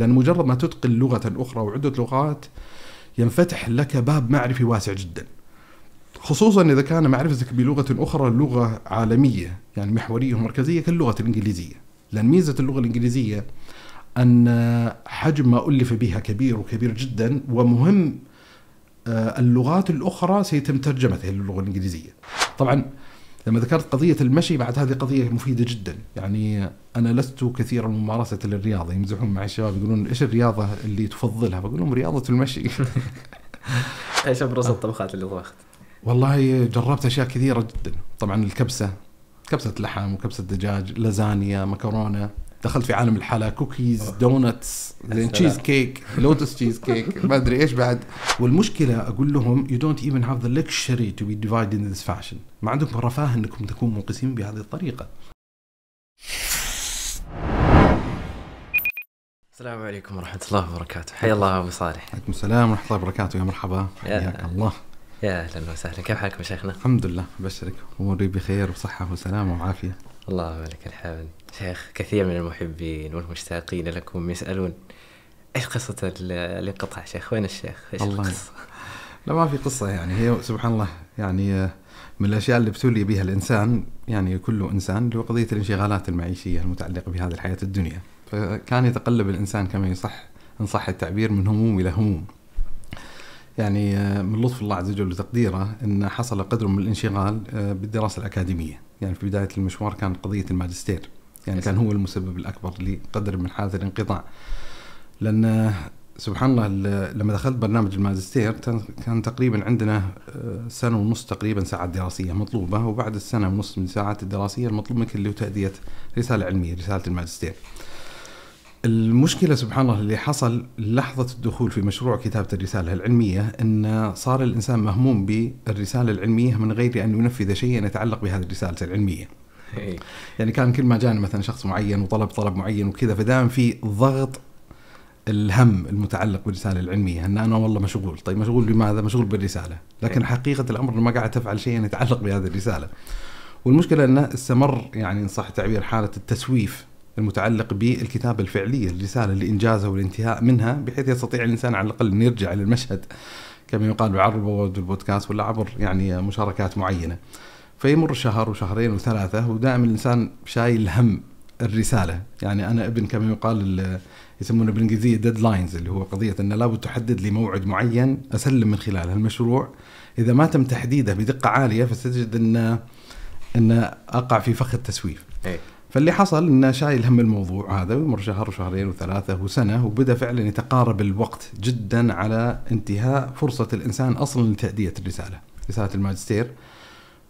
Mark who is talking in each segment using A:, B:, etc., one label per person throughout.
A: لأن مجرد ما تتقن لغة أخرى وعدة لغات ينفتح لك باب معرفي واسع جدا. خصوصا إذا كان معرفتك بلغة أخرى لغة عالمية يعني محورية ومركزية كاللغة الإنجليزية. لأن ميزة اللغة الإنجليزية أن حجم ما ألف بها كبير وكبير جدا ومهم آه، اللغات الأخرى سيتم ترجمتها للغة الإنجليزية. طبعا لما ذكرت قضية المشي بعد هذه قضية مفيدة جدا. يعني أنا لست كثيرا ممارسة للرياضة. يمزحون معي الشباب يقولون إيش الرياضة اللي تفضلها؟ بقول لهم رياضة المشي.
B: إيش أبرز الطبخات اللي طبخت؟
A: والله جربت أشياء كثيرة جدا. طبعا الكبسة كبسة لحم وكبسة دجاج لازانيا مكرونة. دخلت في عالم الحلا cookies donuts
B: سلام.
A: cheesecake Lotus cheesecake ما أدري إيش بعد. والمشكلة أقول لهم you don't even have the luxury to be divided in this fashion. ما عندكم الرفاه إنكم تكونوا منقسمين بهذه الطريقة.
B: السلام عليكم ورحمة الله وبركاته. حيا الله أبو صالح.
A: عليكم السلام ورحمة الله وبركاته يا مرحبا.
B: يا-
A: حياك الله.
B: يا أهلا وسهلا. كيف حالكم يا شيخنا؟
A: الحمد لله. ابشرك أموري بخير وصحة وسلامة وعافية.
B: اللهم لك الحمد شيخ كثير من المحبين والمشتاقين لكم يسألون إيش قصة ال- الانقطاع شيخ؟ وين الشيخ؟ إيش
A: الله
B: القصة؟
A: لا ما في قصة يعني هي سبحان الله يعني آه، من الأشياء اللي ابتلي بها الإنسان يعني كل إنسان اللي هو قضيه الانشغالات المعيشية المتعلقة بهذه الحياة الدنيا فكان يتقلب الإنسان كما يصح إن صح التعبير من هموم إلى هموم يعني آه، من لطف الله عز وجل وتقديره إن حصل قدر من الانشغال آه، بالدراسة الأكاديمية. يعني في بداية المشوار كان قضية الماجستير. يعني كان هو المسبب الأكبر لقدر من حالة الانقطاع. لأن آه، سبحان الله ال- لما دخلت برنامج الماجستير كان- تقريبا عندنا سنة ونص تقريبا ساعات دراسية مطلوبة وبعد السنة ونص من الساعات الدراسية المطلوب منك اللي هو تأدية رسالة علمية رسالة الماجستير. المشكلة سبحان الله اللي حصل لحظة الدخول في مشروع كتابة الرسالة العلمية إن صار الإنسان مهموم بالرسالة العلمية من غير أن ينفذ شيئا يتعلق بهذه الرسالة العلمية.
B: إيه.
A: يعني كان كل ما جاني مثلا شخص معين وطلب طلب معين وكذا فدائما في ضغط الهم المتعلق بالرسالة العلمية إن أنا والله مشغول، طيب مشغول بماذا؟ مشغول بالرسالة، لكن حقيقة الأمر ما قاعد تفعل شيئا يتعلق بهذه الرسالة. والمشكلة انه استمر يعني إن صح التعبير حالة التسويف المتعلق بالكتابة الفعلية للرساله لانجازها والانتهاء منها بحيث يستطيع الإنسان على الأقل أن يرجع إلى المشهد كما يقال عبر البودكاست ولا عبر يعني مشاركات معينة. فيمر شهر وشهرين وثلاثة ودائما الإنسان شايل هم الرسالة، يعني أنا ابن كما يقال ال- يسمونه بالإنجليزية deadlines اللي هو قضية أن لابد تحدد لي موعد معين أسلم من خلاله المشروع، إذا ما تم تحديده بدقة عالية فستجد ان أن أقع في فخ التسويف.
B: إيه.
A: فاللي حصل إنه شايل هم الموضوع هذا ويمر شهر وشهرين وثلاثة وسنة وبدأ فعلا يتقارب الوقت جدا على انتهاء فرصة الإنسان أصلا لتأدية الرسالة، رسالة الماجستير.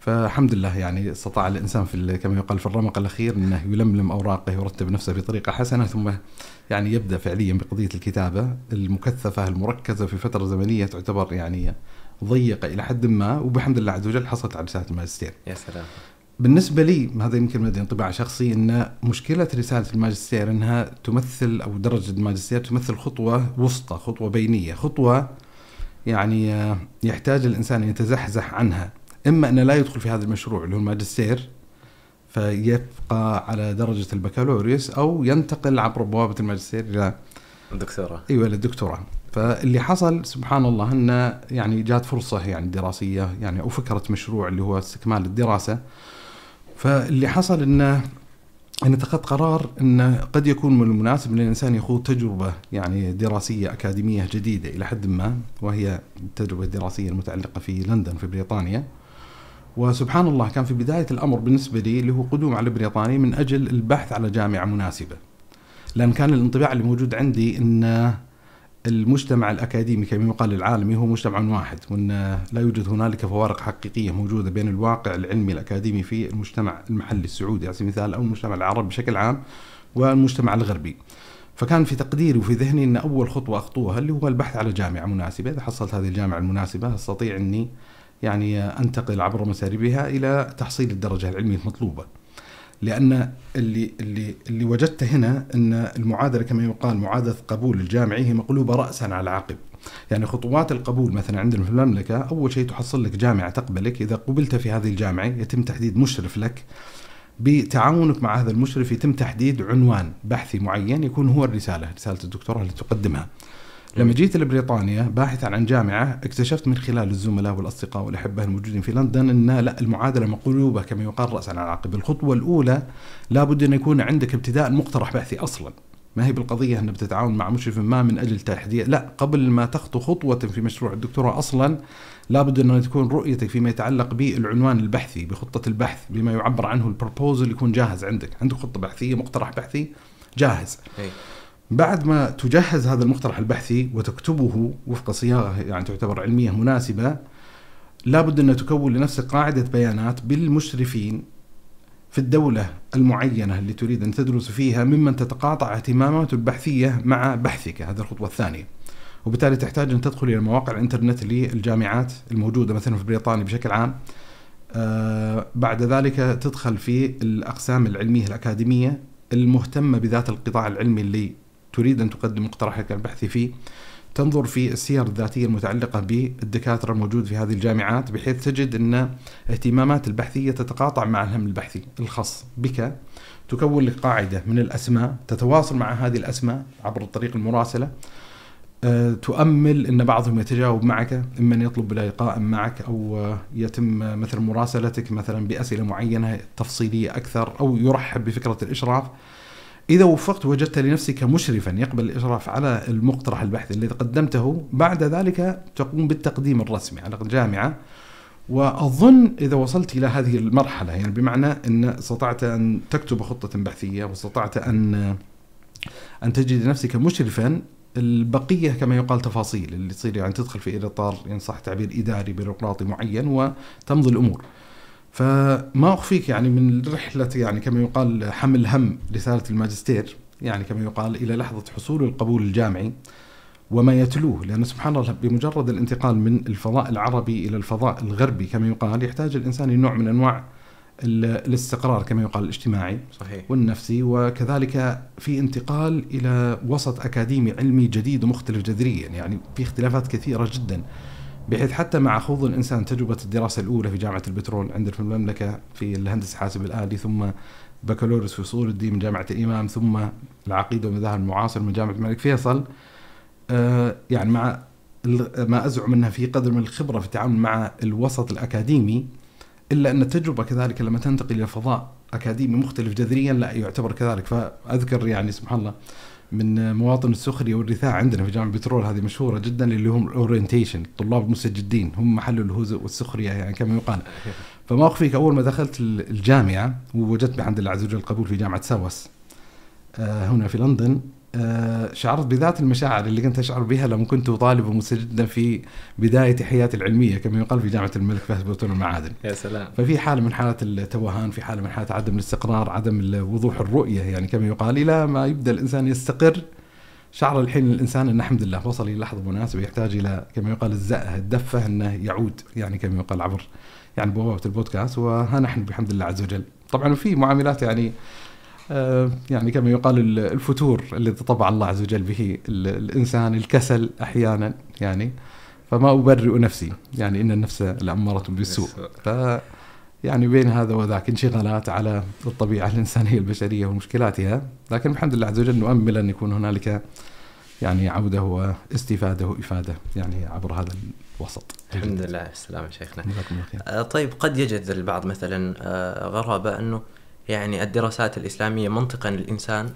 A: فالحمد لله يعني استطاع الإنسان في كما يقال في الرمق الأخير إنه يلملم أوراقه يرتب نفسه بطريقة حسنة ثم يعني يبدأ فعليا بقضية الكتابة المكثفة المركزة في فترة زمنية تعتبر يعني ضيقة إلى حد ما وبحمد الله عز وجل حصلت على رسالة الماجستير.
B: يا سلام
A: بالنسبة لي هذا يمكن مدري انطباع شخصي إن مشكلة رسالة الماجستير إنها تمثل أو درجة الماجستير تمثل خطوة وسطى، خطوة بينية، خطوة يعني آه، يحتاج الإنسان أن يتزحزح عنها، إما أنه لا يدخل في هذا المشروع اللي هو الماجستير فيبقى على درجة البكالوريوس أو ينتقل عبر بوابة الماجستير إلى
B: الدكتوراه.
A: إيوه للدكتوراه فاللي حصل سبحان الله إنه يعني جات فرصة يعني دراسية يعني أو فكرة مشروع اللي هو استكمال الدراسة. فاللي حصل إنه إن اتخذت قرار انه قد يكون من المناسب إن الإنسان يخوض تجربة يعني دراسية أكاديمية جديدة إلى حد ما وهي التجربة الدراسية المتعلقة في لندن في بريطانيا. وسبحان الله كان في بداية الأمر بالنسبة لي اللي هو قدوم على بريطانيا من أجل البحث على جامعة مناسبة. لأن كان الانطباع اللي موجود عندي إن المجتمع الأكاديمي كما يقال العالمي هو مجتمع واحد وإن لا يوجد هنالك فوارق حقيقية موجودة بين الواقع العلمي الأكاديمي في المجتمع المحلي السعودي على سبيل المثال أو المجتمع العربي بشكل عام والمجتمع الغربي. فكان في تقديري وفي ذهني إن أول خطوة أخطوها اللي هو البحث على جامعة مناسبة، إذا حصلت هذه الجامعة المناسبة أستطيع إني يعني أنتقل عبر مساربها إلى تحصيل الدرجة العلمية المطلوبة. لأن اللي اللي اللي وجدته هنا أن المعادلة كما يقال معادلة قبول الجامعي هي مقلوبة راسا على عقب. يعني خطوات القبول مثلا عندنا في المملكة أول شيء تحصل لك جامعة تقبلك إذا قبلت في هذه الجامعة يتم تحديد مشرف لك بتعاونك مع هذا المشرف يتم تحديد عنوان بحثي معين يكون هو الرسالة، رسالة الدكتوراه اللي تقدمها. لما جيت لبريطانيا باحثا عن جامعة اكتشفت من خلال الزملاء والأصدقاء والاحبه الموجودين في لندن إن لا المعادلة مقلوبة كما يقال راسا على عقب، الخطوة الأولى لابد أن يكون عندك ابتداء مقترح بحثي أصلا. ما هي بالقضية؟ ان بتتعاون مع مشرف ما من أجل تحديد، لا قبل ما تخطو خطوة في مشروع الدكتوراه أصلا لابد أن تكون رؤيتك فيما يتعلق بالعنوان البحثي بخطة البحث بما يعبر عنه البروبوزل يكون جاهز عندك. عندك خطة بحثية مقترح بحثي جاهز.
B: أي.
A: بعد ما تجهز هذا المقترح البحثي وتكتبه وفق صياغة يعني تعتبر علمية مناسبة لابد أن تكون لنفسك قاعدة بيانات بالمشرفين في الدولة المعينة اللي تريد أن تدرس فيها ممن تتقاطع اهتماماته البحثية مع بحثك. هذه الخطوة الثانية. وبالتالي تحتاج أن تدخل إلى مواقع الإنترنت للجامعات الموجودة مثلا في بريطانيا بشكل عام. آه بعد ذلك تدخل في الأقسام العلمية الأكاديمية المهتمة بذات القطاع العلمي اللي تريد أن تقدم مقترحك البحثي فيه تنظر في السير الذاتية المتعلقة بالدكاترة الموجود في هذه الجامعات بحيث تجد أن اهتمامات البحثية تتقاطع مع الهم البحثي الخاص بك. تكون لك قاعدة من الأسماء تتواصل مع هذه الأسماء عبر طريق المراسلة. أه، تؤمل أن بعضهم يتجاوب معك إما أن يطلب لقاء معك أو يتم مثلا مراسلتك مثلا بأسئلة معينة تفصيلية أكثر أو يرحب بفكرة الإشراف. إذا وفقت وجدت لنفسك مشرفا يقبل الإشراف على المقترح البحثي الذي قدمته بعد ذلك تقوم بالتقديم الرسمي على الجامعة وأظن إذا وصلت إلى هذه المرحلة يعني بمعنى أن استطعت أن تكتب خطة بحثية واستطعت أن أن تجد نفسك مشرفا البقية كما يقال تفاصيل اللي تصير يعني تدخل في إطار إن صح تعبير إداري بيروقراطي معين وتمضي الأمور. فما أخفيك يعني من رحلة يعني كما يقال حمل هم رساله الماجستير يعني كما يقال إلى لحظة حصول القبول الجامعي وما يتلوه لأن سبحان الله بمجرد الانتقال من الفضاء العربي إلى الفضاء الغربي كما يقال يحتاج الإنسان إلى نوع من أنواع الاستقرار كما يقال الاجتماعي
B: صحيح.
A: والنفسي وكذلك في انتقال إلى وسط أكاديمي علمي جديد ومختلف جذريا يعني في اختلافات كثيرة جدا بحيث حتى مع خوض الإنسان تجربة الدراسة الأولى في جامعة البترول عندنا في المملكة في الهندسة حاسب الآلي ثم بكالوريوس في اصول الدين من جامعة الامام ثم العقيدة والمذاهب المعاصر من جامعة الملك فيصل. آه يعني مع ما أزعم أنها في قدر من الخبرة في التعامل مع الوسط الأكاديمي إلا أن التجربة كذلك لما تنتقل إلى فضاء أكاديمي مختلف جذريا لا يعتبر كذلك. فأذكر يعني سبحان الله من مواطن السخرية والرثاء عندنا في جامعة البترول هذه مشهورة جدا اللي هم الاورينتيشن الطلاب المستجدين هم محل الهزء والسخريه يعني كما يقال. فما أخفيك أول ما دخلت الجامعة ووجدت بحمد الله عز وجل القبول في جامعة ساوس آه، هنا في لندن شعرت بذات المشاعر اللي كنت أشعر بها لما كنت طالب ومستجدا في بداية حياتي العلمية كما يقال في جامعة الملك فهد بن المعادن.
B: يا سلام.
A: ففي حالة من حالات التوهان، في حالة من حالات عدم الاستقرار، عدم وضوح الرؤية يعني كما يقال إلى ما يبدأ الإنسان يستقر شعر الحين الإنسان أنه الحمد لله وصل إلى لحظة مناسبة يحتاج إلى كما يقال الزأة الدفة أنه يعود يعني كما يقال عبر يعني بوابة البودكاست وها نحن بحمد الله عز وجل. طبعا في معاملات يعني آه، يعني كما يقال الفتور الذي طبع الله عز وجل به الإنسان الكسل أحيانا يعني فما أبرئ نفسي يعني إن النفس لأمارة بالسوء ف يعني بين هذا وذاك انشغالات على الطبيعة الإنسانية البشرية ومشكلاتها لكن الحمد لله عز وجل نؤمل أن يكون هنالك يعني عودة واستفادة وإفادة يعني عبر هذا الوسط.
B: الحمد لله على السلامه شيخنا. آه، طيب قد يجد البعض مثلا آه، غرابة أنه يعني الدراسات الإسلامية منطقا الإنسان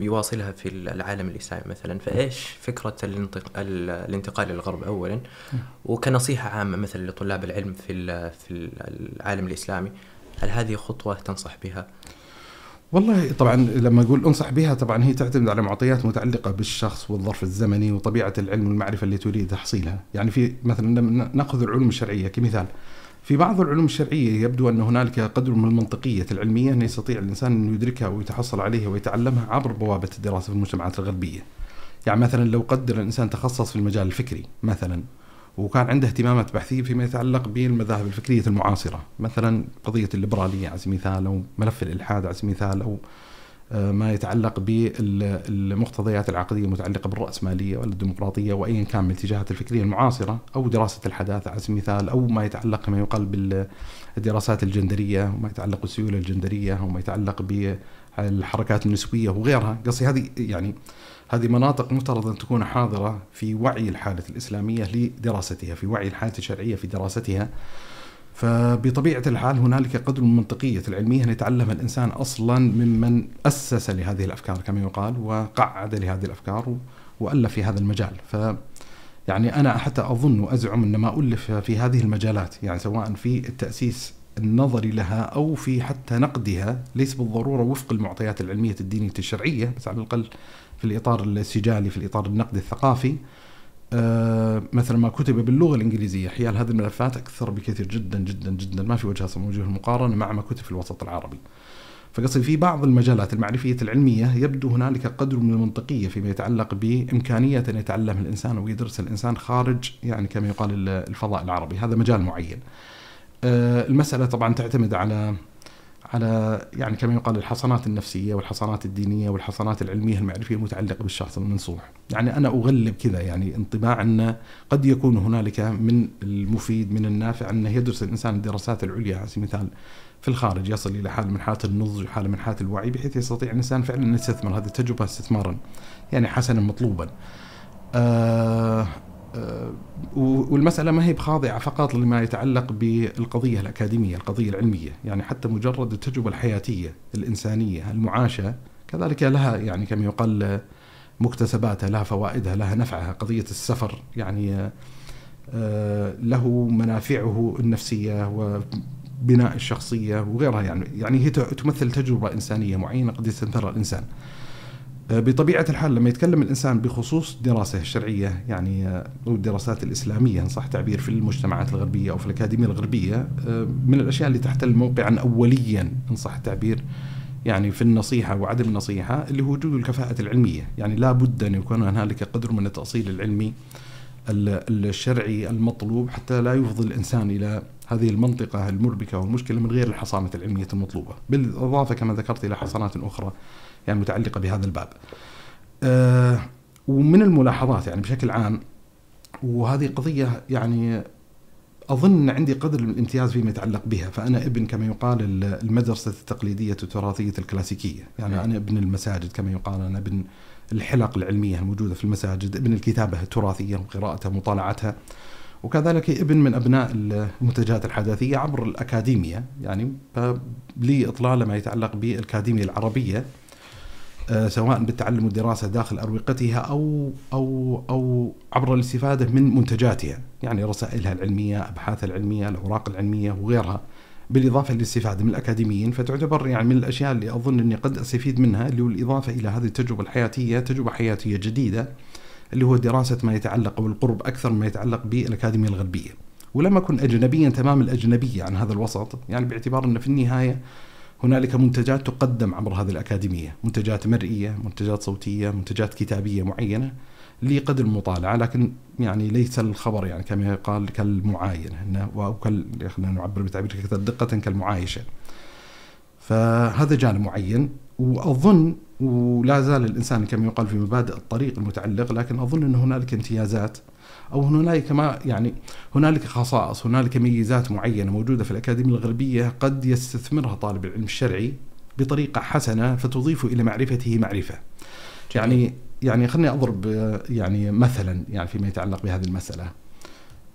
B: يواصلها في العالم الإسلامي مثلا. فإيش فكرة الانتقال إلى الغرب أولا؟ وكنصيحة عامة مثلا لطلاب العلم في في العالم الإسلامي هل هذه خطوة تنصح بها؟
A: والله طبعا لما أقول أنصح بها طبعا هي تعتمد على معطيات متعلقة بالشخص والظرف الزمني وطبيعة العلم والمعرفة اللي تريد تحصيلها، يعني في مثلا نأخذ العلوم الشرعية كمثال. في بعض العلوم الشرعية يبدو أن هنالك قدر من المنطقية العلمية أن يستطيع الإنسان أن يدركها ويتحصل عليها ويتعلمها عبر بوابة الدراسة في المجتمعات الغربية. يعني مثلا لو قدر الإنسان تخصص في المجال الفكري مثلا وكان عنده اهتمامات بحثية فيما يتعلق بالمذاهب الفكرية المعاصرة مثلا قضية الليبرالية على سبيل المثال أو ملف الإلحاد على سبيل المثال أو ما يتعلق بالمقتضيات العقدية المتعلقة بالرأسمالية والديمقراطية وايا كان من الاتجاهات الفكرية المعاصرة أو دراسة الحداثة على سبيل المثال أو ما يتعلق كما يقال بالدراسات الجندرية وما يتعلق بالسيولة الجندرية وما يتعلق بالحركات النسوية وغيرها، قصدي هذه يعني هذه مناطق مفترض أن تكون حاضرة في وعي الحالة الإسلامية لدراستها، في وعي الحالة الشرعية في دراستها. فبطبيعة الحال هنالك قدر من منطقية العلمية أن يتعلم الإنسان أصلا ممن أسس لهذه الأفكار كما يقال وقعد لهذه الأفكار وألف في هذا المجال. ف يعني أنا حتى أظن وأزعم أن ما ألف في هذه المجالات يعني سواء في التأسيس النظري لها أو في حتى نقدها ليس بالضرورة وفق المعطيات العلمية الدينية الشرعية بس على الأقل في الإطار السجالي في الإطار النقدي الثقافي. آه، مثلا ما كتب باللغة الإنجليزية حيال هذه الملفات أكثر بكثير جدا جدا جدا ما في وجه وجه المقارنه مع ما كتب في الوسط العربي. فقصدي في بعض المجالات المعرفية العلمية يبدو هنالك قدر من المنطقية فيما يتعلق بإمكانية أن يتعلم الإنسان أو يدرس الإنسان خارج يعني كما يقال الفضاء العربي، هذا مجال معين. آه، المسألة طبعا تعتمد على على يعني كما يقال الحصانات النفسية والحصانات الدينية والحصانات العلمية المعرفية المتعلقة بالشخص المنصوح. يعني أنا أغلب كذا يعني انطباع أن قد يكون هنالك من المفيد من النافع أنه يدرس الإنسان الدراسات العليا على سبيل المثال في الخارج يصل إلى حاله من حالة النضج وحاله من حالة الوعي بحيث يستطيع الإنسان فعلا أن يستثمر هذه التجربة استثمارا يعني حسنا مطلوبا. آه، والمسألة ما هي بخاضعة فقط لما يتعلق بالقضية الأكاديمية القضية العلمية. يعني حتى مجرد التجربة الحياتية الإنسانية المعاشة كذلك لها يعني كما يقال مكتسباتها لها فوائدها لها نفعها. قضية السفر يعني آه، له منافعه النفسية وبناء الشخصية وغيرها يعني. يعني هي تمثل تجربة إنسانية معينة قد يستنثرها الإنسان. آه، بطبيعة الحال لما يتكلم الإنسان بخصوص دراسة الشرعية يعني آه، أو الدراسات الإسلامية إن صح تعبير في المجتمعات الغربية أو في الأكاديمية الغربية آه، من الأشياء اللي تحتل موقعا أوليا إن صح التعبير يعني في النصيحة وعدم النصيحة اللي هو وجود الكفاءة العلمية. يعني لا بد أن يكون هنالك قدر من التأصيل العلمي الشرعي المطلوب حتى لا يفضي الإنسان إلى هذه المنطقة المربكة والمشكلة من غير الحصانة العلمية المطلوبة. بالإضافة كما ذكرت إلى حصانات أخرى. يعني متعلقة بهذا الباب. أه ومن الملاحظات يعني بشكل عام وهذه قضية يعني أظن عندي قدر من الامتياز فيما يتعلق بها فأنا ابن كما يقال المدرسة التقليدية التراثية الكلاسيكية يعني نعم. أنا ابن المساجد كما يقال أنا ابن الحلق العلمية الموجودة في المساجد ابن الكتابة التراثية وقراءتها ومطالعتها وكذلك ابن من أبناء المنتجات الحداثية عبر الأكاديمية يعني لي إطلالة ما يتعلق بالأكاديمية العربية آه، سواء بالتعلم والدراسة داخل أروقتها أو أو أو عبر الاستفادة من منتجاتها، يعني رسائلها العلمية، أبحاثها العلمية، الأوراق العلمية وغيرها. بالإضافة للاستفادة من الأكاديميين فتعتبر يعني من الأشياء اللي أظن إني قد أستفيد منها اللي هو الإضافة إلى هذه التجربة الحياتية، تجربة حياتية جديدة اللي هو دراسة ما يتعلق أو القرب أكثر ما يتعلق بالأكاديمية الغربية. ولم أكن اجنبيا تمام الأجنبية عن هذا الوسط، يعني باعتبار إن في النهاية هنالك منتجات تقدم عبر هذه الأكاديمية. منتجات مرئية منتجات صوتية منتجات كتابية معينة لقدر المطالعة لكن يعني ليس الخبر يعني كما يقال كالمعاينة. وكال خلينا نعبر بتعبير أكثر دقة كالمعايشة. فهذا جانب معين وأظن ولا زال الإنسان كما يقال في مبادئ الطريق المتعلق لكن أظن أن هنالك امتيازات أو هنالك ما يعني هنالك خصائص هنالك ميزات معينة موجودة في الأكاديمية الغربية قد يستثمرها طالب العلم الشرعي بطريقة حسنة فتضيف إلى معرفته معرفة. يعني يعني خليني أضرب يعني مثلا يعني فيما يتعلق بهذه المسألة.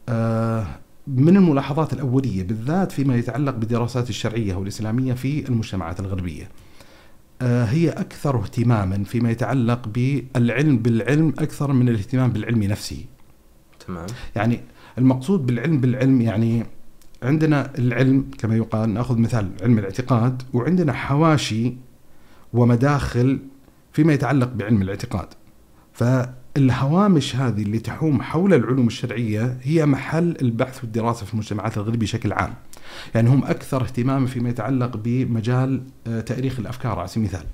A: آه، من الملاحظات الأولية بالذات فيما يتعلق بالدراسات الشرعية والإسلامية في المجتمعات الغربية. آه، هي أكثر اهتماما فيما يتعلق بالعلم بالعلم أكثر من الاهتمام بالعلم نفسه.
B: تمام.
A: يعني المقصود بالعلم بالعلم يعني عندنا العلم كما يقال نأخذ مثال علم الاعتقاد وعندنا حواشي ومداخل فيما يتعلق بعلم الاعتقاد. فالهوامش هذه اللي تحوم حول العلوم الشرعية هي محل البحث والدراسة في المجتمعات الغربية بشكل عام. يعني هم أكثر اهتماما فيما يتعلق بمجال آه، تاريخ الأفكار على سبيل المثال.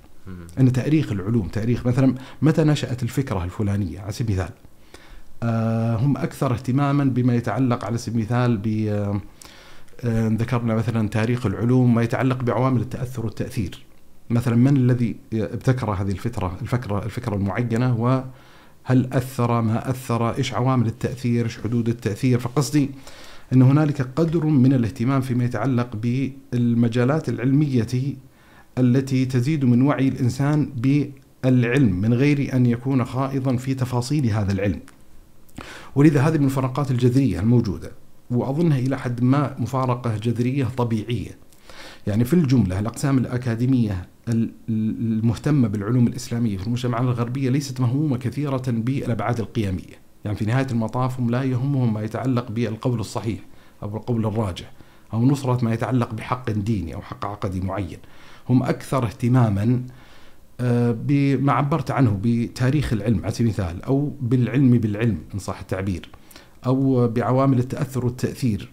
A: إن تاريخ العلوم تاريخ مثلا متى نشأت الفكرة الفلانية على سبيل المثال. هم أكثر اهتماما بما يتعلق على سبيل المثال ب آه، ذكرنا مثلا تاريخ العلوم ما يتعلق بعوامل التأثر والتأثير. مثلا من الذي ابتكر هذه الفترة الفكرة الفكرة المعينة وهل أثر ما أثر إيش عوامل التأثير إيش حدود التأثير. فقصدي أن هنالك قدر من الاهتمام فيما يتعلق بالمجالات العلمية التي تزيد من وعي الإنسان بالعلم من غير أن يكون خائضا في تفاصيل هذا العلم. ولذا هذه من الفروقات الجذرية الموجودة وأظنها إلى حد ما مفارقة جذرية طبيعية. يعني في الجملة الأقسام الأكاديمية المهتمة بالعلوم الإسلامية في المجتمعات الغربية ليست مهمومة كثيرة بالأبعاد القيمية يعني في نهاية المطاف هم لا يهمهم ما يتعلق بالقول الصحيح أو القول الراجح أو نصرة ما يتعلق بحق ديني أو حق عقدي معين. هم أكثر اهتماما بما عبرت عنه بتاريخ العلم على سبيل المثال أو بالعلم بالعلم إن صح التعبير أو بعوامل التأثر والتأثير.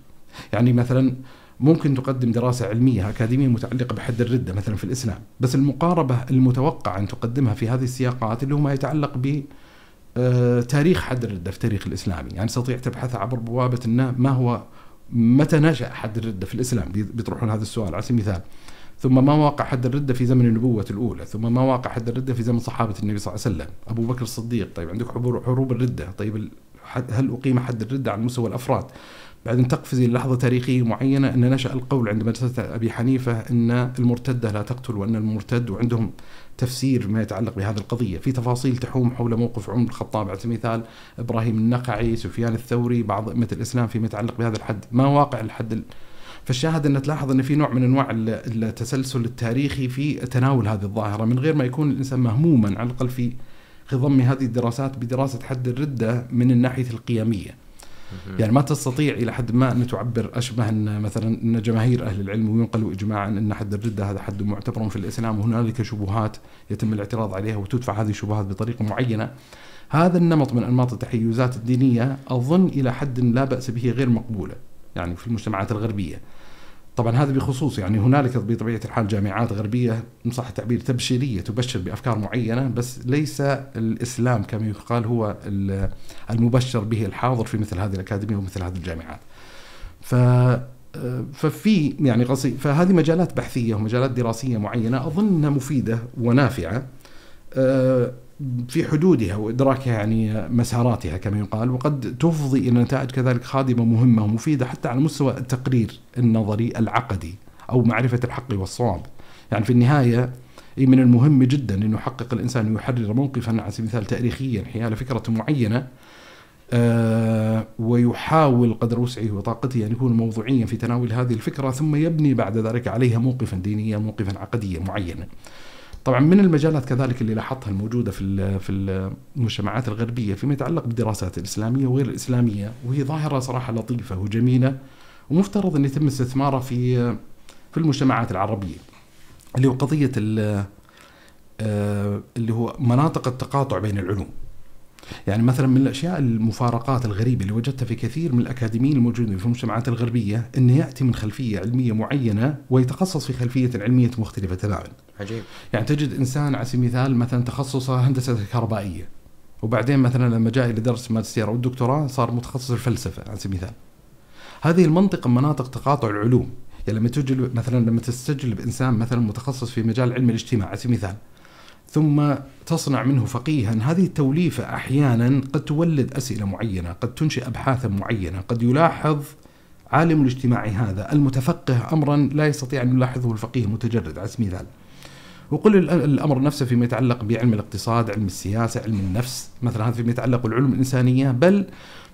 A: يعني مثلا ممكن تقدم دراسة علمية أكاديمية متعلقة بحد الردة مثلا في الإسلام بس المقاربة المتوقع أن تقدمها في هذه السياقات اللي هو ما يتعلق ب آه، تاريخ حد الردة في التاريخ الإسلامي يعني تستطيع تبحث عبر بوابة ما هو متى نشأ حد الردة في الإسلام؟ بيطرحون هذا السؤال على سبيل المثال. ثم ما واقع حد الردة في زمن النبوة الأولى ثم ما واقع حد الردة في زمن صحابة النبي صلى الله عليه وسلم. أبو بكر الصديق طيب عندك حروب الردة. طيب هل أقيم حد الردة على مستوى الأفراد؟ بعدين تقفزي للحظة تاريخية معينة أن نشأ القول عند مدرسة أبي حنيفة أن المرتدة لا تقتل وأن المرتد وعندهم تفسير ما يتعلق بهذه القضية. في تفاصيل تحوم حول موقف عمر الخطاب على سبيل المثال إبراهيم النقعي سفيان الثوري بعض أئمة الإسلام فيما يتعلق بهذا الحد. ما واقع الحد فالشاهد أن تلاحظ أن في نوع من أنواع التسلسل التاريخي في تناول هذه الظاهرة من غير ما يكون الإنسان مهموما على الأقل في خضم هذه الدراسات بدراسة حد الردة من الناحية القيمية. يعني ما تستطيع إلى حد ما أن تعبر أشبه أن مثلا أن جماهير أهل العلم وينقلوا اجماعا أن حد الردة هذا حد معتبر في الإسلام وهنالك شبهات يتم الاعتراض عليها وتدفع هذه الشبهات بطريقة معينة. هذا النمط من أنماط التحيزات الدينية أظن إلى حد لا بأس به غير مقبولة. يعني في المجتمعات الغربية طبعا هذا بخصوص يعني هنالك بطبيعه الحال جامعات غربية ان صح التعبير تبشيرية تبشر بأفكار معينة بس ليس الإسلام كما يقال هو المبشر به الحاضر في مثل هذه الأكاديمية ومثل هذه الجامعات. ف ففي يعني قصدي فهذه مجالات بحثية ومجالات دراسية معينة أظن انها مفيدة ونافعة أه، في حدودها وإدراكها يعني مساراتها كما يقال وقد تفضي إلى نتائج كذلك خادمة مهمة ومفيدة حتى على مستوى التقرير النظري العقدي أو معرفة الحق والصواب. يعني في النهاية من المهم جدا انه يحقق الإنسان يحرر موقفا على سبيل المثال تاريخيا حيال فكرة معينة آه ويحاول قدر وسعه وطاقته أن يكون موضوعيا في تناول هذه الفكرة ثم يبني بعد ذلك عليها موقفا دينيا موقفا عقديا معينا. طبعا من المجالات كذلك اللي لاحظتها الموجودة في في المجتمعات الغربية فيما يتعلق بالدراسات الإسلامية وغير الإسلامية وهي ظاهرة صراحة لطيفة وجميلة ومفترض أن يتم استثمارها في في المجتمعات العربية اللي هو قضية آه، اللي هو مناطق التقاطع بين العلوم. يعني مثلا من الأشياء المفارقات الغريبة اللي وجدتها في كثير من الأكاديميين الموجودين في المجتمعات الغربية إنه يأتي من خلفية علمية معينة ويتخصص في خلفية علميه مختلفة تماما.
B: عجيب.
A: يعني تجد إنسان على سبيل المثال مثلا تخصصه هندسة كهربائية وبعدين مثلا لما جاء لدرس الماجستير أو الدكتوراه صار متخصص الفلسفة على سبيل المثال. هذه المنطقة مناطق تقاطع العلوم يعني لما تجلب مثلا لما تستجلب إنسان مثلا متخصص في مجال علم الاجتماع على سبيل المثال ثم تصنع منه فقيها. هذه التوليفة أحيانا قد تولد أسئلة معينة قد تنشئ أبحاثا معينة قد يلاحظ عالم الاجتماع هذا. المتفقه أمرا لا يستطيع أن يلاحظه الفقيه المتجرد على سبيل المثال. وقل الأمر نفسه فيما يتعلق بعلم الاقتصاد، علم السياسة، علم النفس، مثلا هذا فيما يتعلق بالعلوم الإنسانية، بل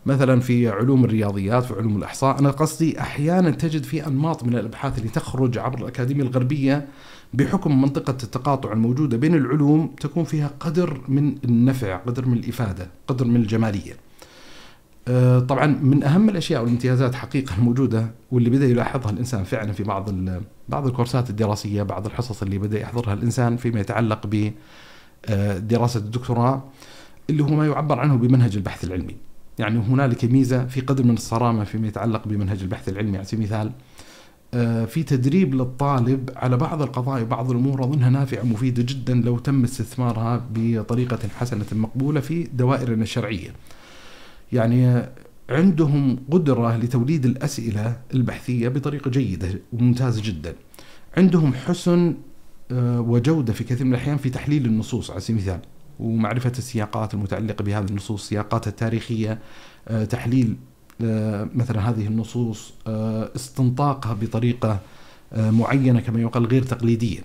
A: مثلا في علوم الرياضيات في علوم الأحصاء، أنا قصدي أحيانا تجد في أنماط من الأبحاث اللي تخرج عبر الأكاديمية الغربية بحكم منطقة التقاطع الموجودة بين العلوم تكون فيها قدر من النفع قدر من الإفادة قدر من الجمالية. آه، طبعا من أهم الأشياء والامتيازات حقيقة الموجودة واللي بدأ يلاحظها الإنسان فعلا في بعض بعض الكورسات الدراسية بعض الحصص اللي بدأ يحضرها الإنسان فيما يتعلق بدراسة الدكتوراه اللي هو ما يعبر عنه بمنهج البحث العلمي. يعني هنالك ميزة في قدر من الصرامة فيما يتعلق بمنهج البحث العلمي. على سبيل المثال آه، في تدريب للطالب على بعض القضايا وبعض الأمور أظنها نافعة ومفيده جدا لو تم استثمارها بطريقة حسنة مقبولة في دوائرنا الشرعية. يعني عندهم قدرة لتوليد الأسئلة البحثية بطريقة جيدة وممتازه جدا. عندهم حسن آه، وجودة في كثير من الأحيان في تحليل النصوص على سبيل المثال ومعرفة السياقات المتعلقة بهذه النصوص سياقاتها التاريخية آه، تحليل آه، مثلا هذه النصوص استنطاقها بطريقة معينة كما يقال غير تقليدية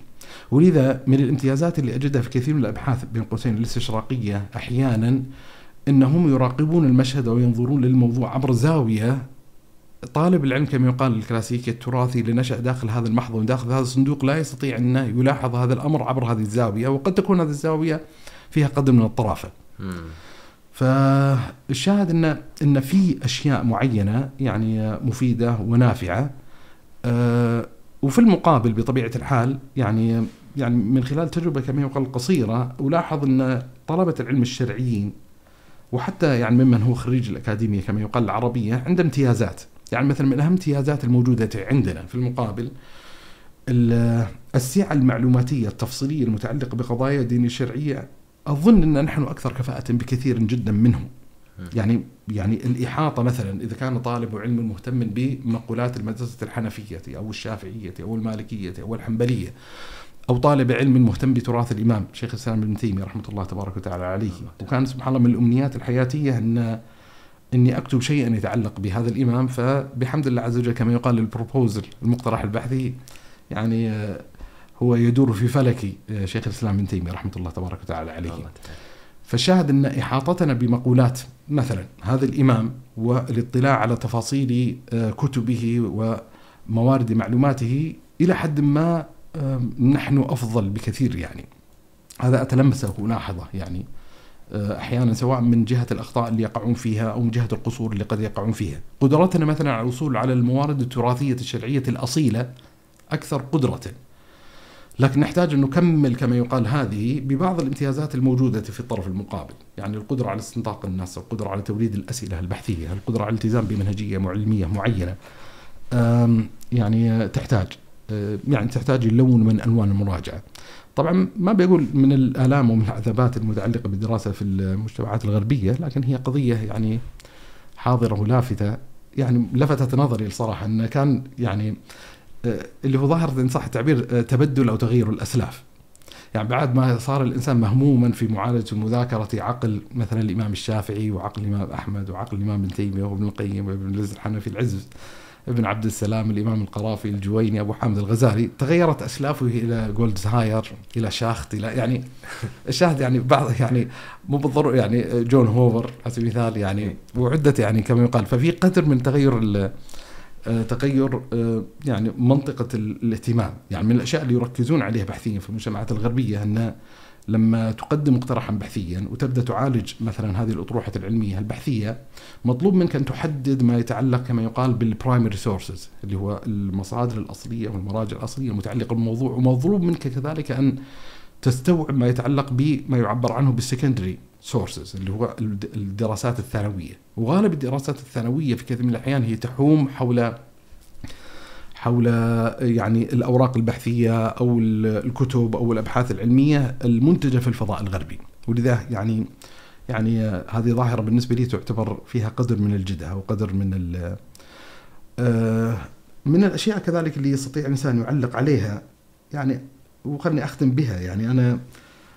A: ولذا من الامتيازات اللي أجدها في كثير من الأبحاث بين قوسين الاستشراقية أحيانا إنهم يراقبون المشهد أو ينظرون للموضوع عبر زاوية طالب العلم كما يقال الكلاسيكي التراثي اللي نشأ داخل هذا المحضن داخل هذا الصندوق لا يستطيع أنه يلاحظ هذا الأمر عبر هذه الزاوية وقد تكون هذه الزاوية فيها قدر من الطرافة. فالشاهد ان إن في أشياء معينة يعني مفيدة ونافعة أه وفي المقابل بطبيعة الحال يعني يعني من خلال تجربة كما يقال قصيرة ألاحظ إن طلبة العلم الشرعيين وحتى يعني ممن هو خريج الأكاديمية كما يقال العربيه عنده امتيازات. يعني مثلا من أهم الامتيازات الموجودة عندنا في المقابل السعة المعلوماتية التفصيلية المتعلقة بقضايا الدين الشرعية أظن إن نحن أكثر كفاءة بكثير جدا منهم. يعني يعني الإحاطة مثلا إذا كان طالب علم مهتم بمقولات المدرسة الحنفية أو الشافعية أو المالكية أو الحنبلية أو طالب علم مهتم بتراث الإمام شيخ الإسلام ابن تيمية رحمة الله تبارك وتعالى عليه. وكان سبحان الله من الأمنيات الحياتية ان إني أكتب شيئا يتعلق بهذا الإمام فبحمد الله عز وجل كما يقال البروبوزل المقترح البحثي يعني آه، هو يدور في فلك آه، شيخ الإسلام ابن تيمية رحمة الله تبارك وتعالى عليه. فالشاهد أن إحاطتنا بمقولات مثلا هذا الإمام والاطلاع على تفاصيل آه، كتبه وموارد معلوماته إلى حد ما نحن أفضل بكثير يعني. هذا أتلمسه ولاحظه يعني. آه، أحيانا سواء من جهة الأخطاء اللي يقعون فيها أو من جهة القصور اللي قد يقعون فيها. قدرتنا مثلا على الوصول على الموارد التراثية الشرعية الأصيلة أكثر قدرة. لكن نحتاج أن نكمل كما يقال هذه ببعض الامتيازات الموجودة في الطرف المقابل، يعني القدرة على استنطاق الناس، القدرة على توليد الأسئلة البحثية، القدرة على الالتزام بمنهجية علميه معينة. يعني تحتاج يعني تحتاج لون من ألوان المراجعة. طبعا ما بقول من الآلام ومن العذابات المتعلقة بالدراسة في المجتمعات الغربية لكن هي قضية يعني حاضرة ولافتة يعني لفتت نظري الصراحة إن كان يعني اللي هو ظاهره إن صح التعبير آه، تبدل أو تغيير الأسلاف. يعني بعد ما صار الإنسان مهموما في معالجة ومذاكرة عقل مثلا الإمام الشافعي وعقل الإمام أحمد وعقل الإمام ابن تيمية وابن القيم وابن العز الحنفي العز ابن عبد السلام الإمام القرافي الجويني أبو حامد الغزالي تغيرت أسلافه إلى جولدزهاير إلى شاخت إلى يعني الشاهد يعني بعض يعني مو بالضرورة يعني جون هوفر على سبيل المثال يعني وعدة يعني كما يقال ففي قدر من تغير آه، تغير آه، يعني منطقة الاهتمام. يعني من الأشياء اللي يركزون عليها بحثيا في المجتمعات الغربية أن لما تقدم مقترحا بحثيا وتبدأ تعالج مثلا هذه الأطروحة العلمية البحثية مطلوب منك أن تحدد ما يتعلق كما يقال بال primary sources اللي هو المصادر الأصلية والمراجع الأصلية المتعلقة بالموضوع. ومطلوب منك كذلك أن تستوعب ما يتعلق بما يعبر عنه بال secondary sources اللي هو الدراسات الثانوية. وغالب الدراسات الثانوية في كثير من الأحيان هي تحوم حول حول يعني الأوراق البحثية أو الكتب أو الأبحاث العلمية المنتجة في الفضاء الغربي. ولذا يعني يعني هذه ظاهرة بالنسبة لي تعتبر فيها قدر من الجدة أو قدر من آه، من الأشياء كذلك اللي يستطيع الانسان يعلق عليها. يعني وخلني أختم بها. يعني أنا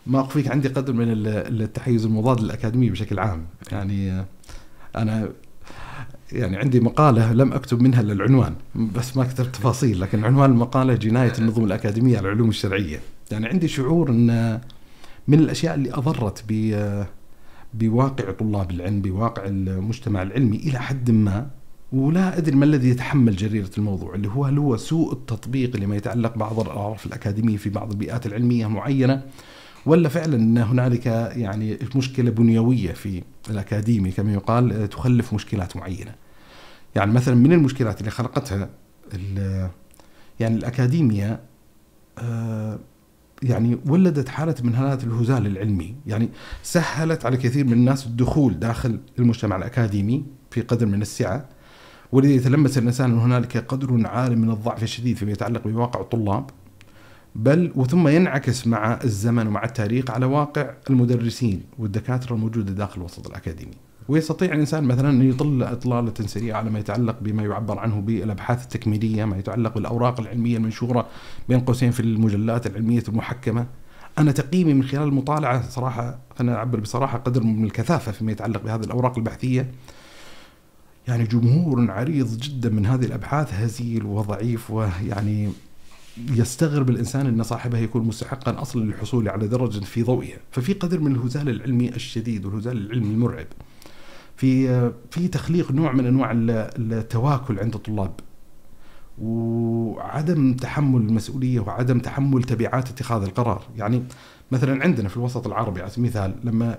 A: ما اخفيك عندي قدر من التحيز المضاد للأكاديمية بشكل عام. يعني أنا يعني عندي مقالة لم أكتب منها إلا العنوان بس ما كتبت تفاصيل لكن عنوان المقالة جناية النظم الأكاديمية على العلوم الشرعية. يعني عندي شعور أن من الأشياء اللي أضرت ب بواقع طلاب العلم بواقع المجتمع العلمي إلى حد ما ولا أدري ما الذي يتحمل جريرة الموضوع اللي هو هل هو سوء التطبيق لما يتعلق بعض الأعراف الأكاديمية في بعض البيئات العلمية معينة ولا فعلا هنالك يعني مشكلة بنيوية في الأكاديمي؟ كما يقال تخلف مشكلات معينة. يعني مثلا من المشكلات اللي خلقتها يعني الاكاديميا آه، يعني ولدت حالة من حالات الهزال العلمي، يعني سهلت على كثير من الناس الدخول داخل المجتمع الأكاديمي في قدر من السعة. ولذا يتلمس الإنسان إن هنالك قدر عال من الضعف الشديد فيما يتعلق بواقع الطلاب. بل وثم ينعكس مع الزمن ومع التاريخ على واقع المدرسين والدكاترة الموجودة داخل الوسط الأكاديمي. ويستطيع الإنسان مثلا أن يطل إطلالة سريعة على ما يتعلق بما يعبر عنه بالأبحاث التكميلية، ما يتعلق بالأوراق العلمية المنشورة بين قوسين في المجلات العلمية المحكمة. أنا تقييمي من خلال المطالعة صراحة خلينا نعبر بصراحة قدر من الكثافة فيما يتعلق بهذه الأوراق البحثية. يعني جمهور عريض جدا من هذه الأبحاث هزيل وضعيف ويعني يستغرب الإنسان أن صاحبها يكون مستحقا أصلا للحصول على درجة في ضوئها، ففي قدر من الهزال العلمي الشديد والهزال العلمي المرعب. في في تخليق نوع من أنواع التواكل عند الطلاب. وعدم تحمل المسؤولية وعدم تحمل تبعات اتخاذ القرار، يعني مثلا عندنا في الوسط العربي على سبيل المثال لما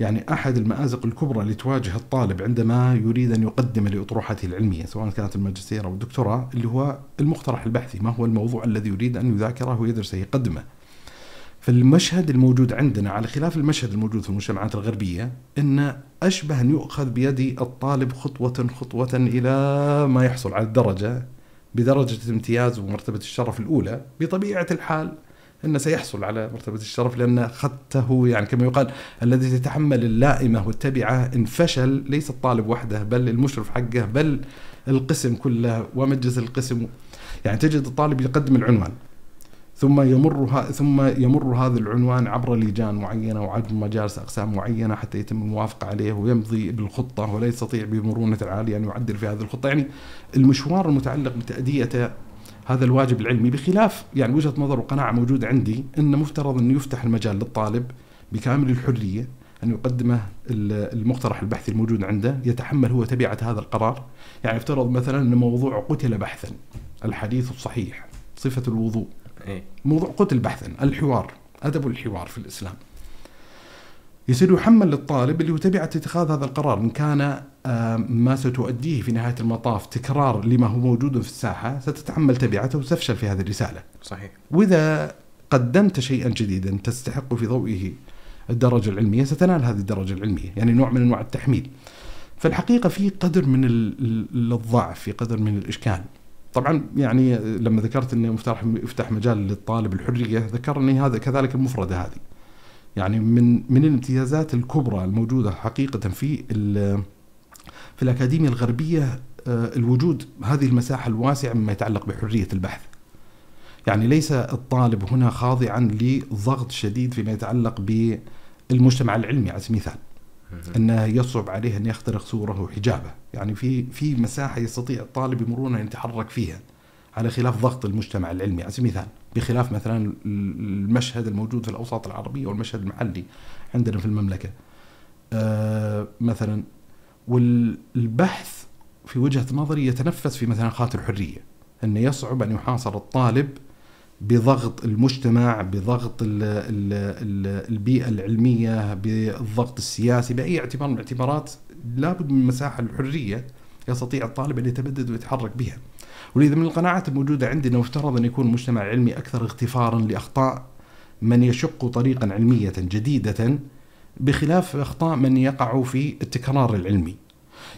A: يعني أحد المآزق الكبرى اللي تواجه الطالب عندما يريد أن يقدم لأطروحته العلمية سواء كانت الماجستير أو الدكتوراه اللي هو المقترح البحثي، ما هو الموضوع الذي يريد أن يذاكره ويدرسه يقدمه. فالمشهد الموجود عندنا على خلاف المشهد الموجود في المجتمعات الغربية إن أشبه أن يؤخذ بيد الطالب خطوة خطوة إلى ما يحصل على الدرجة بدرجة الامتياز ومرتبة الشرف الأولى بطبيعة الحال إنه سيحصل على مرتبة الشرف لأن خطه يعني كما يقال الذي تتحمل اللائمة والتبعة ان فشل ليس الطالب وحده بل المشرف حقه بل القسم كله ومجلس القسم. يعني تجد الطالب يقدم العنوان ثم يمر ثم يمر هذا العنوان عبر لجان معينة وعبر مجالس أقسام معينة حتى يتم الموافقة عليه ويمضي بالخطة ولا يستطيع بمرونة العاليه أن يعدل في هذه الخطة. يعني المشوار المتعلق بتاديه هذا الواجب العلمي بخلاف يعني وجهة نظر وقناعة موجودة عندي ان مفترض إنه يفتح المجال للطالب بكامل الحرية أن يقدمه المقترح البحثي الموجود عنده يتحمل هو تبعة هذا القرار يعني افترض مثلا إن موضوع قتل بحثا الحديث الصحيح صفة الوضوء إيه؟ موضوع قتل بحثا الحوار أدب الحوار في الإسلام يصير يحمل للطالب اللي هو تبعة اتخاذ هذا القرار إن كان ما ستؤديه في نهاية المطاف تكرار لما هو موجود في الساحة ستتحمل تبعته وتفشل في هذه الرسالة.
B: صحيح.
A: وإذا قدمت شيئا جديدا تستحق في ضوئه الدرجة العلمية ستنال هذه الدرجة العلمية يعني نوع من أنواع التحميل. فالحقيقة في قدر من الضعف في قدر من الإشكال. طبعا يعني لما ذكرت انه مفتاح يفتح مجال للطالب الحرية ذكرني هذا كذلك المفردة هذه. يعني من من الامتيازات الكبرى الموجودة حقيقة في في الأكاديمية الغربية آه، الوجود هذه المساحة الواسعة مما يتعلق بحرية البحث. يعني ليس الطالب هنا خاضعا لضغط شديد فيما يتعلق بالمجتمع العلمي على سبيل المثال. أنه يصعب عليه أن يخترق سوره وحجابة، يعني في في مساحة يستطيع الطالب بمرونه أن يتحرك فيها. على خلاف ضغط المجتمع العلمي على سبيل المثال بخلاف مثلا المشهد الموجود في الأوساط العربية والمشهد المحلي عندنا في المملكة. آه مثلا والبحث في وجهة نظري يتنفس في مثلا الحرية انه يصعب أن يحاصر الطالب بضغط المجتمع بضغط ال ال ال البيئة العلمية بالضغط السياسي بأي اعتبار من الاعتبارات لابد من مساحة الحرية يستطيع الطالب أن يتبدد ويتحرك بها. ولذا من القناعات الموجودة عندنا مفترض أن يكون المجتمع العلمي أكثر اغتفارا لأخطاء من يشق طريقا علمية جديدة بخلاف أخطاء من يقع في التكرار العلمي.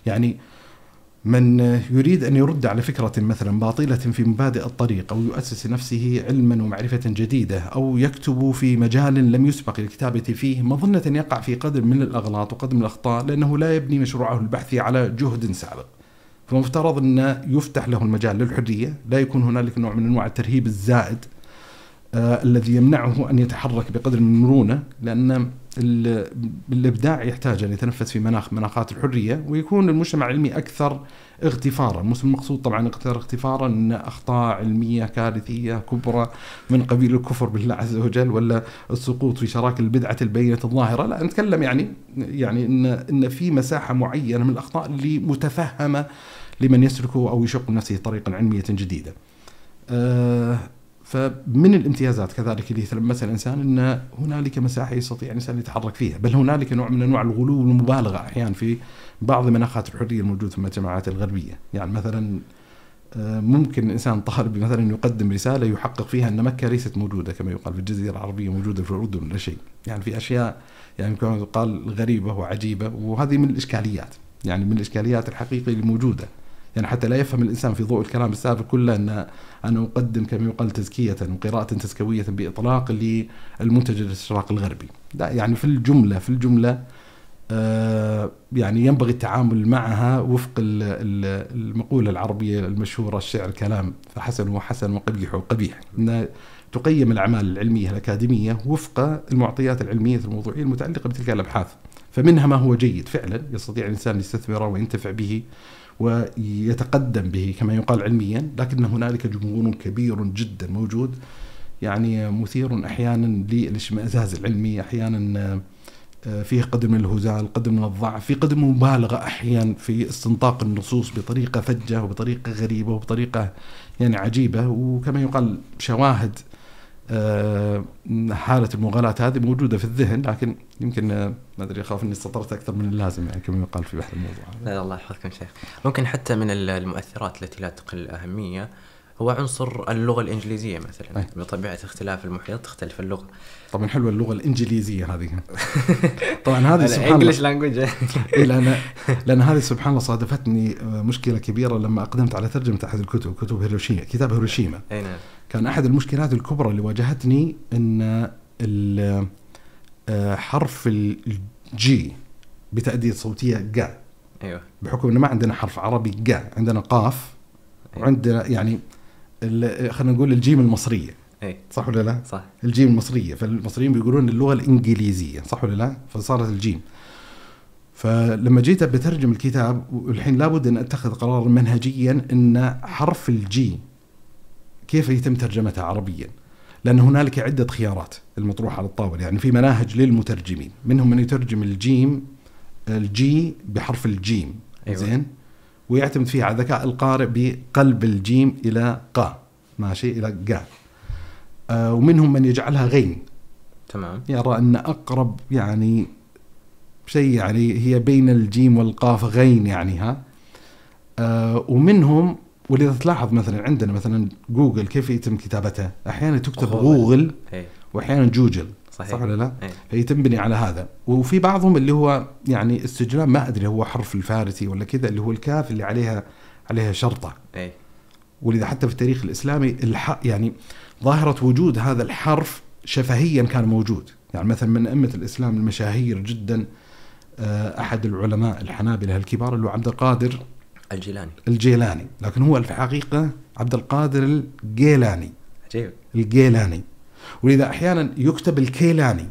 A: يعني من يريد أن يرد على فكرة مثلا باطلة في مبادئ الطريق أو يؤسس نفسه علما ومعرفة جديدة أو يكتب في مجال لم يسبق الكتابة فيه مظنة يقع في قدر من الأغلاط وقدر من الأخطاء لأنه لا يبني مشروعه البحثي على جهد سابق. فمفترض أن يفتح له المجال للحرية. لا يكون هنالك نوع من أنواع الترهيب الزائد آه الذي يمنعه أن يتحرك بقدر من المرونة لأن الإبداع يحتاج أن يتنفس في مناخ مناخات الحرية ويكون المجتمع العلمي أكثر اغتفارا، المقصود طبعا أكثر اغتفارا أن أخطاء علمية كارثية كبرى من قبيل الكفر بالله عز وجل ولا السقوط في شراكة البدعة البينة الظاهرة، لا نتكلم يعني يعني ان إن في مساحة معينة من الأخطاء اللي متفهمه لمن يسلك أو يشق نفسه طريقا علمية جديدة. أه فمن الامتيازات كذلك اللي يتلمسها الإنسان إن هنالك مساحة يستطيع الانسان يتحرك فيها، بل هنالك نوع من أنواع الغلو والمبالغه أحيانا في بعض مناخات الحرية الموجودة في المجتمعات الغربية، يعني مثلا آه، ممكن الانسان طالب مثلا يقدم رسالة يحقق فيها إن مكة ليست موجودة كما يقال في الجزيرة العربية موجودة في الأردن ولا شيء، يعني في أشياء يعني كما يقال غريبة وعجيبة وهذه من الإشكاليات، يعني من الإشكاليات الحقيقية الموجودة. يعني حتى لا يفهم الإنسان في ضوء الكلام السابق كله ان أنا أقدم كما يقال تزكية وقراءه تزكوية بإطلاق للمنتج الاستشراق الغربي. لا يعني في الجمله في الجملة آه فيعني ينبغي التعامل معها وفق ال- ال- المقولة العربية المشهورة الشعر كلام فحسن وحسن وقبيح وقبيح. أن تقيم الأعمال العلمية الأكاديمية وفق المعطيات العلمية الموضوعية المتعلقة بتلك الأبحاث. فمنها ما هو جيد فعلا يستطيع الإنسان يستثمره وينتفع به. ويتقدم به كما يقال علميا لكن هنالك جمهور كبير جدا موجود يعني مثير أحيانا للإشمئزاز العلمي أحيانا آه، فيه قدر من الهزال قدر من الضعف في قدر من المبالغة أحيانا في استنطاق النصوص بطريقة فجة وبطريقة غريبة وبطريقة يعني عجيبة وكما يقال شواهد آه، حالة المغالاة هذه موجودة في الذهن لكن يمكن آه، ما أدري أخاف إني استطرت أكثر من اللازم يعني كما يقال في بحث الموضوع.
B: لا الله يحفظكم شيخ. ممكن حتى من ال- المؤثرات التي لا تقل أهمية هو عنصر اللغة الإنجليزية مثلا.
A: أي.
B: بطبيعة اختلاف المحيط تختلف اللغة.
A: طبعا حلوة اللغة الإنجليزية هذه. طبعا هذه سبحان الله.
B: لانجوج
A: إيه لأن لأن هذه سبحان الله صادفتني آه، مشكلة كبيرة لما أقدمت على ترجمة أحد الكتب كتب هيروشيما كتاب هيروشيما.
B: أي نعم.
A: كان أحد المشكلات الكبرى اللي واجهتني إن آه، حرف الجي بتأدية صوتية جا
B: أيوه.
A: بحكم انه ما عندنا حرف عربي جا عندنا قاف وعندنا يعني خلينا نقول الجيم المصرية.
B: أي.
A: صح ولا لا؟
B: صح.
A: الجيم المصرية. فالمصريين بيقولون اللغة الإنجليزية. صح ولا لا؟ فصارت الجيم. فلما جيت بترجم الكتاب والحين لابد أن أتخذ قرارا منهجيا أن حرف الجي كيف يتم ترجمتها عربيا؟ لأن هنالك عدة خيارات المطروحة على الطاولة يعني في مناهج للمترجمين منهم من يترجم الجيم الجي بحرف الجيم.
B: أيوة.
A: زين؟ ويعتمد فيها على ذكاء القارئ بقلب الجيم إلى قا. ماشي؟ إلى قا. آه ومنهم من يجعلها غين.
B: تمام.
A: يرى أن أقرب يعني شيء يعني هي بين الجيم والقاف غين يعني ها؟ آه ومنهم ولذا تلاحظ مثلا عندنا مثلا جوجل كيف يتم كتابتها أحيانا تكتب. جوجل
B: اي
A: واحيانا جوجل
B: صحيح.
A: صح ولا لا؟
B: اي
A: فهي تنبني على هذا. وفي بعضهم اللي هو يعني استجلام ما أدري هو حرف الفارسي ولا كذا اللي هو الكاف اللي عليها عليها شرطة.
B: اي
A: ولذا حتى في التاريخ الإسلامي الح... يعني ظاهرة وجود هذا الحرف شفهيا كان موجود. يعني مثلا من أئمة الإسلام المشاهير جدا آه، أحد العلماء الحنابلة الكبار اللي هو عبد القادر
B: الجيلاني.
A: الجيلاني. لكن هو في الحقيقة عبد القادر الجيلاني.
B: عجيب
A: الجيلاني. ولذا أحيانا يكتب الكيلاني.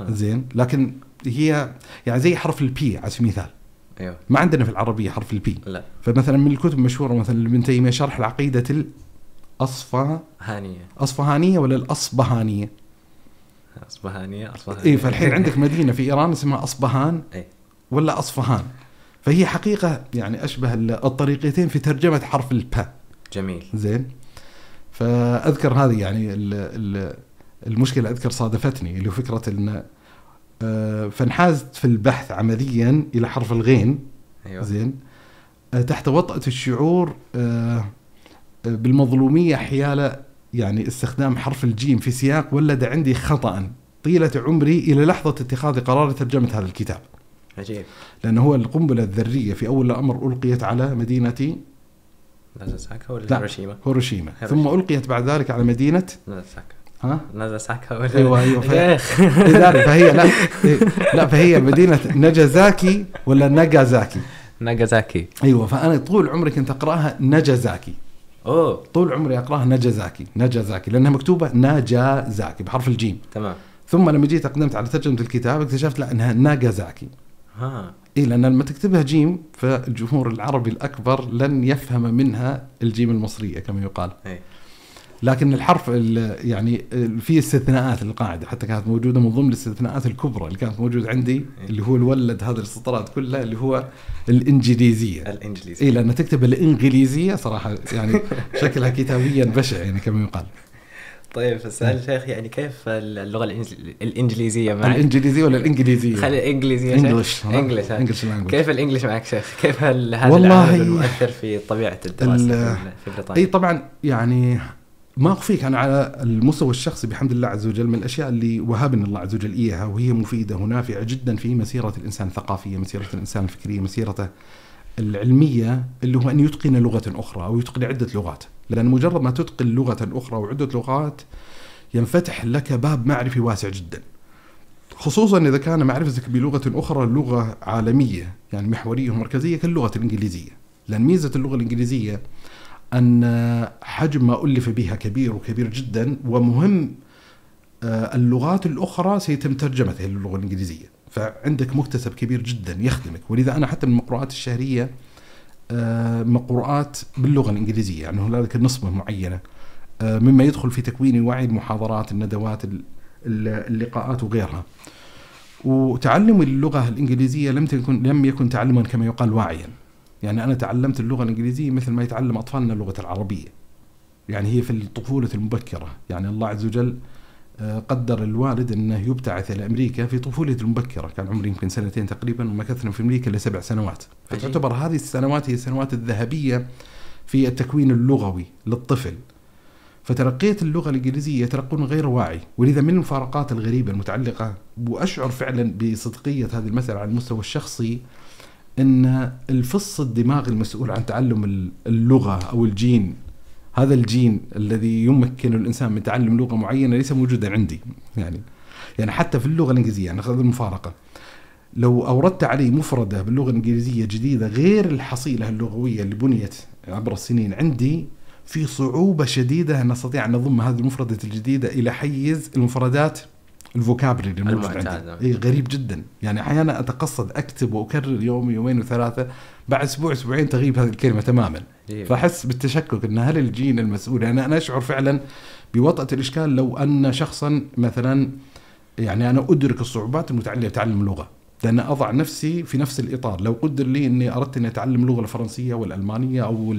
B: ها.
A: زين؟ لكن هي يعني زي حرف البي على سبيل المثال.
B: أيوه.
A: ما عندنا في العربية حرف البي.
B: لا.
A: فمثلا من الكتب المشهورة مثلا لابن تيمية شرح العقيدة
B: الأصفهانية.
A: أصفهانية ولا الأصبهانية؟
B: أصبهانية أصبهانية.
A: اي فالحين عندك مدينة في إيران اسمها أصبهان
B: اي
A: ولا أصفهان؟ فهي حقيقة يعني أشبه ال- الطريقتين في ترجمة حرف الباء
B: جميل.
A: زين؟ فأذكر هذه يعني ال ال المشكلة أذكر صادفتني اللي هو فكرة إن آه، فانحازت في البحث عمليا إلى حرف الغين.
B: أيوه.
A: زين؟ آه، تحت وطأة الشعور آه، بالمظلومية حيال يعني استخدام حرف الجيم في سياق ولد عندي خطأ طيلة عمري إلى لحظة اتخاذ قرار ترجمة هذا الكتاب.
B: عجيب.
A: لأنه هو القنبلة الذرية في أول الأمر ألقيت على مدينة
B: نازاساكا ولا
A: لا.
B: هيروشيما؟
A: هيروشيما. ثم ألقيت بعد ذلك على مدينة
B: نازاساكا.
A: ها؟
B: نازاساكا ولا
A: أيوة أيوة
B: يا
A: ف...
B: أخي
A: لذلك فهي لا إيه، لا فهي مدينة نجازاكي ولا ناجازاكي
B: ناغازاكي.
A: أيوة فأنا طول عمري كنت أقرأها نجازاكي
B: أوه.
A: طول عمري أقرأها ناجازاكي ناجازاكي لأنها مكتوبة ناجازاكي بحرف الجيم.
B: تمام.
A: ثم لما جيت أقدمت على ترجمة الكتاب اكتشفت لا انها ناجازاكي
B: ها.
A: اي لأن لما تكتبها جيم فالجمهور العربي الأكبر لن يفهم منها الجيم المصرية كما يقال.
B: اي
A: لكن الحرف ال- يعني في استثناءات للقاعده حتى كانت موجودة من ضمن الاستثناءات الكبرى اللي كانت موجودة عندي اللي هو الولد هذه السطرات كلها اللي هو الإنجليزية.
B: الانجليزي
A: اي لأن تكتب الإنجليزية صراحة يعني شكلها كتابيا بشع يعني كما يقال.
B: طيب فسأل شيخ يعني كيف اللغة الإنجل- الإنجليزية معك؟
A: الإنجليزية ولا الإنجليزية؟
B: خلي الإنجليزية
A: انجلش
B: انجلش
A: انجلش
B: كيف الإنجليش معك شيخ؟ كيف هل هذا
A: والله-
B: المؤثر في طبيعة الدراسة
A: ال-
B: في- في بريطانيا؟
A: إي طبعا يعني ما أخفيك أنا على المستوى الشخصي بحمد الله عز وجل من الأشياء اللي وهبني الله عز وجل إياها وهي مفيدة ونافعة جدا في مسيرة الإنسان الثقافية، مسيرة الإنسان الفكرية، مسيرته العلمية اللي هو أن يتقن لغة أخرى أو يتقن عدة لغات، لأن مجرد ما تتقن لغة أخرى وعدة لغات ينفتح لك باب معرفي واسع جدا. خصوصا إذا كان معرفتك بلغة أخرى لغة عالمية يعني محورية ومركزية كاللغة الإنجليزية. لأن ميزة اللغة الإنجليزية أن حجم ما ألف بها كبير وكبير جدا ومهم آه، اللغات الأخرى سيتم ترجمتها للغة الإنجليزية. فعندك مكتسب كبير جدا يخدمك. ولذا أنا حتى من المقروءات الشهرية آه، مقروءات باللغة الإنجليزية يعني هنالك نصبة معينة. آه، مما يدخل في تكوين وعي المحاضرات الندوات اللقاءات وغيرها. وتعلم اللغة الإنجليزية لم تكن لم يكن تعلما كما يقال واعيا. يعني أنا تعلمت اللغة الإنجليزية مثل ما يتعلم أطفالنا اللغة العربية. يعني هي في الطفولة المبكرة. يعني الله عز وجل آه، قدر الوالد أنه يبتعث إلى أمريكا في طفولته المبكرة، كان عمري يمكن سنتين تقريبا ومكثنا في أمريكا لسبع سنوات، فتعتبر هذه السنوات هي السنوات الذهبية في التكوين اللغوي للطفل. فترقية اللغة الإنجليزية يترقون غير واعي. ولذا من المفارقات الغريبة المتعلقة وأشعر فعلا بصدقية هذه المسألة على المستوى الشخصي أن الفص الدماغ المسؤول عن تعلم اللغة أو الجين هذا الجين الذي يمكن الإنسان من تعلم لغة معينة ليس موجودا عندي. يعني يعني حتى في اللغة الإنجليزية يعني هذه المفارقة. لو أوردت علي مفردة باللغة الإنجليزية جديدة غير الحصيلة اللغوية اللي بنيت عبر السنين عندي في صعوبة شديدة أن استطيع أن اضم هذه المفردة الجديدة إلى حيز المفردات الفوكابري الموجود عندي. اي غريب جدا. يعني أحيانا أتقصد أكتب وأكرر يوم يومين وثلاثة بعد أسبوع أسبوعين تغيب هذه الكلمة تماما. إيه. فأحس بالتشكك إن هل الجين المسؤول؟ يعني أنا أشعر فعلا بوطأة الإشكال لو أن شخصا مثلا يعني أنا أدرك الصعوبات المتعلقة بتعلم اللغة. لأن أضع نفسي في نفس الإطار. لو قدر لي إني أردت إني أتعلم اللغة الفرنسية والألمانية أو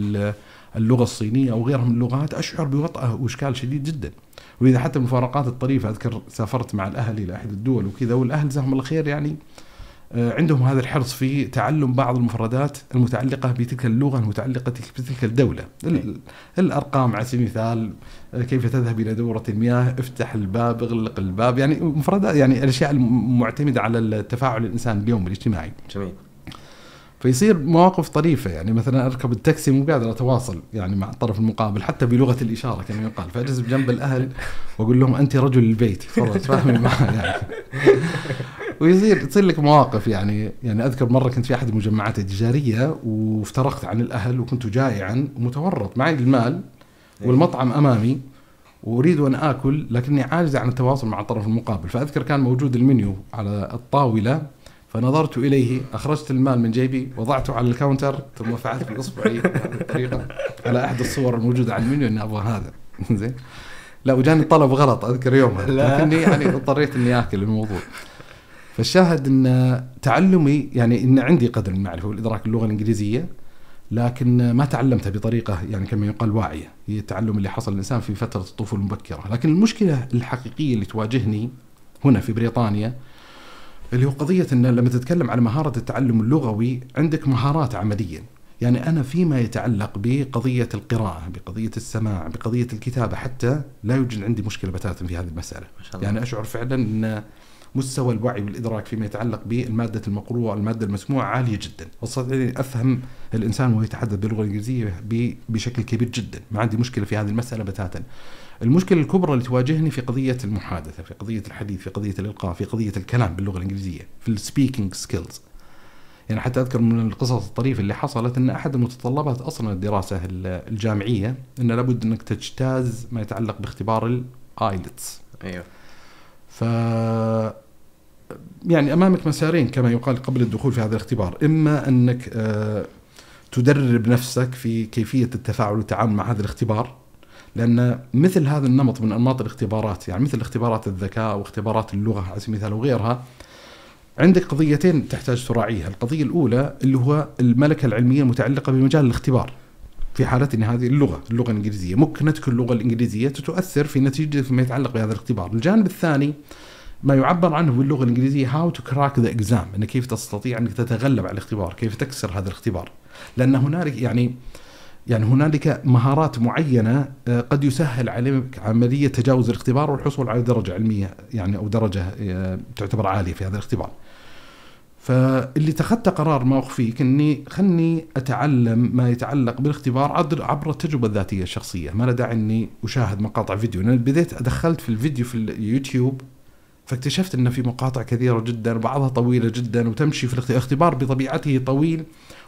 A: اللغة الصينية أو غيرها من اللغات أشعر بوطأة وإشكال شديد جدا. ولذا حتى المفارقات الطريفة أذكر سافرت مع الاهل إلى احد الدول وكذا والأهل جزاهم الله خير يعني عندهم هذا الحرص في تعلم بعض المفردات المتعلقة بتلك اللغة المتعلقة بتلك الدولة. الأرقام على سبيل المثال آه، كيف تذهب إلى دورة المياه؟ افتح الباب اغلق الباب. يعني مفردات يعني الأشياء المعتمدة على التفاعل الإنسان اليومي الاجتماعي.
B: جميل.
A: فيصير مواقف طريفة. يعني مثلا أركب التاكسي مو قادر أتواصل يعني مع الطرف المقابل حتى بلغة الإشارة كما يقال. فأجلس بجنب الأهل وأقول لهم أنت رجل البيت. تفضل تفاهمي معي. يعني. ويصير تصير لك مواقف يعني يعني أذكر مرة كنت في أحد المجمعات التجارية وافترقت عن الأهل وكنت جائعا ومتورط معي المال إيه. والمطعم أمامي وأريد أن آكل لكني عاجز عن التواصل مع الطرف المقابل. فأذكر كان موجود المنيو على الطاولة فنظرت إليه أخرجت المال من جيبي وضعته على الكاونتر ثم فعلت باصبعي الطريقة على أحد الصور الموجودة على المنيو إني أبغى هذا. زين. لا وجاني طلب غلط أذكر يومها. لكني يعني اضطريت إني آكل الموضوع. فالشاهد إن تعلمي يعني إن عندي قدر من المعرفة والإدراك اللغة الإنجليزية لكن ما تعلمتها بطريقة يعني كما يقال واعية، هي التعلم اللي حصل الإنسان في فترة الطفولة المبكرة، لكن المشكلة الحقيقية اللي تواجهني هنا في بريطانيا اللي هو قضية إن لما تتكلم على مهارة التعلم اللغوي عندك مهارات عملية، يعني أنا فيما يتعلق بقضية القراءة، بقضية السماع، بقضية الكتابة حتى لا يوجد عندي مشكلة بتاتا في هذه المسألة. ما شاء الله. يعني أشعر فعلا إن مستوى الوعي والإدراك فيما يتعلق بالمادة المقروءة الماده المسموعة عالية جدا. واستطيع أفهم الإنسان وهو يتحدث باللغة الإنجليزية بشكل كبير جدا. ما عندي مشكلة في هذه المسألة بتاتا. المشكلة الكبرى اللي تواجهني في قضية المحادثة في قضية الحديث في قضية الإلقاء في قضية الكلام باللغة الإنجليزية في ال speaking skills يعني حتى أذكر من القصص الطريفة اللي حصلت أن أحد المتطلبات أصلا الدراسة الجامعية أن لابد أنك تجتاز ما يتعلق باختبار ال
B: IELTS أيوه.
A: ف يعني أمامك مسارين كما يقال قبل الدخول في هذا الاختبار، إما أنك آه، تدرب نفسك في كيفية التفاعل والتعامل مع هذا الاختبار لأن مثل هذا النمط من أنماط الاختبارات يعني مثل اختبارات الذكاء واختبارات اللغة على سبيل المثال وغيرها عندك قضيتين تحتاج تراعيها، القضية الأولى اللي هو الملكة العلمية المتعلقة بمجال الاختبار. في حالتنا هذه اللغة، اللغة الإنجليزية، مكنتك اللغة الإنجليزية تؤثر في نتيجة فيما يتعلق بهذا الاختبار، الجانب الثاني ما يعبر عنه باللغة الإنجليزية how to crack the exam، انك كيف تستطيع إنك تتغلب على الاختبار، كيف تكسر هذا الاختبار. لأن هنالك يعني يعني هنالك مهارات معينة آه، قد يسهل عليك عملية تجاوز الاختبار والحصول على درجة علمية يعني أو درجة آه، تعتبر عالية في هذا الاختبار. فاللي اتخذت قرار ما اخفيك اني خلني أتعلم ما يتعلق بالاختبار عبر التجربة الذاتية الشخصية، ما له داعي إني أشاهد مقاطع فيديو، لأن بديت ادخلت في الفيديو في اليوتيوب فاكتشفت ان في مقاطع كثيرة جدا بعضها طويلة جدا وتمشي في الاختبار بطبيعته طويل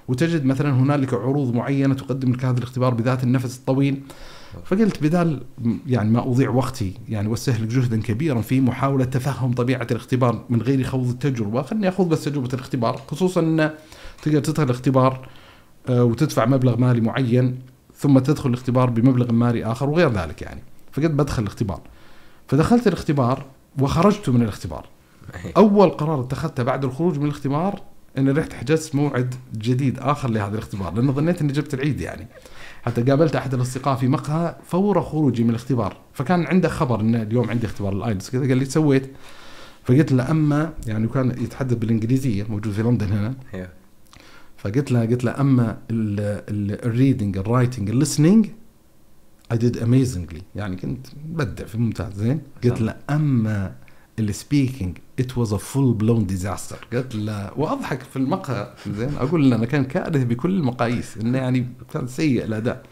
A: وتجد مثلا هنالك عروض معينة تقدم لك هذا الاختبار بذات النفس الطويل. فقلت بدال يعني ما أضيع وقتي يعني واستهلك جهدا كبيرا في محاولة تفهم طبيعة الاختبار من غير خوض التجربة. خليني أخوض بس تجربة الاختبار خصوصا إن تقدر تدخل الاختبار آه، وتدفع مبلغ مالي معين ثم تدخل الاختبار بمبلغ مالي آخر وغير ذلك يعني. فقلت بدخل الاختبار. فدخلت الاختبار وخرجت من الاختبار. أول قرار اتخذته بعد الخروج من الاختبار إني رحت حجزت موعد جديد آخر لهذا الاختبار لأنه ظنيت إني جبت العيد يعني. حتى قابلت أحد الأصدقاء في مقهى فور خروجي من الاختبار. فكان عنده خبر إن اليوم عندي اختبار ال IELTS كذا قال لي سويت؟ فقلت له أما يعني كان يتحدث بالإنجليزية موجود في لندن هنا. فقلت له قلت له أما ال reading ال writing ال listening I did amazingly يعني كنت بدع في ممتاز زين؟ قلت له أما ال speaking it was a full blown disaster قلت له وأضحك في المقهى. زين أقول أنا كان كارثه بكل المقاييس إنه يعني كان سيء الأداء.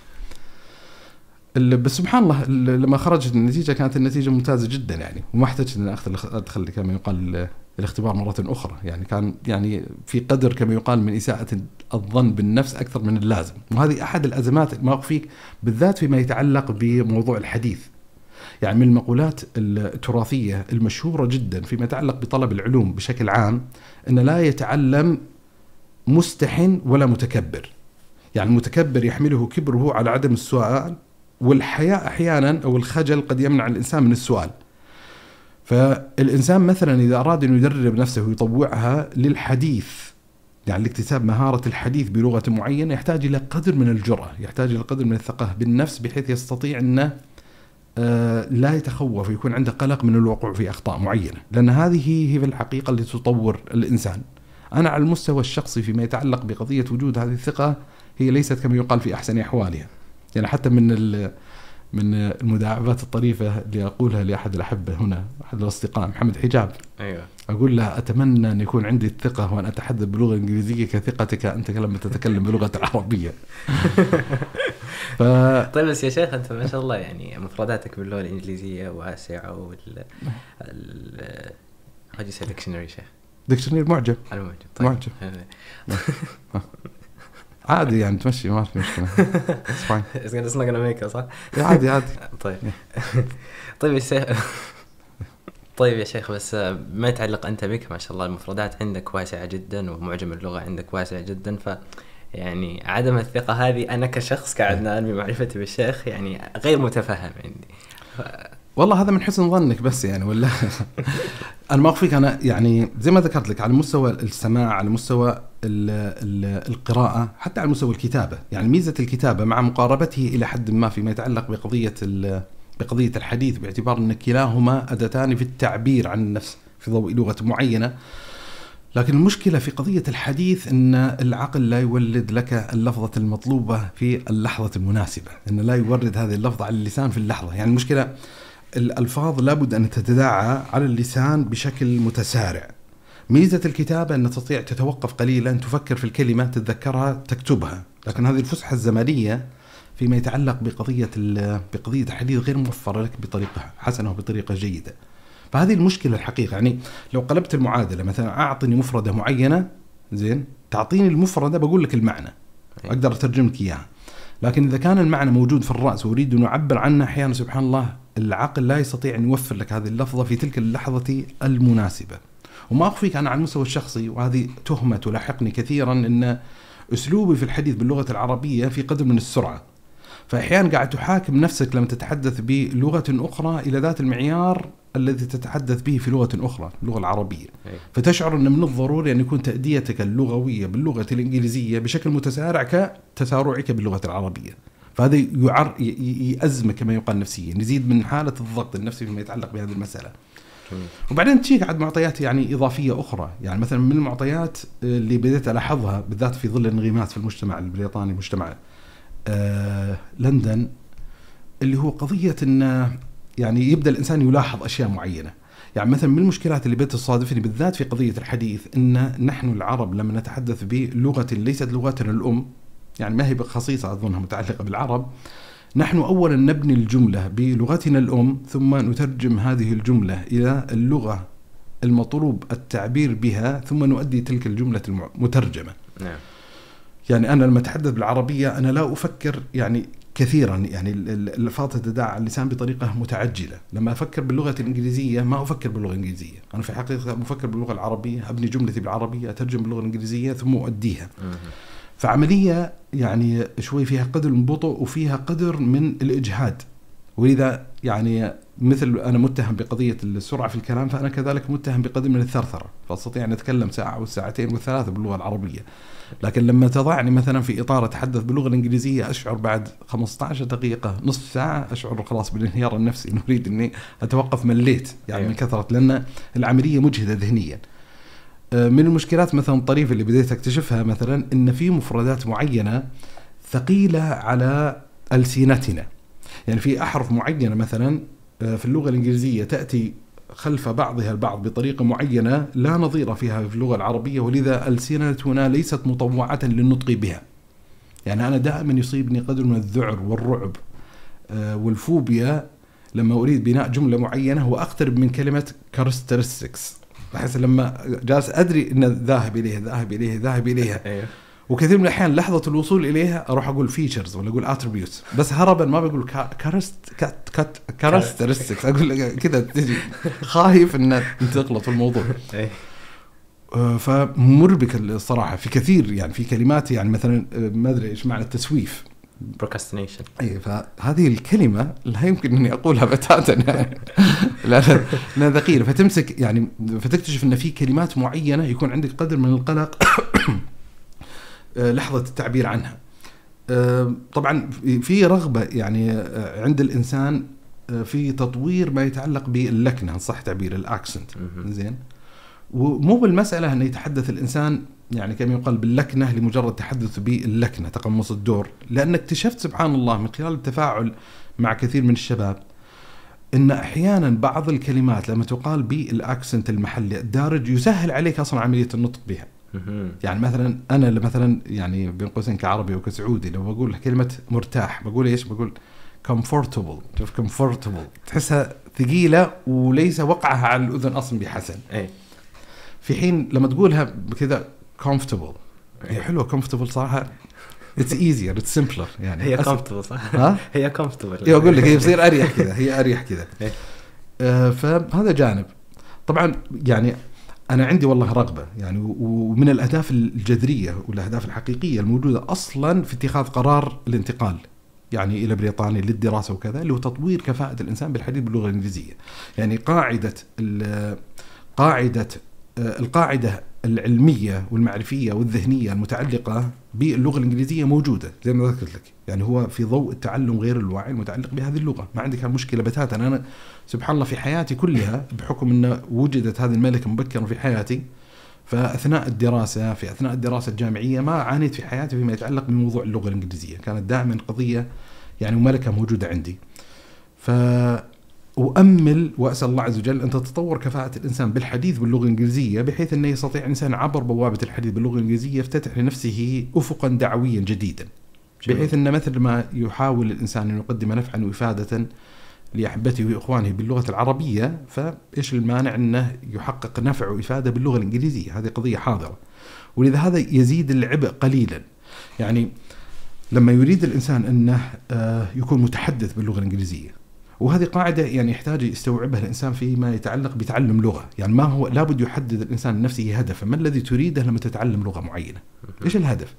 A: ال- بس سبحان الله ال- لما خرجت النتيجة كانت النتيجة ممتازة جدا يعني. وما احتجت ان أخذ- أدخل كما يقال الاختبار مرة أخرى. يعني كان يعني في قدر كما يقال من إساءة الظن بالنفس أكثر من اللازم. وهذه أحد الأزمات ما فيك بالذات فيما يتعلق بموضوع الحديث. يعني من المقولات التراثية المشهورة جدا فيما يتعلق بطلب العلوم بشكل عام أن لا يتعلم مستحن ولا متكبر. يعني المتكبر يحمله كبره على عدم السؤال والحياء أحيانا أو الخجل قد يمنع الإنسان من السؤال. فالإنسان مثلا إذا أراد أن يدرب نفسه ويطوعها للحديث يعني لاكتساب مهارة الحديث بلغة معينة يحتاج إلى قدر من الجرأة يحتاج إلى قدر من الثقة بالنفس بحيث يستطيع أنه لا يتخوف ويكون عنده قلق من الوقوع في أخطاء معينة لأن هذه هي في الحقيقة اللي تطور الإنسان. أنا على المستوى الشخصي فيما يتعلق بقضية وجود هذه الثقة هي ليست كما يقال في أحسن أحوالها. يعني حتى من من المداعبات الطريفة اللي أقولها لأحد الأحبة هنا أحد الأصدقاء محمد حجاب.
B: أيوه.
A: أقول له أتمنى أن يكون عندي الثقة وأن أتحدث بلغة إنجليزية كثقتك أنت لما تتكلم بلغة العربية. ف...
B: طيب بس يا شيخ أنت ما شاء الله يعني مفرداتك باللغة الإنجليزية واسعة وال ال dictionary شيخ؟
A: دكشنير معجم
B: المعجم طيب.
A: معجم. عادي يعني تمشي ما في مشكلة. It's fine.
B: It's gonna- it's not gonna make it صح؟
A: عادي عادي.
B: طيب. طيب يا شيخ. طيب يا شيخ بس ما يتعلق أنت بك ما شاء الله المفردات عندك واسعة جدا ومعجم اللغة عندك واسع جدا ف يعني عدم الثقة هذه أنا كشخص كعدنان بمعرفتي بالشيخ يعني غير متفهم عندي.
A: والله هذا من حسن ظنك بس يعني ولا؟ أنا ما أخفيك أنا يعني زي ما ذكرت لك على مستوى السماع على مستوى ال ال القراءة حتى على مستوى الكتابة. يعني ميزة الكتابة مع مقاربته إلى حد ما فيما يتعلق بقضية بقضية الحديث باعتبار أن كلاهما اداتان في التعبير عن النفس في ضوء لغة معينة. لكن المشكلة في قضية الحديث أن العقل لا يولد لك اللفظة المطلوبة في اللحظة المناسبة أن لا يورد هذه اللفظة على اللسان في اللحظة. يعني المشكلة الألفاظ لابد أن تتداعى على اللسان بشكل متسارع. ميزة الكتابه أن تستطيع تتوقف قليلا تفكر في الكلمة تتذكرها تكتبها. لكن هذه الفسحة الزمنية فيما يتعلق بقضية ال- بقضية الحديث غير موفره لك بطريقة حسنة وبطريقة جيدة. فهذه المشكلة الحقيقة. يعني لو قلبت المعادلة مثلا أعطني مفردة معينة زين تعطيني المفردة بقول لك المعنى. أقدر اترجم لك إياها. لكن إذا كان المعنى موجود في الرأس وأريد أن أعبر عنه أحيانا سبحان الله العقل لا يستطيع أن يوفر لك هذه اللفظة في تلك اللحظة المناسبة. وما أخفيك أنا على المستوى الشخصي وهذه تهمة تلاحقني كثيرا إن أسلوبي في الحديث باللغة العربية في قدر من السرعة. فأحيانا قاعد تحاكم نفسك لما تتحدث بلغة أخرى إلى ذات المعيار الذي تتحدث به في لغة أخرى اللغة العربية
B: أيوة.
A: فتشعر أن من الضروري أن يكون تأديتك اللغوية باللغة الإنجليزية بشكل متسارع كتسارعك باللغة العربية فهذا يعر ي- ي- يأزمك كما يقال نفسيا يزيد من حالة الضغط النفسي فيما يتعلق بهذه المسألة
B: جميل.
A: وبعدين تجيك عاد معطيات يعني إضافية أخرى يعني مثلا من المعطيات اللي بديت ألاحظها بالذات في ظل الانغماس في المجتمع البريطاني مجتمع لندن اللي هو قضية إن يعني يبدأ الإنسان يلاحظ أشياء معينة. يعني مثلا من المشكلات اللي بدأت تصادفني بالذات في قضية الحديث إن نحن العرب لما نتحدث بلغة ليست لغتنا الأم يعني ما هي خصيصه أظنها متعلقة بالعرب نحن اولا نبني الجملة بلغتنا الأم ثم نترجم هذه الجملة إلى اللغة المطلوب التعبير بها ثم نؤدي تلك الجملة المترجمة.
B: نعم.
A: يعني أنا لما أتحدث بالعربية أنا لا أفكر يعني كثيرا يعني الألفاظ تتداعى على اللسان بطريقة متعجلة، لما أفكر باللغة الإنجليزية ما أفكر باللغة الإنجليزية، أنا في الحقيقة بفكر باللغة العربية، أبني جملتي بالعربية، أترجم باللغة الإنجليزية ثم أؤديها. فعملية يعني شوي فيها قدر من بطء وفيها قدر من الإجهاد. ولذا يعني مثل أنا متهم بقضية السرعة في الكلام فأنا كذلك متهم بقدر من الثرثرة، فأستطيع أن أتكلم ساعة والساعتين والثلاثة باللغة العربية. لكن لما تضعني مثلا في إطار أتحدث باللغة الإنجليزية أشعر بعد 15 دقيقة نصف ساعة أشعر خلاص بالانهيار النفسي إنه أريد إني أتوقف مليت يعني. من كثرة لأن العملية مجهدة ذهنيا. آه، من المشكلات مثلا الطريفه اللي بديت أكتشفها مثلا إن في مفردات معينة ثقيلة على ألسنتنا. يعني في أحرف معينة مثلا آه، في اللغة الإنجليزية تأتي خلف بعضها البعض بطريقة معينة لا نظير فيها في اللغة العربية ولذا ألسنتنا ليست مطوعة للنطق بها. يعني أنا دائما يصيبني قدر من الذعر والرعب آه، والفوبيا لما أريد بناء جملة معينة وأقترب من كلمة characteristics بحيث لما جالس أدري أن ذاهب إليها ذاهب إليها ذاهب إليها.
B: أيوه.
A: وكثير من الأحيان لحظة الوصول إليها أروح أقول features ولا أقول attributes بس هربا ما بقول charact- cha- cha- characteristics أقول كذا تجي. خايف إن تغلط في الموضوع.
B: إيه.
A: آه، فمربك الصراحة. في كثير يعني في كلمات يعني مثلا آه، ما أدري إيش معنى التسويف.
B: procrastination
A: اي فهذه الكلمة لا يمكن إني أقولها بتاتا. لانها ثقيله فتمسك يعني فتكتشف إن في كلمات معينة يكون عندك قدر من القلق. لحظة التعبير عنها. آه، طبعا في رغبة يعني آه، عند الإنسان في تطوير ما يتعلق باللكنة صح تعبير ال accent. زين. ومو بالمسألة انه يتحدث الإنسان يعني كما يقال باللكنة لمجرد تحدثه باللكنة تقمص الدور. لأن اكتشفت سبحان الله من خلال التفاعل مع كثير من الشباب أن أحيانا بعض الكلمات لما تقال بال accent المحلي الدارج يسهل عليك أصلا عملية النطق بها. يعني مثلا أنا مثلا يعني بين قوسين كعربي وكسعودي لو بقول كلمة مرتاح بقول إيش؟ بقول comfortable شوف comfortable تحسها ثقيلة وليس وقعها على الأذن أصلا بحسن.
B: اي
A: في حين لما تقولها كذا comfortable هي حلوة comfortable صراحة. it's easier it's simpler يعني.
B: هي comfortable صح؟
A: ها؟
B: هي comfortable
A: اي أقول لك هي بتصير أريح كذا هي أريح كذا. آه فهذا جانب. طبعا يعني أنا عندي والله رغبة يعني ومن الأهداف الجذرية والأهداف الحقيقية الموجودة أصلا في اتخاذ قرار الانتقال يعني إلى بريطانيا للدراسة وكذا اللي هو تطوير كفاءة الإنسان بالحديث باللغة الإنجليزية. يعني قاعدة قاعدة آه، القاعدة العلمية والمعرفية والذهنية المتعلقة باللغة الإنجليزية موجودة زي ما ذكرت لك، يعني هو في ضوء التعلم غير الواعي المتعلق بهذه اللغة، ما عندك مشكلة بتاتا. أنا سبحان الله في حياتي كلها بحكم أن وجدت هذه الملكة مبكرا في حياتي فأثناء الدراسة في أثناء الدراسة الجامعية ما عانيت في حياتي فيما يتعلق بموضوع اللغة الإنجليزية، كانت دائما قضية يعني ملكه موجودة عندي. ف أؤمل وأسأل الله عز وجل أن تتطور كفاءة الإنسان بالحديث باللغة الإنجليزية بحيث أنه يستطيع الإنسان عبر بوابة الحديث باللغة الإنجليزية يفتتح لنفسه أفقا دعويا جديدا. بحيث أن مثل ما يحاول الإنسان أن يقدم نفعا وإفادة لأحبته وإخوانه باللغة العربية فإيش المانع أنه يحقق نفع وإفادة باللغة الإنجليزية؟ هذه قضية حاضرة. ولذا هذا يزيد العبء قليلا. يعني لما يريد الإنسان أنه آه، يكون متحدث باللغة الإنجليزية وهذه قاعدة يعني يحتاج يستوعبها الإنسان فيما يتعلق بتعلم لغة. يعني ما هو لابد يحدد الإنسان لنفسه هدفا ما الذي تريده لما تتعلم لغة معينة؟ إيش الهدف؟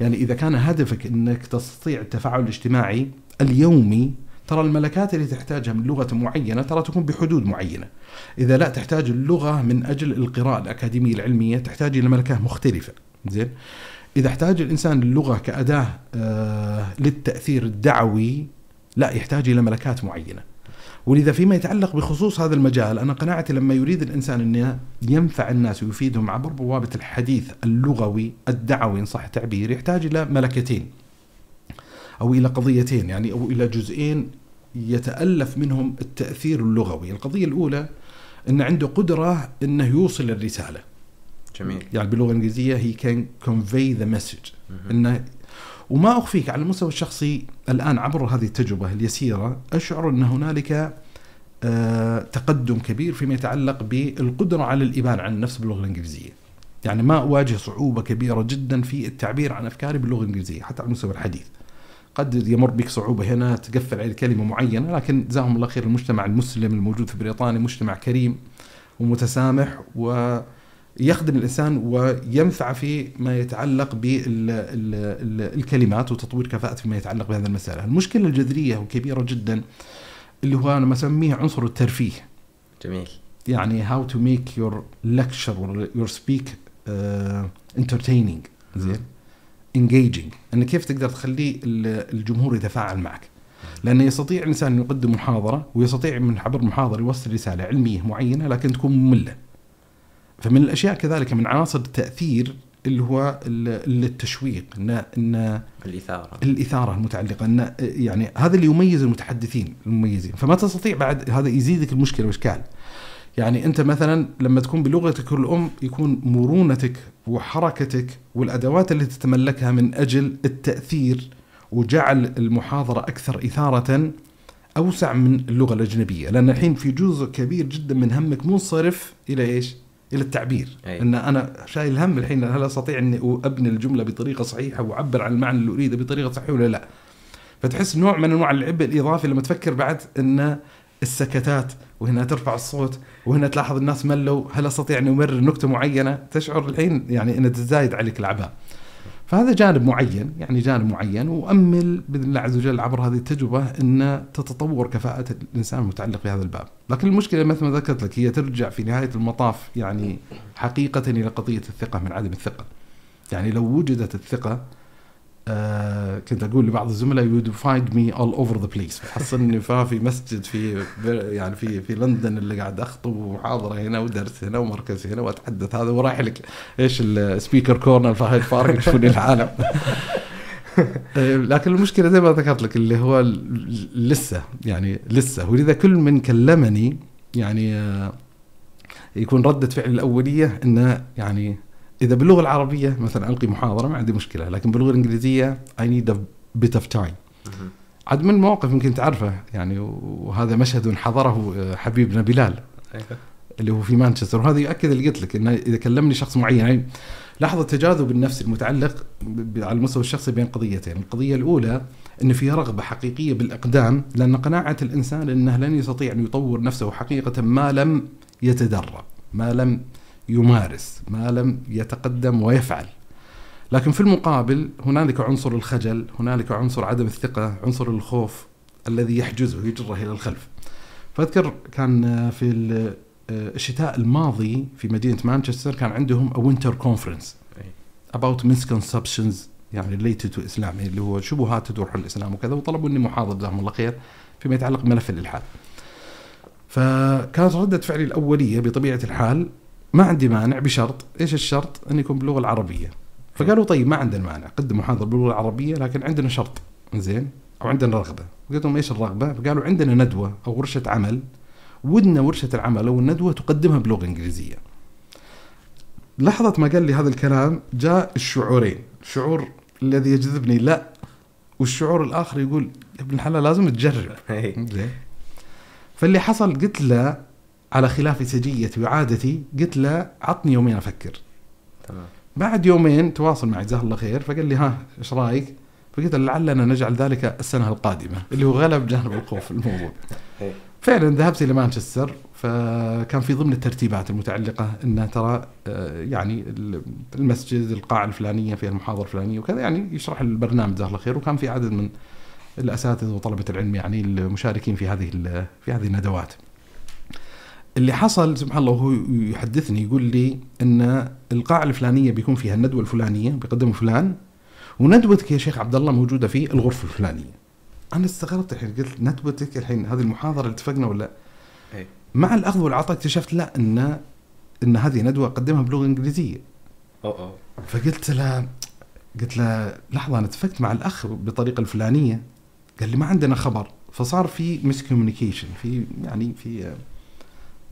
A: يعني إذا كان هدفك أنك تستطيع التفاعل الاجتماعي اليومي ترى الملكات اللي تحتاجها من لغة معينة ترى تكون بحدود معينة. إذا لا تحتاج اللغة من أجل القراءة الأكاديمية العلمية تحتاج إلى ملكات مختلفة. زين؟ إذا احتاج الإنسان اللغة كأداة آه للتأثير الدعوي لا يحتاج إلى ملكات معينة ولذا فيما يتعلق بخصوص هذا المجال أنا قناعتي لما يريد الإنسان انه ينفع الناس ويفيدهم عبر بوابة الحديث اللغوي الدعوي إن صح التعبير يحتاج إلى ملكتين أو إلى قضيتين يعني أو إلى جزئين يتألف منهم التأثير اللغوي، القضية الأولى إن عنده قدرة إنه يوصل الرسالة.
B: جميل.
A: يعني باللغة الإنجليزية he can convey the message إنه وما أخفيك على المستوى الشخصي الآن عبر هذه التجربة اليسيرة أشعر أن هنالك آه، تقدم كبير فيما يتعلق بالقدرة على الإبانة عن النفس باللغة الإنجليزية. يعني ما أواجه صعوبة كبيرة جدا في التعبير عن أفكاري باللغة الإنجليزية حتى على المستوى الحديث. قد يمر بك صعوبة هنا تقفل على كلمة معينة لكن جزاهم الله خير المجتمع المسلم الموجود في بريطانيا مجتمع كريم ومتسامح ويخدم الإنسان وينفع في ما يتعلق بالكلمات وتطوير كفاءة فيما يتعلق بهذه المساله. المشكلة الجذرية وكبيرة جدا اللي هو أنا بسميه عنصر الترفيه.
B: جميل.
A: يعني how to make your lecture your speech entertaining زين engaging أن كيف تقدر تخلي الجمهور يتفاعل معك لأنه يستطيع الإنسان أن يقدم محاضرة ويستطيع من عبر المحاضره يوصل رسالة علمية معينة لكن تكون مملة فمن الأشياء كذلك من عناصر التأثير اللي هو التشويق ان إن
B: الإثارة.
A: الإثارة المتعلقة إن يعني هذا اللي يميز المتحدثين المميزين. فما تستطيع بعد هذا يزيدك المشكلة وإشكال. يعني أنت مثلا لما تكون بلغتك الأم يكون مرونتك وحركتك والأدوات اللي تتملكها من أجل التأثير وجعل المحاضرة أكثر إثارة أوسع من اللغة الأجنبية. لأن الحين في جزء كبير جدا من همك منصرف إلى إيش؟ إلى التعبير أي. إن أنا شايل هم الحين هل أستطيع إني أبني الجملة بطريقة صحيحة وأعبر عن المعنى اللي أريده بطريقة صحيحة ولا لا؟ فتحس نوع من أنواع العبء الإضافي لما تفكر بعد إن السكتات وهنا ترفع الصوت وهنا تلاحظ الناس ملوا هل أستطيع ان أمرر نكتة معينة تشعر الحين يعني إن تزايد عليك الاعباء فهذا جانب معين يعني جانب معين وأمل بإذن الله عز وجل عبر هذه التجربة أن تتطور كفاءة الإنسان المتعلق بهذا الباب، لكن المشكلة مثل ما ذكرت لك هي ترجع في نهاية المطاف يعني حقيقة إلى قضية الثقة من عدم الثقة. يعني لو وجدت الثقة آه كنت أقول لبعض الزملاء you find me all over the place تحصلني في مسجد في يعني في في لندن اللي قاعد أخطب ومحاضره هنا ودرس هنا ومركز هنا وأتحدث هذا ورايح لك. إيش ال Speaker Corner في Hyde Park يشوفون العالم. آه، لكن المشكلة زي ما ذكرت لك اللي هو لسه يعني لسه. ولذا كل من كلمني يعني آه، يكون ردة فعل الأولية أنه يعني إذا باللغة العربية مثلا ألقي محاضرة ما عندي مشكلة لكن باللغة الإنجليزية I need a bit of time عاد من المواقف يمكن تعرفه يعني وهذا مشهد حضره آه، حبيبنا بلال أيوه. اللي هو في مانشستر. وهذا يؤكد اللي قلت لك إنه إذا كلمني شخص معين يعني لاحظ التجاذب النفسي المتعلق على المستوى الشخصي بين قضيتين، القضية الأولى إن في رغبة حقيقية بالإقدام لأن قناعة الإنسان إنه لن يستطيع أن يطور نفسه حقيقة ما لم يتدرب، ما لم يمارس ما لم يتقدم ويفعل. لكن في المقابل هنالك عنصر الخجل هنالك عنصر عدم الثقة عنصر الخوف الذي يحجزه يجره إلى الخلف. فأذكر كان في الشتاء الماضي في مدينة مانشستر كان عندهم a winter conference about misconceptions يعني related to Islam اللي هو شبهات تدور حول الإسلام وكذا وطلبوا مني محاضر جزاهم الله خير فيما يتعلق بملف الإلحاد. فكانت ردة فعلي الأولية بطبيعة الحال ما عندي مانع بشرط إيش الشرط؟ أن يكون باللغة العربية. فقالوا طيب ما عندنا مانع قدم محاضره باللغة العربية لكن عندنا شرط زين أو عندنا رغبة. قلت لهم إيش الرغبة؟ فقالوا عندنا ندوة أو ورشة عمل ودنا ورشة العمل أو الندوة تقدمها بلغة إنجليزية. لحظة ما قال لي هذا الكلام جاء الشعورين، الشعور الذي يجذبني لا والشعور الآخر يقول يا ابن الحلال لازم تجرب. زين. فاللي حصل قلت له على خلاف سجيتي وعادتي قلت له عطني يومين أفكر تمام بعد يومين تواصل معي جزاه الله خير فقال لي ها إيش رأيك؟ فقلت لعلنا نجعل ذلك السنة القادمة اللي هو غلب جانب الخوف في الموضوع. إيه. فعلا ذهبت إلى مانشستر فكان في ضمن الترتيبات المتعلقة إنه ترى آه، يعني المسجد القاعة الفلانية فيها المحاضرة الفلانية وكذا يعني يشرح البرنامج جزاه الله خير وكان في عدد من الأساتذة وطلبة العلم يعني المشاركين في هذه في هذه الندوات. اللي حصل سبحان الله وهو يحدثني يقول لي إن القاعة الفلانية بيكون فيها الندوة الفلانية بيقدم فلان وندوتك يا شيخ عبد الله موجودة في الغرفة الفلانية. أنا استغربت الحين قلت ندوتك الحين هذه المحاضرة اللي اتفقنا ولا أي. مع الأخذ والعطاء اكتشفت لا إن إن هذه ندوة اقدمها بلغة إنجليزية. أو أو. فقلت له قلت له لحظة أنا اتفقت مع الأخ بالطريقة الفلانية قال لي ما عندنا خبر فصار في مس كوميونيكيشن في يعني في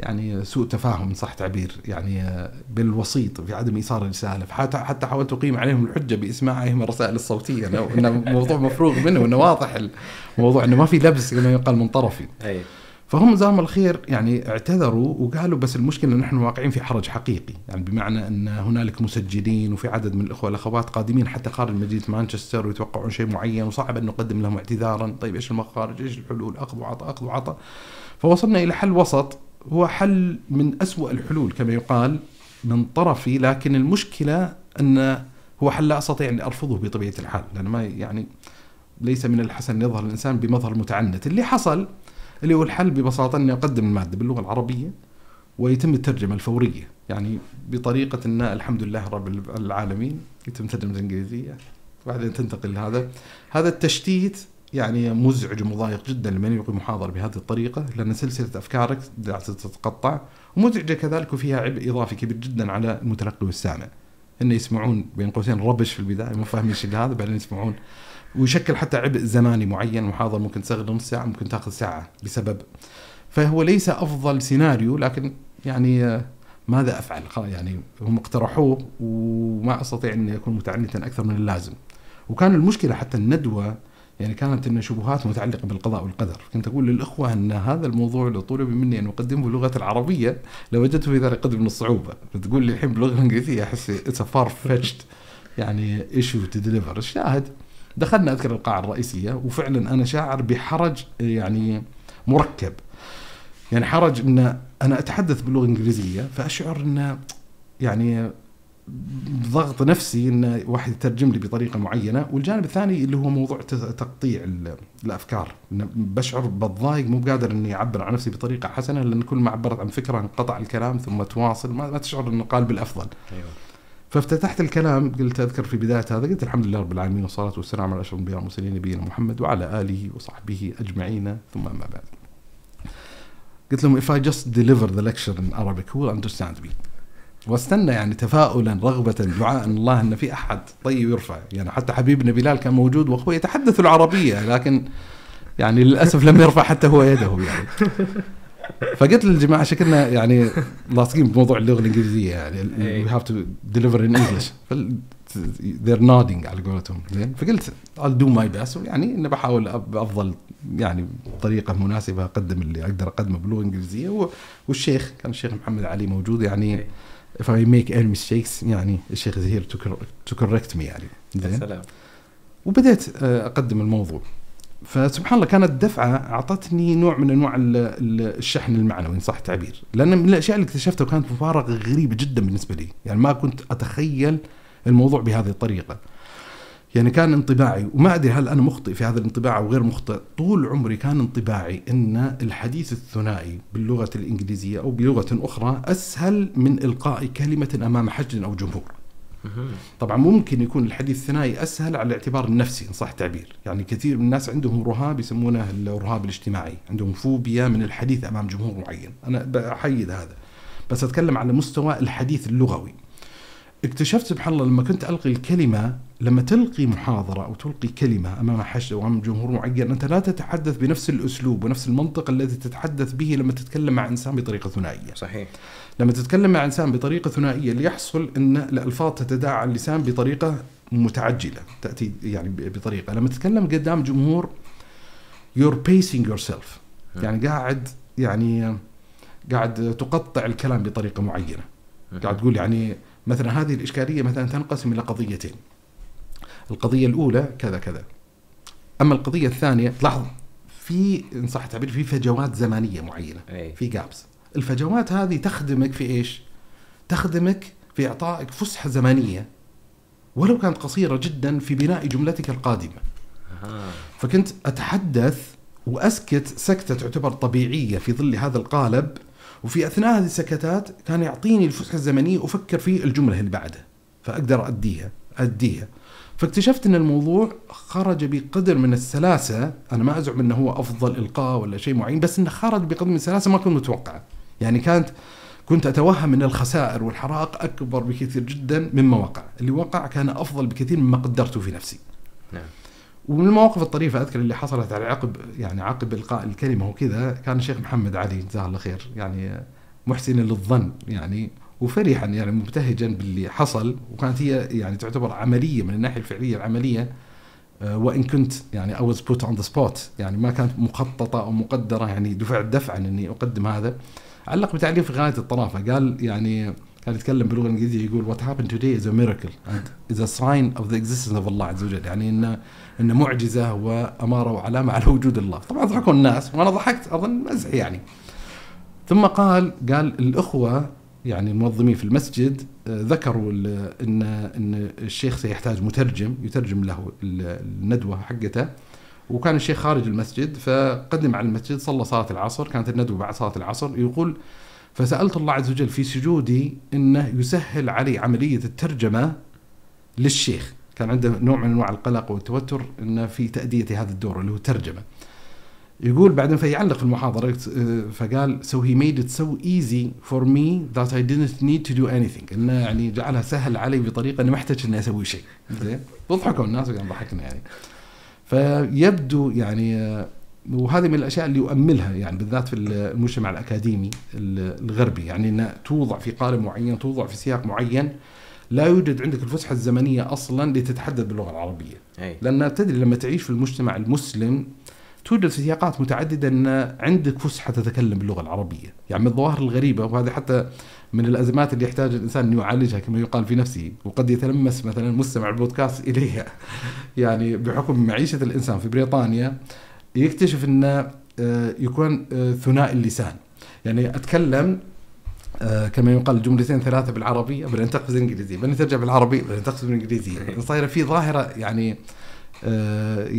A: يعني سوء تفاهم صح تعبير. يعني بالوسيط في عدم ايصال الرساله حتى حتى حاولت أقيم عليهم الحجة بإسماعهم الرسائل الصوتية. إنه موضوع مفروغ منه وانه واضح الموضوع إنه ما في لبس كما يقال من طرفي. أي. فهم جزاهم الخير يعني اعتذروا وقالوا بس المشكلة نحن واقعين في حرج حقيقي. يعني بمعنى إن هنالك مسجلين وفي عدد من الإخوة والأخوات قادمين حتى خارج مدينه مانشستر ويتوقعون شيء معين وصعب أن نقدم لهم اعتذارا. طيب إيش المخارج؟ إيش الحلول؟ اخذ وعطاء اخذ وعطاء فوصلنا إلى حل وسط. هو حل من أسوأ الحلول كما يقال من طرفي لكن المشكلة أن هو حل لا أستطيع أن أرفضه بطبيعة الحال لأن ما يعني ليس من الحسن أن يظهر الإنسان بمظهر متعنت. اللي حصل اللي هو الحل ببساطة اني اقدم المادة باللغة العربية ويتم الترجمة الفورية. يعني بطريقة أن الحمد لله رب العالمين يتم ترجمة الانجليزيه وبعدين تنتقل لهذا. هذا التشتيت يعني مزعج ومضايق جدا لمن يلقي محاضره بهذه الطريقة لأن سلسلة أفكارك تتقطع. ومزعجة كذلك وفيها عبء إضافي كبير جدا على المتلقي والسامع. انه يسمعون بين قوسين ربش في البداية مو فاهمين إيش هذا بعدين يسمعون. ويشكل حتى عبء زماني معين محاضره ممكن تستغرق نص ساعة ممكن تأخذ ساعة بسبب فهو ليس أفضل سيناريو لكن يعني آه، ماذا أفعل؟ يعني هم اقترحوه وما أستطيع ان أكون متعنتا أكثر من اللازم. وكان المشكلة حتى الندوة يعني كانت إن شبهات متعلقة بالقضاء والقدر، كنت أقول للأخوة أن هذا الموضوع لو طلب مني أن أقدمه باللغة العربية لوجدته في ذلك قدر من الصعوبة، فتقول لي الحين باللغة الانجليزيه أحس it's far-fetched يعني issue to deliver، الشاهد دخلنا أذكر القاعة الرئيسية وفعلا أنا شاعر بحرج يعني مركب. يعني حرج إن أنا أتحدث باللغة الانجليزيه فأشعر إن يعني ضغط نفسي إن واحد يترجم لي بطريقة معينة والجانب الثاني اللي هو موضوع تقطيع الأفكار بشعر بالضايق مو قادر إني أعبر عن نفسي بطريقة حسنة لأن كل ما عبرت عن فكرة انقطع الكلام ثم تواصل ما تشعر إنه قال بالأفضل أيوة. فافتتحت الكلام قلت أذكر في بداية هذا قلت الحمد لله رب العالمين والصلاة والسلام على أشرف الأنبياء والمرسلين نبينا محمد وعلى آله وصحبه أجمعين ثم أما بعد. قلت لهم if I just deliver the lecture in Arabic who will understand me واستنى يعني تفاؤلا رغبة دعاء الله أن في أحد. طيب يرفع. يعني حتى حبيبنا بلال كان موجود وهو يتحدث العربية لكن يعني للأسف لم يرفع حتى هو يده يعني. فقلت للجماعة شكلنا يعني لاصقين بموضوع اللغة الإنجليزية يعني we have to deliver in English they're nodding على قولتهم. زين؟ فقلت I'll do my best. يعني إني بحاول بأفضل يعني طريقة مناسبة أقدم اللي أقدر أقدمه باللغة الانجليزيه والشيخ كان الشيخ محمد علي موجود يعني. If I make any mistakes يعني الشيخ is here to correct me يعني.
B: زين؟
A: وبديت آه، أقدم الموضوع. فسبحان الله كانت دفعة أعطتني نوع من أنواع الشحن المعنوي ان صح التعبير لأن من الأشياء اللي اكتشفتها كانت مفارقة غريبة جدا بالنسبة لي. يعني ما كنت أتخيل الموضوع بهذه الطريقة. يعني كان انطباعي وما أدري هل أنا مخطئ في هذا الانطباع أو غير مخطئ. طول عمري كان انطباعي إن الحديث الثنائي باللغة الإنجليزية أو بلغة أخرى أسهل من إلقاء كلمة أمام حشد أو جمهور. طبعا ممكن يكون الحديث الثنائي أسهل على الاعتبار النفسي إن صح التعبير يعني كثير من الناس عندهم رهاب يسمونه الرهاب الاجتماعي. عندهم فوبيا من الحديث أمام جمهور معين. أنا بحيد هذا. بس أتكلم على مستوى الحديث اللغوي. اكتشفت سبحان الله لما كنت ألقي الكلمة لما تلقي محاضرة أو تلقي كلمة أمام حشد أو أمام جمهور معين أنت لا تتحدث بنفس الأسلوب ونفس المنطق الذي تتحدث به لما تتكلم مع إنسان بطريقة ثنائية.
B: صحيح.
A: لما تتكلم مع إنسان بطريقة ثنائية ليحصل أن الألفاظ تتداعى على اللسان بطريقة متعجلة تأتي يعني بطريقة. لما تتكلم قدام جمهور you're pacing yourself. يعني قاعد يعني قاعد تقطع الكلام بطريقة معينة. قاعد تقول يعني مثلا هذه الإشكالية مثلا تنقسم إلى قضيتين. القضية الأولى كذا كذا. أما القضية الثانية لاحظ في إن صح التعبير في فجوات زمنية معينة
B: أي.
A: في جابس الفجوات هذه تخدمك في إيش؟ تخدمك في إعطائك فسحة زمنية ولو كانت قصيرة جدا في بناء جملتك القادمة. فكنت أتحدث وأسكت سكتة تعتبر طبيعية في ظل هذا القالب وفي أثناء هذه السكتات كان يعطيني الفسحة الزمنية أفكر في الجملة اللي بعدها فأقدر اديها أديها. فاكتشفت إن الموضوع خرج بقدر من السلاسة. أنا ما أزعم إنه هو أفضل إلقاء ولا شيء معين بس إنه خرج بقدر من السلاسة ما كنت متوقعه يعني كانت كنت أتوهم إن الخسائر والحرائق أكبر بكثير جدا مما وقع اللي وقع كان أفضل بكثير مما قدرته في نفسي.
B: نعم.
A: ومن المواقف الطريفة أذكر اللي حصلت على عقب يعني عقب إلقاء الكلمة وكذا كان الشيخ محمد علي جزاه الله خير يعني محسنا للظن يعني وفرحا يعني مبتهجا باللي حصل وكانت هي يعني تعتبر عملية من الناحية الفعلية العملية آه، وإن كنت يعني I was put on the spot يعني ما كانت مخططة أو مقدرة يعني دفعت دفعا إني أقدم هذا. علق بتعليق في غاية الطرافة قال يعني كان يتكلم باللغة الإنجليزية يقول what happened today is a miracle and is a sign of the existence of Allah عز وجل. يعني انه إنه معجزة وأمارة وعلامة على وجود الله. طبعا ضحكوا الناس وأنا ضحكت أظن مزح يعني. ثم قال قال الأخوة يعني المنظمين في المسجد آه، ذكروا ان إن الشيخ سيحتاج مترجم يترجم له الندوة حقته. وكان الشيخ خارج المسجد فقدم على المسجد صلى صلاة العصر. كانت الندوة بعد صلاة العصر. يقول فسألت الله عز وجل في سجودي إنه يسهل علي عملية الترجمة للشيخ. كان عنده نوع من أنواع القلق والتوتر انه في تأدية هذا الدور اللي هو ترجمه يقول بعدين فيعلق في المحاضرة آه، فقال so he made it so easy for me that I didn't need to do anything. إنه يعني جعلها سهل علي بطريقة إني ما احتاج إني أسوي شيء. زين؟ بضحكوا الناس وقام ضحكنا يعني. فيبدو يعني آه، وهذه من الأشياء اللي يؤملها يعني بالذات في المجتمع الأكاديمي الغربي. يعني انها توضع في قالب معين توضع في سياق معين لا يوجد عندك الفسحة الزمنية أصلا لتتحدث باللغة العربية. أي. لأن تدري لما تعيش في المجتمع المسلم توجد سياقات متعددة أن عندك فسحة تتكلم باللغة العربية، يعني من الظواهر الغريبة وهذه حتى من الأزمات اللي يحتاج الإنسان انه يعالجها كما يقال في نفسه، وقد يتلمس مثلا مستمع البودكاست إليها. يعني بحكم معيشة الإنسان في بريطانيا يكتشف انه آه، يكون آه، ثنائي اللسان. يعني أتكلم آه كما يقال جملتين ثلاثة بالعربي بعدين تقفز انجليزي بعدين ترجع بالعربي بعدين تقفز بالانجليزي صايرة في ظاهرة يعني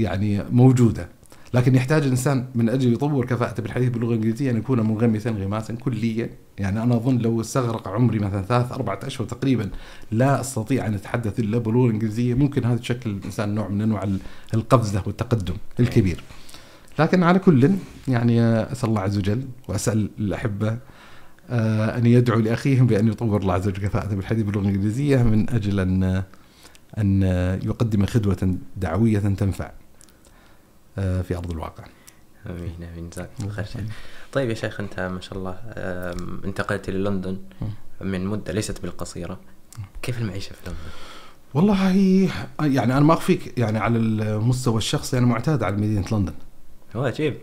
A: يعني موجودة. لكن يحتاج الإنسان من أجل يطور كفاءته بالحديث باللغة الإنجليزية أن يكون منغمسا انغماسا كليا. يعني أنا أظن لو استغرق عمري مثلا ثلاث أربعة أشهر تقريبا لا أستطيع أن أتحدث إلا باللغة الإنجليزية ممكن هذا تشكل الإنسان نوع من أنواع القفزة والتقدم الكبير. لكن على كل يعني أسأل الله عز وجل وأسأل الأحبة آه، أن يدعو لأخيهم بأن يطور الله عز وجل كفاءته بالحديث باللغة الإنجليزية من أجل أن أن يقدم خدوة دعوية تنفع. في أرض الواقع.
B: آمين آمين جزاك الله خير. طيب يا شيخ أنت ما شاء الله انتقلت إلى لندن من مدة ليست بالقصيرة. كيف المعيشة في لندن؟
A: والله يعني أنا ما أخفيك يعني على المستوى الشخصي أنا معتاد على مدينة لندن.
B: هو عجيب.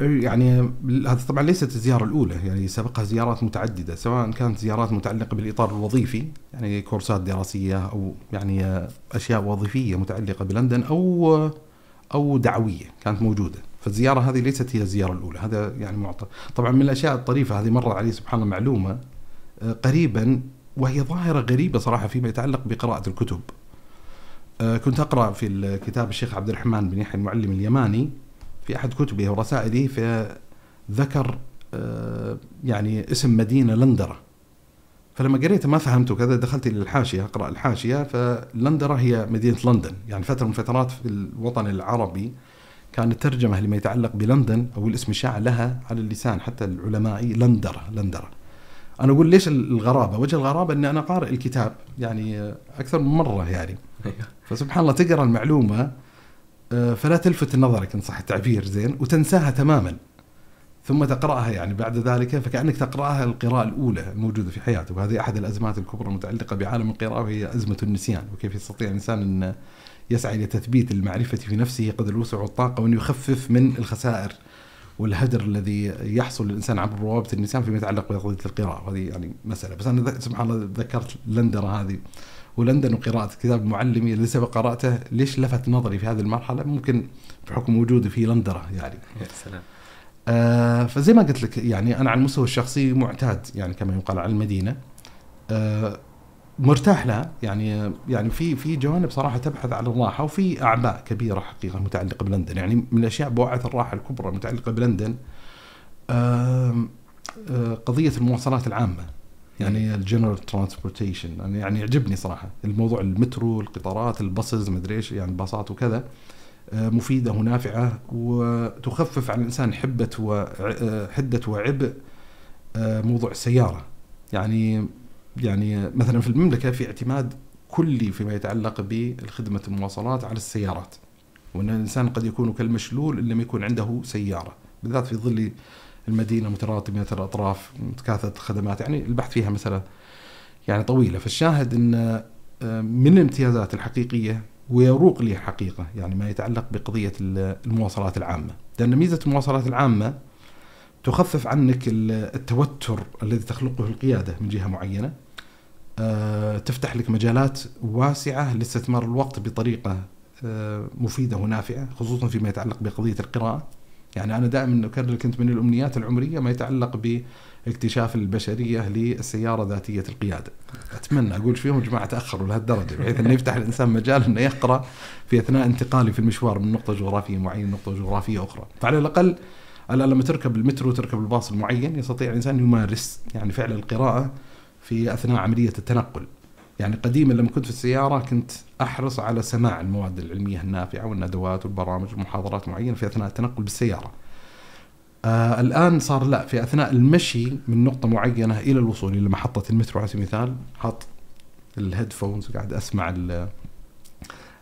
A: يعني هذا طبعا ليست الزيارة الأولى يعني سبقها زيارات متعددة سواء كانت زيارات متعلقة بالإطار الوظيفي يعني كورسات دراسية أو يعني أشياء وظيفية متعلقة بلندن أو أو دعوية كانت موجودة. فالزيارة هذه ليست هي الزيارة الأولى هذا يعني معطى. طبعا من الأشياء الطريفة هذه مرت علي سبحان الله معلومة آه، قريبا وهي ظاهرة غريبة صراحة فيما يتعلق بقراءة الكتب. آه، كنت أقرأ في كتاب الشيخ عبد الرحمن بن يحيى المعلم اليماني في أحد كتبه ورسائله فذكر آه، يعني اسم مدينة لندرة. فلما قريته ما فهمته كذا دخلت إلى الحاشية أقرأ الحاشية فلندرة هي مدينة لندن يعني فترة من فترات في الوطن العربي كانت الترجمه لما يتعلق بلندن أو الاسم الشائع لها على اللسان حتى العلمائي لندرة لندرة أنا أقول ليش الغرابة؟ وجه الغرابة إني أنا قارئ الكتاب يعني أكثر من مرة يعني أيوه. فسبحان الله تقرأ المعلومة آه، فلا تلفت نظرك إن صح التعبير زين وتنساها تماما ثم تقرأها يعني بعد ذلك فكأنك تقرأها القراءة الأولى الموجودة في حياتك. وهذه أحد الأزمات الكبرى المتعلقة بعالم القراءة وهي أزمة النسيان. وكيف يستطيع الإنسان أن يسعى إلى تثبيت المعرفة في نفسه قدر الوسع والطاقة وأن يخفف من الخسائر والهدر الذي يحصل للإنسان عبر بوابه النسيان فيما يتعلق بقضية القراءة. وهذه يعني مسألة. بس أنا سبحان الله ذكرت لندره هذه. ولندن وقراءة كتاب المعلمي اللي سبق قرأته. ليش لفت نظري في هذه المرحلة؟ ممكن بحكم وجودي في لندرة يعني. يا سلام. آه فزي ما قلت لك يعني أنا على المستوى الشخصي معتاد يعني كما يقال على المدينة. آه مرتاح لها يعني يعني في في جوانب صراحة تبحث عن الراحة وفي أعباء كبيرة حقيقة متعلقة بلندن. يعني من الأشياء بوعة الراحة الكبرى المتعلقه بلندن آه قضية المواصلات العامة يعني ال general transportation يعني يعجبني صراحة. الموضوع المترو القطارات ال buses مدري إيش يعني الباصات وكذا. مفيدة ونافعة وتخفف عن الإنسان حبة وحدة آه، وعبء آه، موضوع السيارة. يعني يعني مثلا في المملكة في اعتماد كلي فيما يتعلق بخدمة المواصلات على السيارات وأن الإنسان قد يكون كالمشلول إن لم يكون عنده سيارة بالذات في ظل المدينة متراتبة الأطراف متكاثرة الخدمات. يعني البحث فيها مسألة يعني طويلة. فالشاهد أن من الامتيازات الحقيقية ويروق لي حقيقة يعني ما يتعلق بقضية المواصلات العامة. لأن ميزة المواصلات العامة تخفف عنك التوتر الذي تخلقه القيادة من جهة معينة. آه، تفتح لك مجالات واسعة لاستثمار الوقت بطريقة آه، مفيدة ونافعة خصوصا فيما يتعلق بقضية القراءة. يعني أنا دائما أكرر كنت من الأمنيات العمرية ما يتعلق باكتشاف البشرية للسيارة ذاتية القيادة. أتمنى أقول فيهم جماعة تأخروا لهالدرجة بحيث أنه يفتح الإنسان مجال أنه يقرأ في أثناء انتقالي في المشوار من نقطة جغرافية معينة لنقطة جغرافية أخرى. فعلى الأقل الآن لما تركب المترو تركب الباص المعين يستطيع الإنسان يمارس يعني فعل القراءة في أثناء عملية التنقل. يعني قديما لما كنت في السيارة كنت أحرص على سماع المواد العلمية النافعة والندوات والبرامج ومحاضرات معينة في أثناء التنقل بالسيارة. آه الآن صار لا في أثناء المشي من نقطة معينة إلى الوصول إلى محطة المترو على سبيل المثال حط ال headphones وقاعد أسمع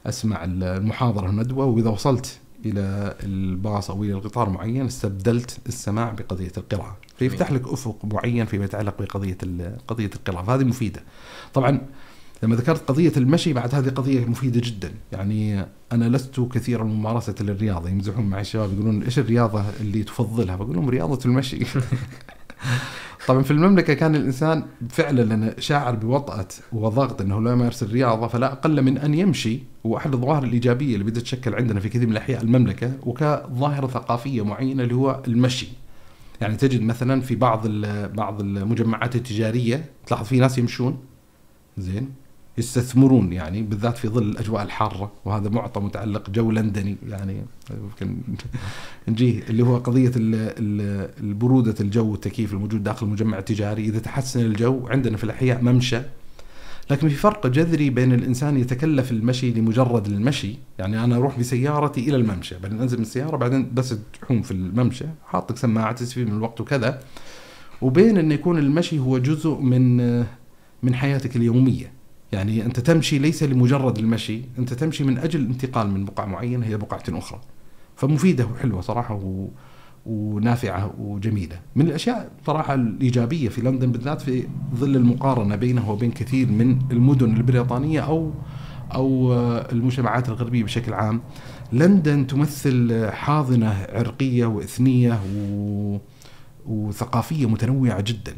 A: أسمع المحاضرة الندوة وإذا وصلت إلى الباص أو إلى القطار معين استبدلت السماع بقضية القراءة. فيفتح لك أفق معين فيما يتعلق بقضية قضية القراءة فهذه مفيدة. طبعا لما ذكرت قضية المشي بعد هذه قضية مفيدة جدا. يعني أنا لست كثيرا ممارسة للرياضة يمزحون معي الشباب يقولون إيش الرياضة اللي تفضلها؟ بقول لهم رياضة المشي. طبعا في المملكة كان الإنسان فعلا لأنه شاعر بوطأة وضغط أنه لا يمارس الرياضة فلا أقل من أن يمشي. وأحد الظواهر الإيجابية اللي بدأت تشكل عندنا في كثير من الأحياء المملكة وكظاهرة ثقافية معينة اللي هو المشي. يعني تجد مثلا في بعض بعض المجمعات التجارية تلاحظ في ناس يمشون؟ زين. يستثمرون يعني بالذات في ظل الأجواء الحارة وهذا معطى متعلق جو لندني يعني. يمكن نجيه اللي هو قضية البرودة الجو والتكييف الموجود داخل المجمع التجاري. إذا تحسن الجو عندنا في الأحياء ممشى. لكن في فرق جذري بين الإنسان يتكلف المشي لمجرد المشي. يعني أنا أروح بسيارتي إلى الممشى بعدين أنزل من السيارة بعدين بس تحوم في الممشى. حاطك سماعة تستفيد من الوقت وكذا. وبين انه يكون المشي هو جزء من من حياتك اليومية. يعني أنت تمشي ليس لمجرد المشي أنت تمشي من أجل الانتقال من بقعة معينة إلى بقعة أخرى. فمفيدة وحلوة صراحة و... ونافعة وجميلة. من الأشياء صراحة الإيجابية في لندن بالذات في ظل المقارنة بينه وبين كثير من المدن البريطانية أو أو المجتمعات الغربية بشكل عام. لندن تمثل حاضنة عرقية وإثنية و... وثقافية متنوعة جدا.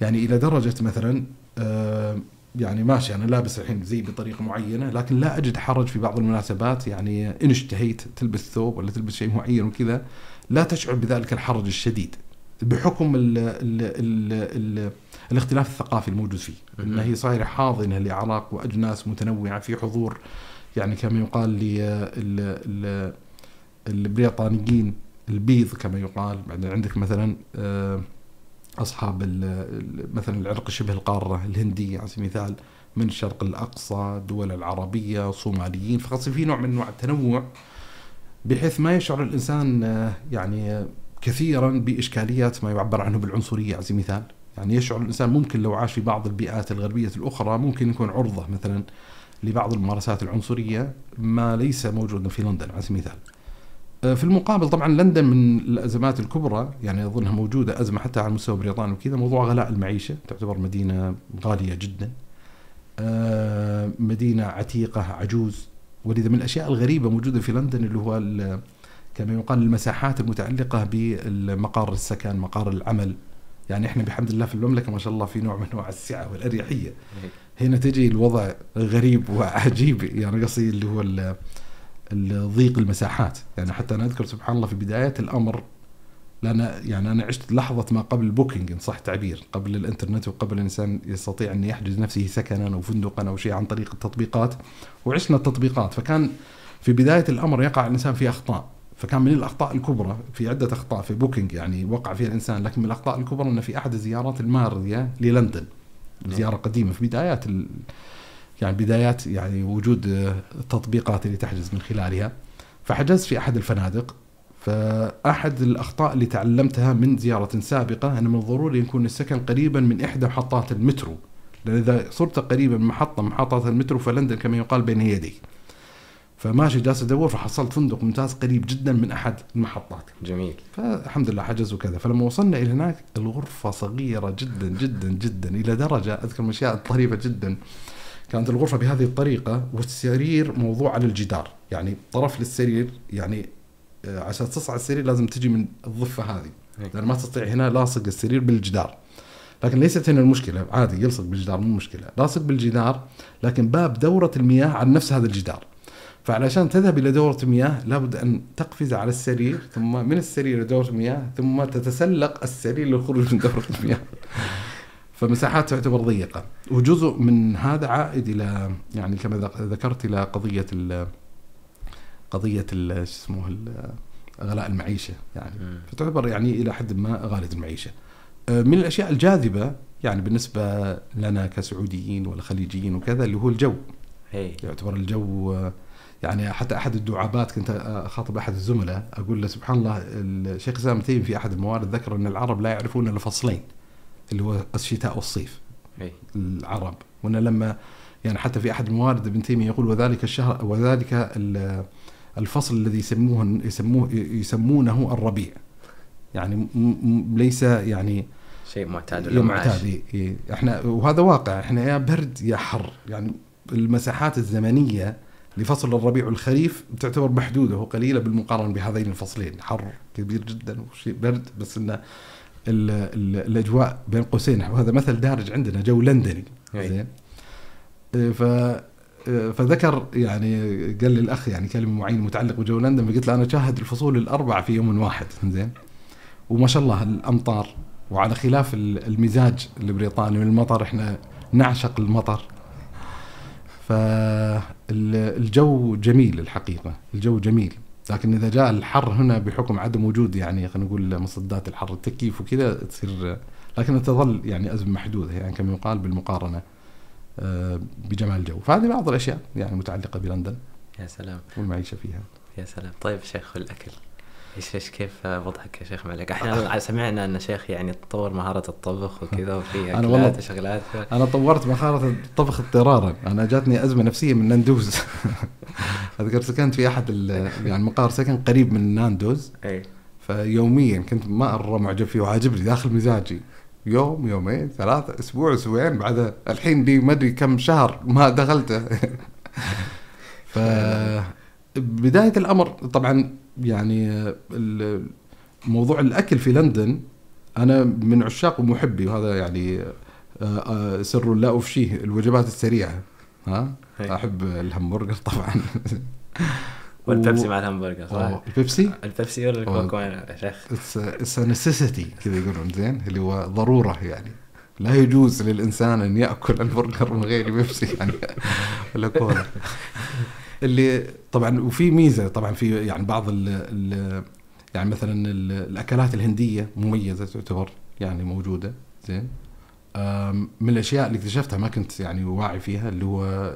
A: يعني إلى درجة مثلا آه، يعني ماشي أنا لابس الحين زي بطريقة معينة لكن لا أجد حرج في بعض المناسبات يعني إن اشتهيت تلبس ثوب ولا تلبس شيء معين وكذا لا تشعر بذلك الحرج الشديد بحكم ال ال ال ال الاختلاف الثقافي الموجود فيه انه هي صايرة حاضنة لأعراق وأجناس متنوعة في حضور يعني كما يقال لي البريطانيين البيض كما يقال بعدين عندك مثلا آه أصحاب مثلا العرق شبه القارة الهندية على سبيل المثال من الشرق الأقصى الدول العربية صوماليين فقط في نوع من أنواع التنوع بحيث ما يشعر الإنسان يعني كثيرا بإشكاليات ما يعبر عنه بالعنصرية على سبيل المثال. يعني يشعر الإنسان ممكن لو عاش في بعض البيئات الغربية الأخرى ممكن يكون عرضة مثلا لبعض الممارسات العنصرية ما ليس موجودا في لندن على سبيل المثال. آه، في المقابل طبعا لندن من الأزمات الكبرى يعني أظنها موجودة أزمة حتى على مستوى بريطانيا وكذا موضوع غلاء المعيشة تعتبر مدينة غالية جدا. آه، مدينة عتيقة عجوز ولذا من الأشياء الغريبة موجودة في لندن اللي هو كما يقال المساحات المتعلقة بمقار السكن، مقار العمل. يعني إحنا بحمد الله في المملكة ما شاء الله في نوع من أنواع السعه والأريحية. هنا تجي الوضع غريب وعجيب يعني قصدي اللي هو ضيق المساحات. يعني حتى أنا أذكر سبحان الله في بدايات الأمر لأن يعني أنا عشت لحظة ما قبل بوكينج إن صح التعبير قبل الإنترنت وقبل الإنسان يستطيع أن يحجز نفسه سكنا أو فندقا أو شيء عن طريق التطبيقات وعشنا التطبيقات. فكان في بداية الأمر يقع الإنسان في أخطاء. فكان من الأخطاء الكبرى في عدة أخطاء في بوكينج يعني وقع فيها الإنسان. لكن من الأخطاء الكبرى انه في أحد الزيارات المارديه للندن زيارة قديمة في بدايات يعني بدايات يعني وجود التطبيقات اللي تحجز من خلالها. فحجزت في أحد الفنادق فأحد الأخطاء اللي تعلمتها من زيارة سابقة أن من الضروري يكون السكن قريبا من إحدى محطات المترو. لأن إذا صرت قريبا من محطة من محطات المترو فلندن كما يقال بين يدي. فماشي جالس أدور فحصلت فندق ممتاز قريب جدا من أحد المحطات.
B: جميل.
A: فالحمد لله حجز وكذا. فلما وصلنا إلى هناك الغرفة صغيرة جدا جدا جدا إلى درجة أذكر من الأشياء الطريفة جدا. كانت الغرفة بهذه الطريقة والسرير موضوع على الجدار. يعني طرف للسرير يعني آه، عشان تصعد السرير لازم تجي من الضفة هذه. لأن ما تستطيع هنا لاصق السرير بالجدار. لكن ليست هنا المشكلة. عادي يلصق بالجدار مو مشكلة. لاصق بالجدار لكن باب دورة المياه على نفس هذا الجدار. فعلشان تذهب إلى دورة المياه لابد أن تقفز على السرير ثم من السرير إلى دورة المياه ثم تتسلق السرير للخروج من دورة المياه. فمساحات تعتبر ضيقة وجزء من هذا عائد إلى يعني كما ذكرت إلى قضية ال قضية ال شو اسمه غلاء المعيشة يعني فتعتبر يعني إلى حد ما غاليه المعيشة. آه، من الأشياء الجاذبة يعني بالنسبة لنا كسعوديين ولا خليجيين وكذا اللي هو الجو. هي. يعتبر الجو يعني حتى أحد الدعابات كنت أخاطب أحد الزملاء أقول له سبحان الله الشيخ اسامه تيمي في أحد الموارد ذكر إن العرب لا يعرفون الا فصلين اللي هو الشتاء والصيف. هي. العرب. وان لما يعني حتى في أحد الموارد ابن تيمية يقول وذلك الشهر وذلك الفصل الذي يسموه يسموه يسمونه الربيع. يعني ليس يعني
B: شيء معتاد ولا معتاد
A: إحنا وهذا واقع. إحنا يا برد يا حر. يعني المساحات الزمنية لفصل الربيع والخريف تعتبر محدودة وقليلة بالمقارنة بهذين الفصلين. حر كبير جدا وشيء برد بس إنه الأجواء بين قوسين. وهذا مثل دارج عندنا جو لندني. زين؟ ف فذكر يعني قال لي الأخ يعني كلمة معينة متعلق بجو لندن فقلت له أنا شاهد الفصول الأربعة في يوم واحد. زين؟ وما شاء الله الأمطار وعلى خلاف المزاج البريطاني من المطر إحنا نعشق المطر. فالجو جميل الحقيقة الجو جميل. لكن إذا جاء الحر هنا بحكم عدم وجود يعني خلينا نقول مصدات الحر التكييف وكذا تصير لكن تظل يعني ازمه محدوده يعني كما يقال بالمقارنة آه، بجمال الجو فهذه بعض الأشياء يعني متعلقة بلندن
B: يا سلام.
A: والمعيشة فيها.
B: يا سلام. طيب شيخ الاكل إيش إيش كيف وضعك يا شيخ مالك؟ إحنا سمعنا إن شيخ يعني تطور مهارة الطبخ وكذا وفي
A: أنا والله وشغلات. أنا طورت مهارة الطبخ اضطرارا. أنا جاتني أزمة نفسية من ناندوز. أذكر سكنت في أحد يعني مقار سكن قريب من ناندوز. اي فيوميا كنت ما أرى معجب فيه وعاجبني داخل مزاجي. يوم يومين ثلاثة أسبوع أسبوعين بعد الحين دي ما أدري كم شهر ما دخلته. ف بداية الأمر طبعا يعني موضوع الأكل في لندن أنا من عشاق ومحبي وهذا يعني آه، آه، سر لا أفشيه الوجبات السريعة. ها؟ أحب الهمبرجر طبعا.
B: والبيبسي مع الهمبرجر صح؟
A: البيبسي؟
B: البيبسي ولا الكوكو يا شيخ؟
A: it's necessity كذا يقولون زين؟ اللي هو ضرورة يعني. لا يجوز للإنسان أن يأكل البرجر من غير بيبسي يعني. ولا كولا اللي طبعا وفي ميزة طبعا في يعني بعض ال ال يعني مثلا الأكلات الهندية مميزة تعتبر يعني موجودة زين؟ من الأشياء اللي اكتشفتها ما كنت يعني واعي فيها اللي هو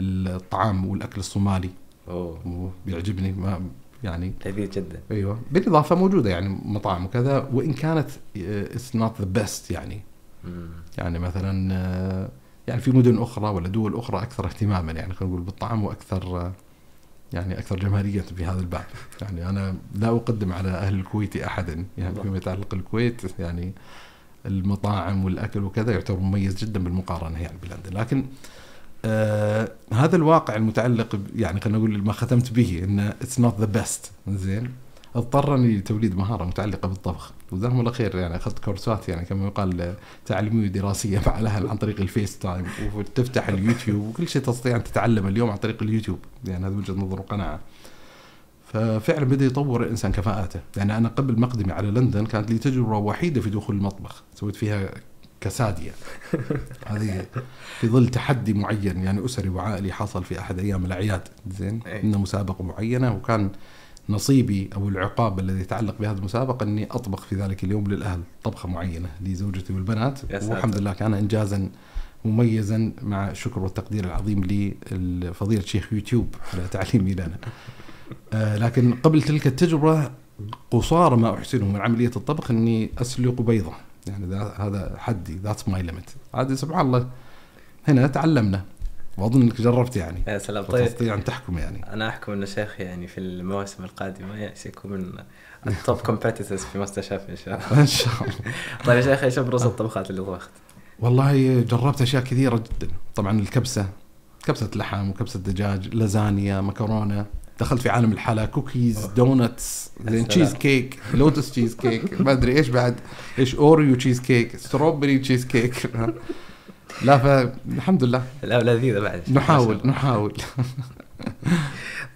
A: الطعام والأكل الصومالي. أوه. بيعجبني ما يعني
B: لذيذ جدا.
A: أيوه بالإضافة موجودة يعني مطاعم وكذا وإن كانت it's not the best يعني. مم. يعني مثلا آه، يعني في مدن أخرى ولا دول أخرى أكثر اهتماما يعني خلينا نقول بالطعام وأكثر آه، يعني أكثر جماهيرية في هذا الباب. يعني أنا لا أقدم على أهل الكويت احدا يعني فيما يتعلق الكويت يعني المطاعم والأكل وكذا يعتبر مميز جدا بالمقارنة يعني بلندن. لكن آه هذا الواقع المتعلق يعني خلينا نقول ما ختمت به إنه it's not the best زين؟ اضطرني لتوليد مهارة متعلقة بالطبخ. وجزاهم الله خير يعني. أخذت كورسات يعني كما يقال تعليمية ودراسيه مع الأهل عن طريق ال FaceTime وتفتح اليوتيوب وكل شيء تستطيع أن تتعلم اليوم عن طريق اليوتيوب. يعني هذه وجهة نظر وقناعة. ففعلا بدأ يطور الإنسان كفاءاته يعني أنا قبل مقدمي على لندن كانت لي تجربة وحيدة في دخول المطبخ. سويت فيها كسادية. هذه في ظل تحدي معين يعني أسري وعائلي حصل في أحد أيام الأعياد. زين؟ إن مسابقة معينة وكان نصيبي أو العقاب الذي يتعلق بهذه المسابقة أني أطبخ في ذلك اليوم للأهل. طبخة معينة لزوجتي والبنات. والحمد لله كان إنجازا مميزا مع الشكر والتقدير العظيم لفضيلة شيخ يوتيوب على تعليمي لنا آه لكن قبل تلك التجربة قصارى ما أحسنه من عملية الطبخ أني أسلق بيضة. يعني هذا حدي that's my limit عادي سبحان الله. هنا تعلمنا. واظن انك جربت يعني.
B: يا سلام. طيب.
A: تستطيع أن تحكم يعني.
B: أنا أحكم ان الشيخ يعني في المواسم القادمة سيكون من ال top competitors في MasterChef إن شاء الله.
A: إن شاء الله.
B: طيب يا شيخ إيش أبرز الطبخات اللي طبخت؟
A: والله جربت أشياء كثيرة جدا. طبعا الكبسة كبسة لحم وكبسة دجاج لازانيا مكرونة. دخلت في عالم الحلا cookies donuts cheesecake Lotus cheesecake ما أدري إيش بعد. إيش Oreo cheesecake strawberry cheesecake لا فالحمد لله.
B: لا لذيذه بعد.
A: نحاول نحاول.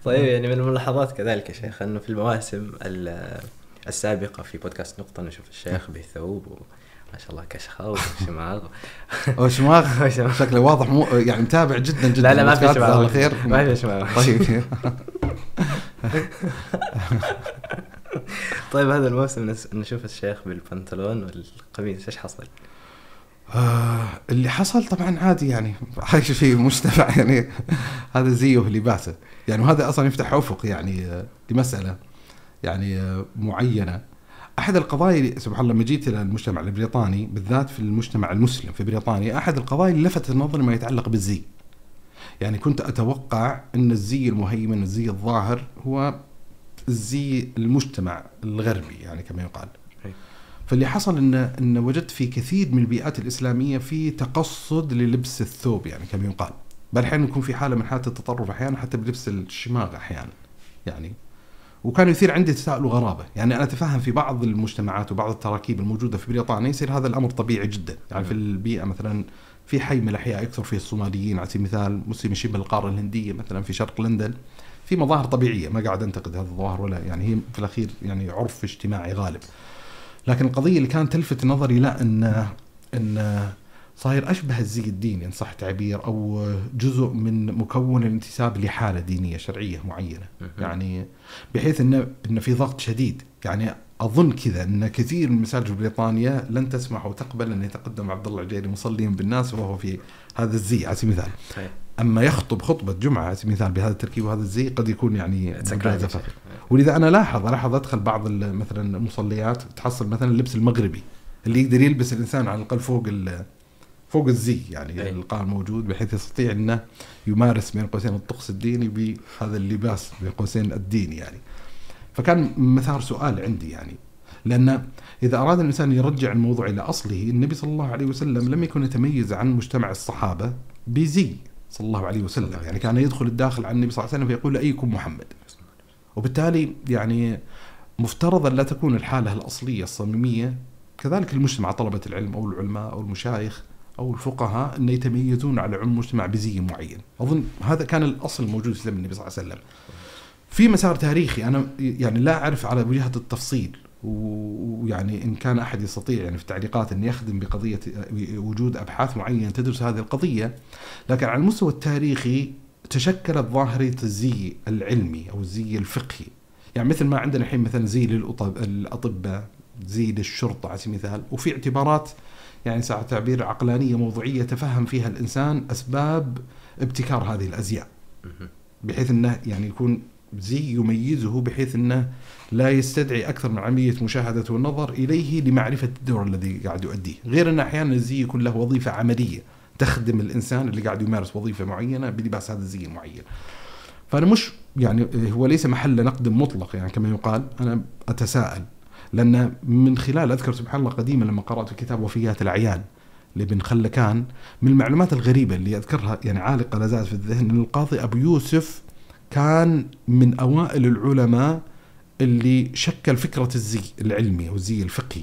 B: طيب يعني من الملاحظات كذلك يا شيخ أنه في المواسم السابقة في بودكاست نقطة نشوف الشيخ بثوب و... ما شاء الله كشخة وشماغ.
A: وشماغ شكله واضح مو يعني متابع جدا جدا.
B: لا لا ما في شماغ.
A: خير.
B: ما في شماغ.
A: طيب.
B: طيب هذا الموسم نشوف الشيخ بالبنطلون والقميص. إيش حصل؟
A: آه اللي حصل طبعا عادي يعني عايش في مجتمع يعني هذا زيه لباسه يعني وهذا أصلا يفتح أفق يعني آه، لمسألة يعني آه، معينة. أحد القضايا سبحان الله لما جيت إلى المجتمع البريطاني بالذات في المجتمع المسلم في بريطانيا أحد القضايا اللي لفتت نظري ما يتعلق بالزي. يعني كنت أتوقع إن الزي المهيمن الزي الظاهر هو الزي المجتمع الغربي يعني كما يقال. فاللي حصل ان إن وجدت في كثير من البيئات الإسلامية في تقصد للبس الثوب يعني كما يقال. بل أحيانا يكون في حالة من حالات التطرف أحيانا حتى بلبس الشماغ أحيانا يعني. وكان يثير عندي تساؤل وغرابة، يعني أنا أتفهم في بعض المجتمعات وبعض التراكيب الموجودة في بريطانيا يصير هذا الأمر طبيعي جدا، يعني في البيئة مثلا في حي من الأحياء يكثر فيه الصوماليين. على سبيل المثال، مسلمين شبه القارة الهندية مثلا في شرق لندن. في مظاهر طبيعية ما قاعد أنتقد هذه الظواهر ولا يعني هي في الأخير يعني عرف اجتماعي غالب. لكن القضية اللي كانت تلفت نظري لا ان إن صاير أشبه الزي الديني إن صح تعبير أو جزء من مكون الانتساب لحالة دينية شرعية معينة. يعني بحيث انه انه في ضغط شديد. يعني أظن كذا إن كثير من مساجد بريطانيا لن تسمح وتقبل أن يتقدم عبد الله العجيري مصليا بالناس وهو في هذا الزي على سبيل المثال. أما يخطب خطبة جمعة على سبيل المثال بهذا التركيب وهذا الزي قد يكون يعني ولذا أنا لاحظ الاحظ أدخل بعض مثلا المصليات تحصل مثلا اللبس المغربي اللي يقدر يلبس الإنسان على الأقل فوق فوق الزي يعني أي. القاء موجود بحيث يستطيع إنه يمارس بين قوسين الطقس الديني بهذا اللباس بين قوسين الديني يعني. فكان مثار سؤال عندي يعني لأن إذا أراد الإنسان يرجع الموضوع إلى أصله النبي صلى الله عليه وسلم لم يكن يتميز عن مجتمع الصحابة بزي صلى الله عليه وسلم. يعني كان يدخل الداخل على النبي صلى الله عليه وسلم فيقول أيكم محمد. وبالتالي يعني مفترض ان لا تكون الحالة الأصلية الصميمية كذلك المجتمع طلبة العلم أو العلماء أو المشايخ أو الفقهاء أن يتميزون على عم المجتمع بزي معين، أظن هذا كان الأصل الموجود في زمن النبي صلى الله عليه وسلم. في مسار تاريخي أنا يعني لا أعرف على وجهة التفصيل ويعني إن كان أحد يستطيع يعني في التعليقات أن يخدم بقضية وجود أبحاث معينة تدرس هذه القضية، لكن على المستوى التاريخي تشكلت ظاهريه الزي العلمي أو الزي الفقهي. يعني مثل ما عندنا الحين مثلا زي للاطباء، زي للشرطة على سبيل المثال، وفي اعتبارات يعني ساعة تعبير عقلانية موضوعية تفهم فيها الإنسان أسباب ابتكار هذه الأزياء. بحيث أنه يعني يكون زي يميزه بحيث أنه لا يستدعي أكثر من عملية مشاهدة والنظر إليه لمعرفة الدور الذي قاعد يؤديه. غير أن أحيانا الزي يكون له وظيفة عملية. تخدم الإنسان اللي قاعد يمارس وظيفة معينة بلباس هذا الزي المعين. فأنا مش يعني هو ليس محل نقد مطلق يعني كما يقال. أنا أتساءل لأن من خلال أذكر سبحان الله قديما لما قرأت كتاب وفيات الأعيان لابن خلكان من المعلومات الغريبة اللي أذكرها يعني عالقة لا زالت في الذهن أن القاضي أبو يوسف كان من أوائل العلماء اللي شكل فكرة الزي العلمي أو الزي الفقهي.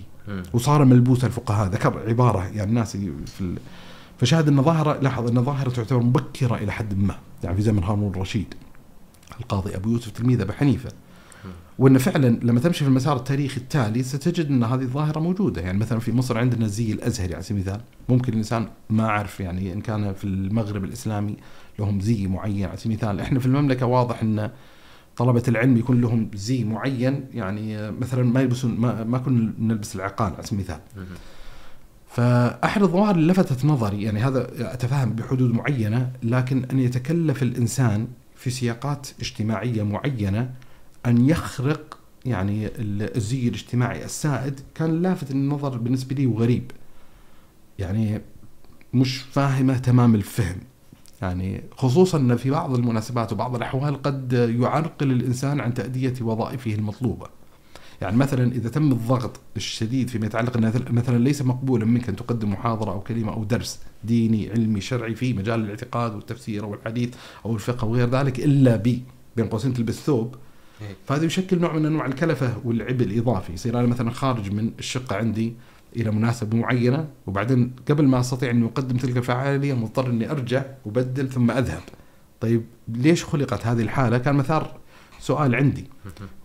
A: وصار ملبوس الفقهاء ذكر عبارة يعني الناس في. فشاهد أن ظاهرة لاحظ أن ظاهرة تعتبر مبكرة إلى حد ما يعني في زمن هارون الرشيد. القاضي أبو يوسف تلميذ أبي حنيفة. وأن فعلا لما تمشي في المسار التاريخي التالي ستجد أن هذه الظاهرة موجودة. يعني مثلا في مصر عندنا الزي الأزهري على سبيل المثال. ممكن الإنسان ما أعرف يعني إن كان في المغرب الإسلامي لهم زي معين على سبيل المثال. إحنا في المملكة واضح أن طلبة العلم يكون لهم زي معين. يعني مثلا ما يلبسون ما, ما كنا نلبس العقال على سبيل المثال. فاحد الظواهر اللي لفتت نظري يعني هذا أتفهم بحدود معينة لكن أن يتكلف الإنسان في سياقات اجتماعية معينة أن يخرق يعني الزي الاجتماعي السائد كان لافت النظر بالنسبة لي وغريب يعني مش فاهمة تمام الفهم يعني خصوصا في بعض المناسبات وبعض الأحوال قد يعرقل الإنسان عن تأدية وظائفه المطلوبة. يعني مثلا إذا تم الضغط الشديد فيما يتعلق إن مثلا ليس مقبولا منك أن تقدم محاضرة أو كلمة أو درس ديني علمي شرعي في مجال الاعتقاد والتفسير أو الحديث أو الفقه وغير ذلك إلا ب بين قوسين تلبس ثوب إيه. فهذا يشكل نوع من أنواع الكلفة والعبء الإضافي يصير أنا مثلا خارج من الشقة عندي إلى مناسبة معينة وبعدين قبل ما أستطيع أني أقدم تلك الفعالية مضطر أني أرجع وبدل ثم أذهب. طيب ليش خلقت هذه الحالة؟ كان مثار سؤال عندي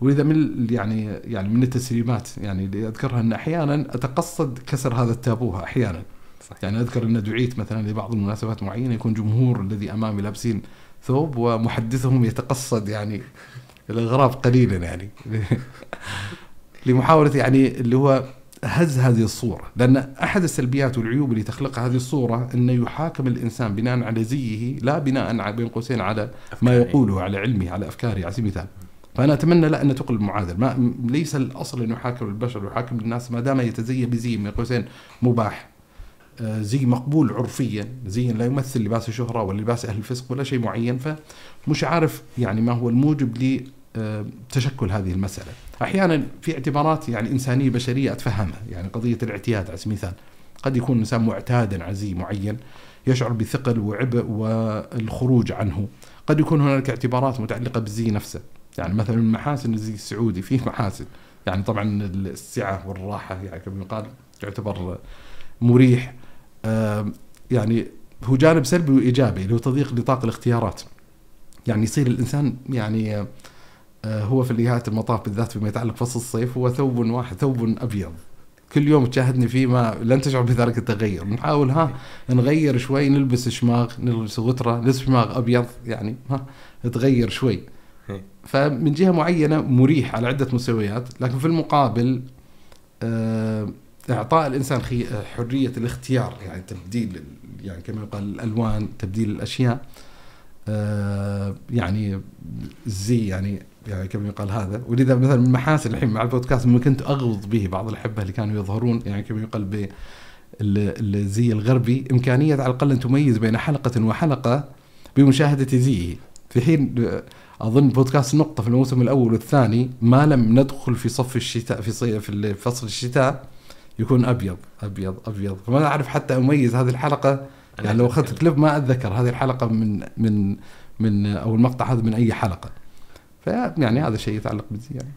A: وإذا من يعني يعني من التسريبات يعني اللي أذكرها إن أحيانا أتقصد كسر هذا التابوه أحيانا. صحيح. يعني أذكر إن دعيت مثلا لبعض المناسبات معينة يكون جمهور الذي أمامي لابسين ثوب ومحدثهم يتقصد يعني الاغراض قليلا يعني لمحاولة يعني اللي هو هز هذه الصورة لأن أحد السلبيات والعيوب اللي تخلقها هذه الصورة أنه يحاكم الإنسان بناء على زيه لا بناء على بين قوسين على ما يقوله على علمه على أفكاره على سبيل المثال فأنا أتمنى لا أن تقل المعادلة. ما ليس الأصل أن يحاكم البشر ويحاكم الناس ما دام يتزي بزي من قوسين مباح. آه، زي مقبول عرفيا زي لا يمثل لباس الشهرة ولا لباس أهل الفسق ولا شيء معين. فمش عارف يعني ما هو الموجب تشكل هذه المسألة. أحيانا في اعتبارات يعني إنسانية بشرية أتفهمها يعني قضية الاعتياد على سبيل المثال. قد يكون الإنسان معتادا على زي معين يشعر بثقل وعبء والخروج عنه. قد يكون هناك اعتبارات متعلقة بالزي نفسه. يعني مثلا محاسن الزي السعودي فيه محاسن. يعني طبعا السعة والراحة يعني كما يقال يعتبر مريح. يعني هو جانب سلبي وإيجابي اللي هو تضييق نطاق الاختيارات. يعني يصير الإنسان يعني هو في نهايه المطاف بالذات فيما يتعلق فصل الصيف هو ثوب واحد ثوب أبيض. كل يوم تشاهدني فيه ما لن تشعر بذلك التغير. نحاول ها نغير شوي نلبس شماغ نلبس غترة نلبس شماغ أبيض يعني ها تغير شوي. فمن جهة معينة مريح على عدة مستويات لكن في المقابل آه، إعطاء الإنسان حرية الاختيار يعني تبديل يعني كما يقال الألوان تبديل الأشياء آه، يعني زي يعني يعني كما يقال هذا. ولذا مثلا من محاسن الحين مع البودكاست ما كنت أغض به بعض الأحبة اللي كانوا يظهرون يعني كما يقال ب الزي الغربي إمكانية على الأقل أن تميز بين حلقة وحلقة بمشاهدة زيه في حين أظن بودكاست نقطة في الموسم الأول والثاني ما لم ندخل في صف الشتاء في صيف في فصل الشتاء يكون أبيض أبيض أبيض. فما أعرف حتى أميز هذه الحلقة. يعني لو أخذت كليب ما أتذكر هذه الحلقة من من من أو المقطع هذا من أي حلقة. فيعني هذا شيء يتعلق بالزي يعني.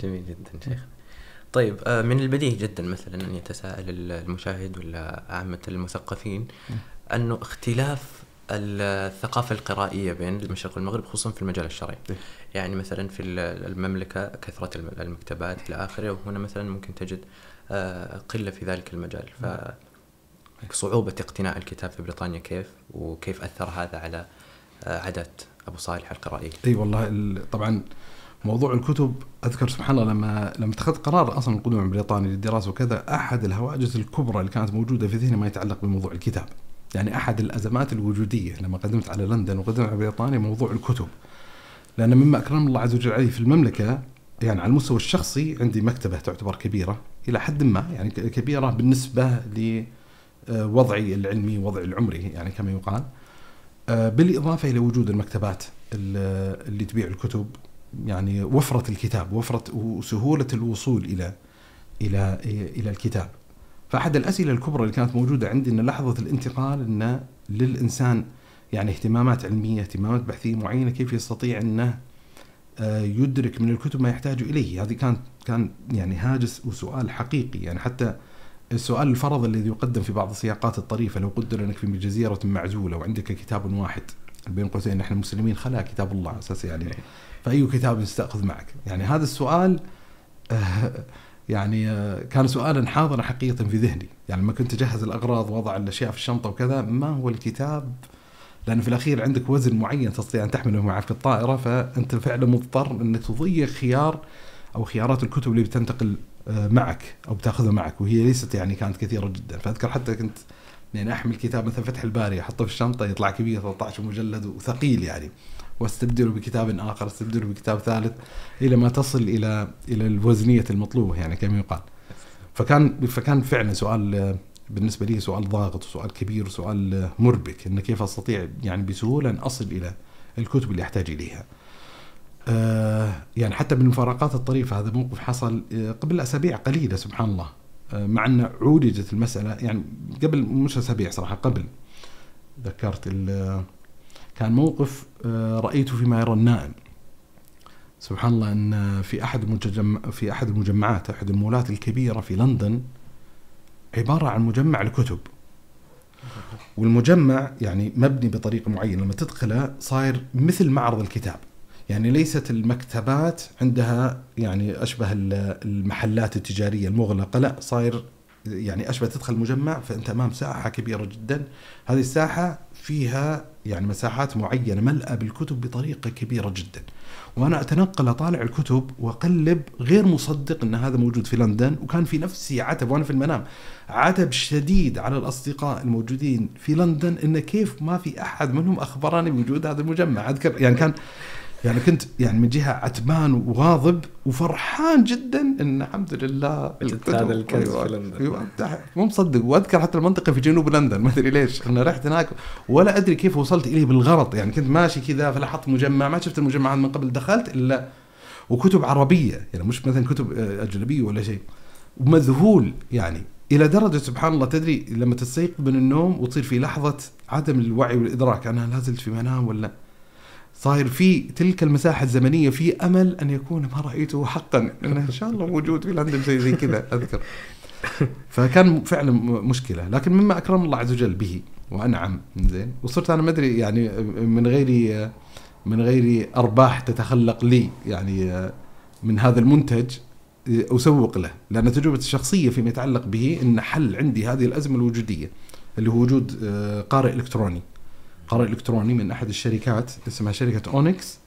B: جميل جدا شيخ. طيب آه، من البديهي جدا مثلا أن يتساءل المشاهد ولا عامة المثقفين انه اختلاف الثقافة القرائية بين المشرق والمغرب خصوصا في المجال الشرعي. يعني مثلا في المملكة كثرة المكتبات إلى آخره وهنا مثلا ممكن تجد آه، قلة في ذلك المجال. ف صعوبة اقتناء الكتاب في بريطانيا كيف وكيف أثر هذا على آه، عادات أبو صالح القرائي
A: إي والله طبعا موضوع الكتب أذكر سبحان الله لما لما اتخذت قرار أصلا القدوم من بريطانيا للدراسة وكذا أحد الهواجس الكبرى اللي كانت موجودة في ذهني ما يتعلق بموضوع الكتاب. يعني أحد الأزمات الوجودية لما قدمت على لندن وقدمت على بريطانيا موضوع الكتب. لأن مما اكرم الله عز وجل علي في المملكة يعني على المستوى الشخصي عندي مكتبة تعتبر كبيرة إلى حد ما يعني كبيرة بالنسبة لوضعي العلمي وضعي العمري يعني كما يقال. آه، بالإضافة إلى وجود المكتبات اللي تبيع الكتب يعني وفرة الكتاب وفرة وسهولة الوصول إلى إلى إلى الكتاب. فأحد الأسئلة الكبرى اللي كانت موجودة عندي إن لحظة الانتقال إن للإنسان يعني اهتمامات علمية اهتمامات بحثية معينة كيف يستطيع إنه آه، يدرك من الكتب ما يحتاج إليه؟ هذه كانت كان يعني هاجس وسؤال حقيقي. يعني حتى السؤال الفرض الذي يقدم في بعض السياقات الطريفة لو قدر انك في جزيرة معزولة وعندك كتاب واحد بين قوسين نحن المسلمين خلا كتاب الله أساس يعني فأي كتاب تستاخذ معك؟ يعني هذا السؤال يعني آه، كان سؤالا حاضرا حقيقة في ذهني، يعني لما كنت أجهز الأغراض وضع الأشياء في الشنطة وكذا ما هو الكتاب لأن في الأخير عندك وزن معين تستطيع أن تحمله معك في الطائرة فأنت فعلا مضطر انك تضيق خيار أو خيارات الكتب اللي بتنتقل آه، معك أو بتأخذها معك وهي ليست يعني كانت كثيرة جدا. فأذكر حتى كنت يعني أحمل كتاب مثلا فتح الباري أحطه في الشنطة يطلع كبير 13 مجلد وثقيل يعني. واستبدله بكتاب آخر استبدله بكتاب ثالث إلى ما تصل إلى إلى الوزنية المطلوبة يعني كما يقال. فكان فكان فعلا سؤال بالنسبة لي سؤال ضاغط وسؤال كبير وسؤال مربك إن كيف أستطيع يعني بسهولة أن أصل إلى الكتب اللي أحتاج إليها. آه يعني حتى من المفارقات الطريفه هذا موقف حصل آه، قبل أسابيع قليلة سبحان الله. آه مع أن عولجت المسألة يعني قبل مش أسابيع صراحة قبل. ذكرت كان موقف رايته فيما يرى النائم. سبحان الله أن في أحد المجمع في أحد المجمعات أحد المولات الكبيرة في لندن عبارة عن مجمع لكتب. والمجمع يعني مبني بطريقة معينة لما تدخله صاير مثل معرض الكتاب. يعني ليست المكتبات عندها يعني أشبه المحلات التجارية المغلقة. لا صاير يعني أشبه تدخل مجمع فأنت أمام ساحة كبيرة جدا. هذه الساحة فيها يعني مساحات معينة ملأى بالكتب بطريقة كبيرة جدا. وأنا أتنقل أطالع الكتب وأقلب غير مصدق إن هذا موجود في لندن وكان في نفسي عتب وأنا في المنام عتب شديد على الأصدقاء الموجودين في لندن إن كيف ما في أحد منهم أخبرني بوجود هذا المجمع. أذكر يعني كان يعني كنت يعني من جهة عتبان وغاضب وفرحان جدا إن الحمد لله
B: هذا الكنز في
A: لندن. أيوة. مو مصدق. وأذكر حتى المنطقة في جنوب لندن. ما أدري ليش. أنا رحت هناك ولا أدري كيف وصلت إليه بالغلط يعني كنت ماشي كذا فلاحظت مجمع. ما شفت المجمع من قبل. دخلت إلا وكتب عربية. يعني مش مثلا كتب أجنبية ولا شيء. ومذهول يعني. إلى درجة سبحان الله تدري لما تستيقظ من النوم وتصير في لحظة عدم الوعي والإدراك. أنا لا زلت في منام ولا صاير في تلك المساحة الزمنية في أمل أن يكون ما رأيته حقا. إن شاء الله موجود في لندن زي زي كذا أذكر. فكان فعلا مشكلة. لكن مما أكرم الله عز وجل به وأنعم زين. وصرت أنا ما أدري يعني من غير من غير أرباح تتخلق لي يعني من هذا المنتج أسوق له. لأن تجربتي الشخصية فيما يتعلق به إن حل عندي هذه الأزمة الوجودية اللي هو وجود آه، قارئ إلكتروني. قارئ إلكتروني من أحد الشركات اسمها شركة Onyx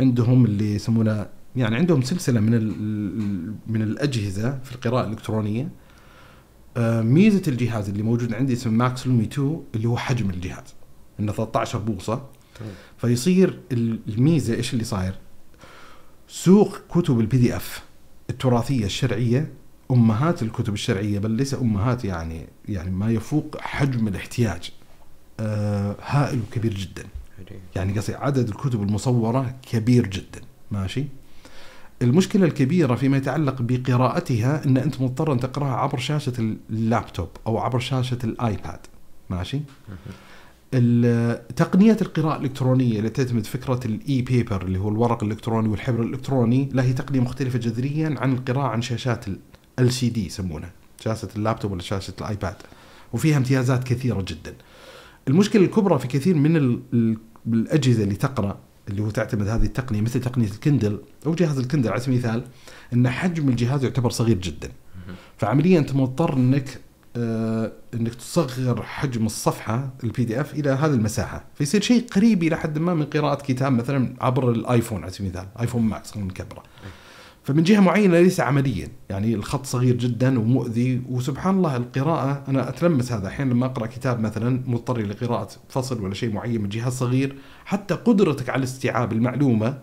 A: عندهم اللي يسمونه يعني عندهم سلسلة من من الأجهزة في القراءة الإلكترونية. آه، ميزة الجهاز اللي موجود عندي اسمه Max Lumi 2 اللي هو حجم الجهاز إنه 13 بوصة. فيصير الميزة إيش اللي صاير؟ سوق كتب ال PDF التراثية الشرعية أمهات الكتب الشرعية بل ليس أمهات يعني يعني ما يفوق حجم الاحتياج. هائل وكبير جدا. يعني قصدي عدد الكتب المصورة كبير جدا. ماشي؟ المشكلة الكبيرة فيما يتعلق بقراءتها إن أنت مضطر أن تقرأها عبر شاشة اللابتوب أو عبر شاشة ال iPad. ماشي؟ تقنية القراءة الإلكترونية اللي تعتمد فكرة ال e-paper اللي هو الورق الإلكتروني والحبر الإلكتروني لا هي تقنية مختلفة جذريا عن القراءة عن شاشات LCD يسمونها. شاشة اللابتوب ولا شاشة ال iPad. وفيها امتيازات كثيرة جدا. المشكلة الكبرى في كثير من الأجهزة اللي تقرأ اللي هو تعتمد هذه التقنية مثل تقنية ال Kindle أو جهاز ال Kindle على سبيل المثال إن حجم الجهاز يعتبر صغير جدا. فعمليا أنت مضطر إنك آه إنك تصغر حجم الصفحة ال PDF إلى هذه المساحة. فيصير شيء قريب إلى حد ما من قراءة كتاب مثلا عبر ال iPhone على سبيل المثال iPhone Max مكبره فمن جهة معينة ليس عمليا. يعني الخط صغير جدا ومؤذي. وسبحان الله القراءة أنا أتلمس هذا أحيانا لما أقرأ كتاب مثلا مضطر لقراءة فصل ولا شيء معين من جهاز صغير. حتى قدرتك على استيعاب المعلومة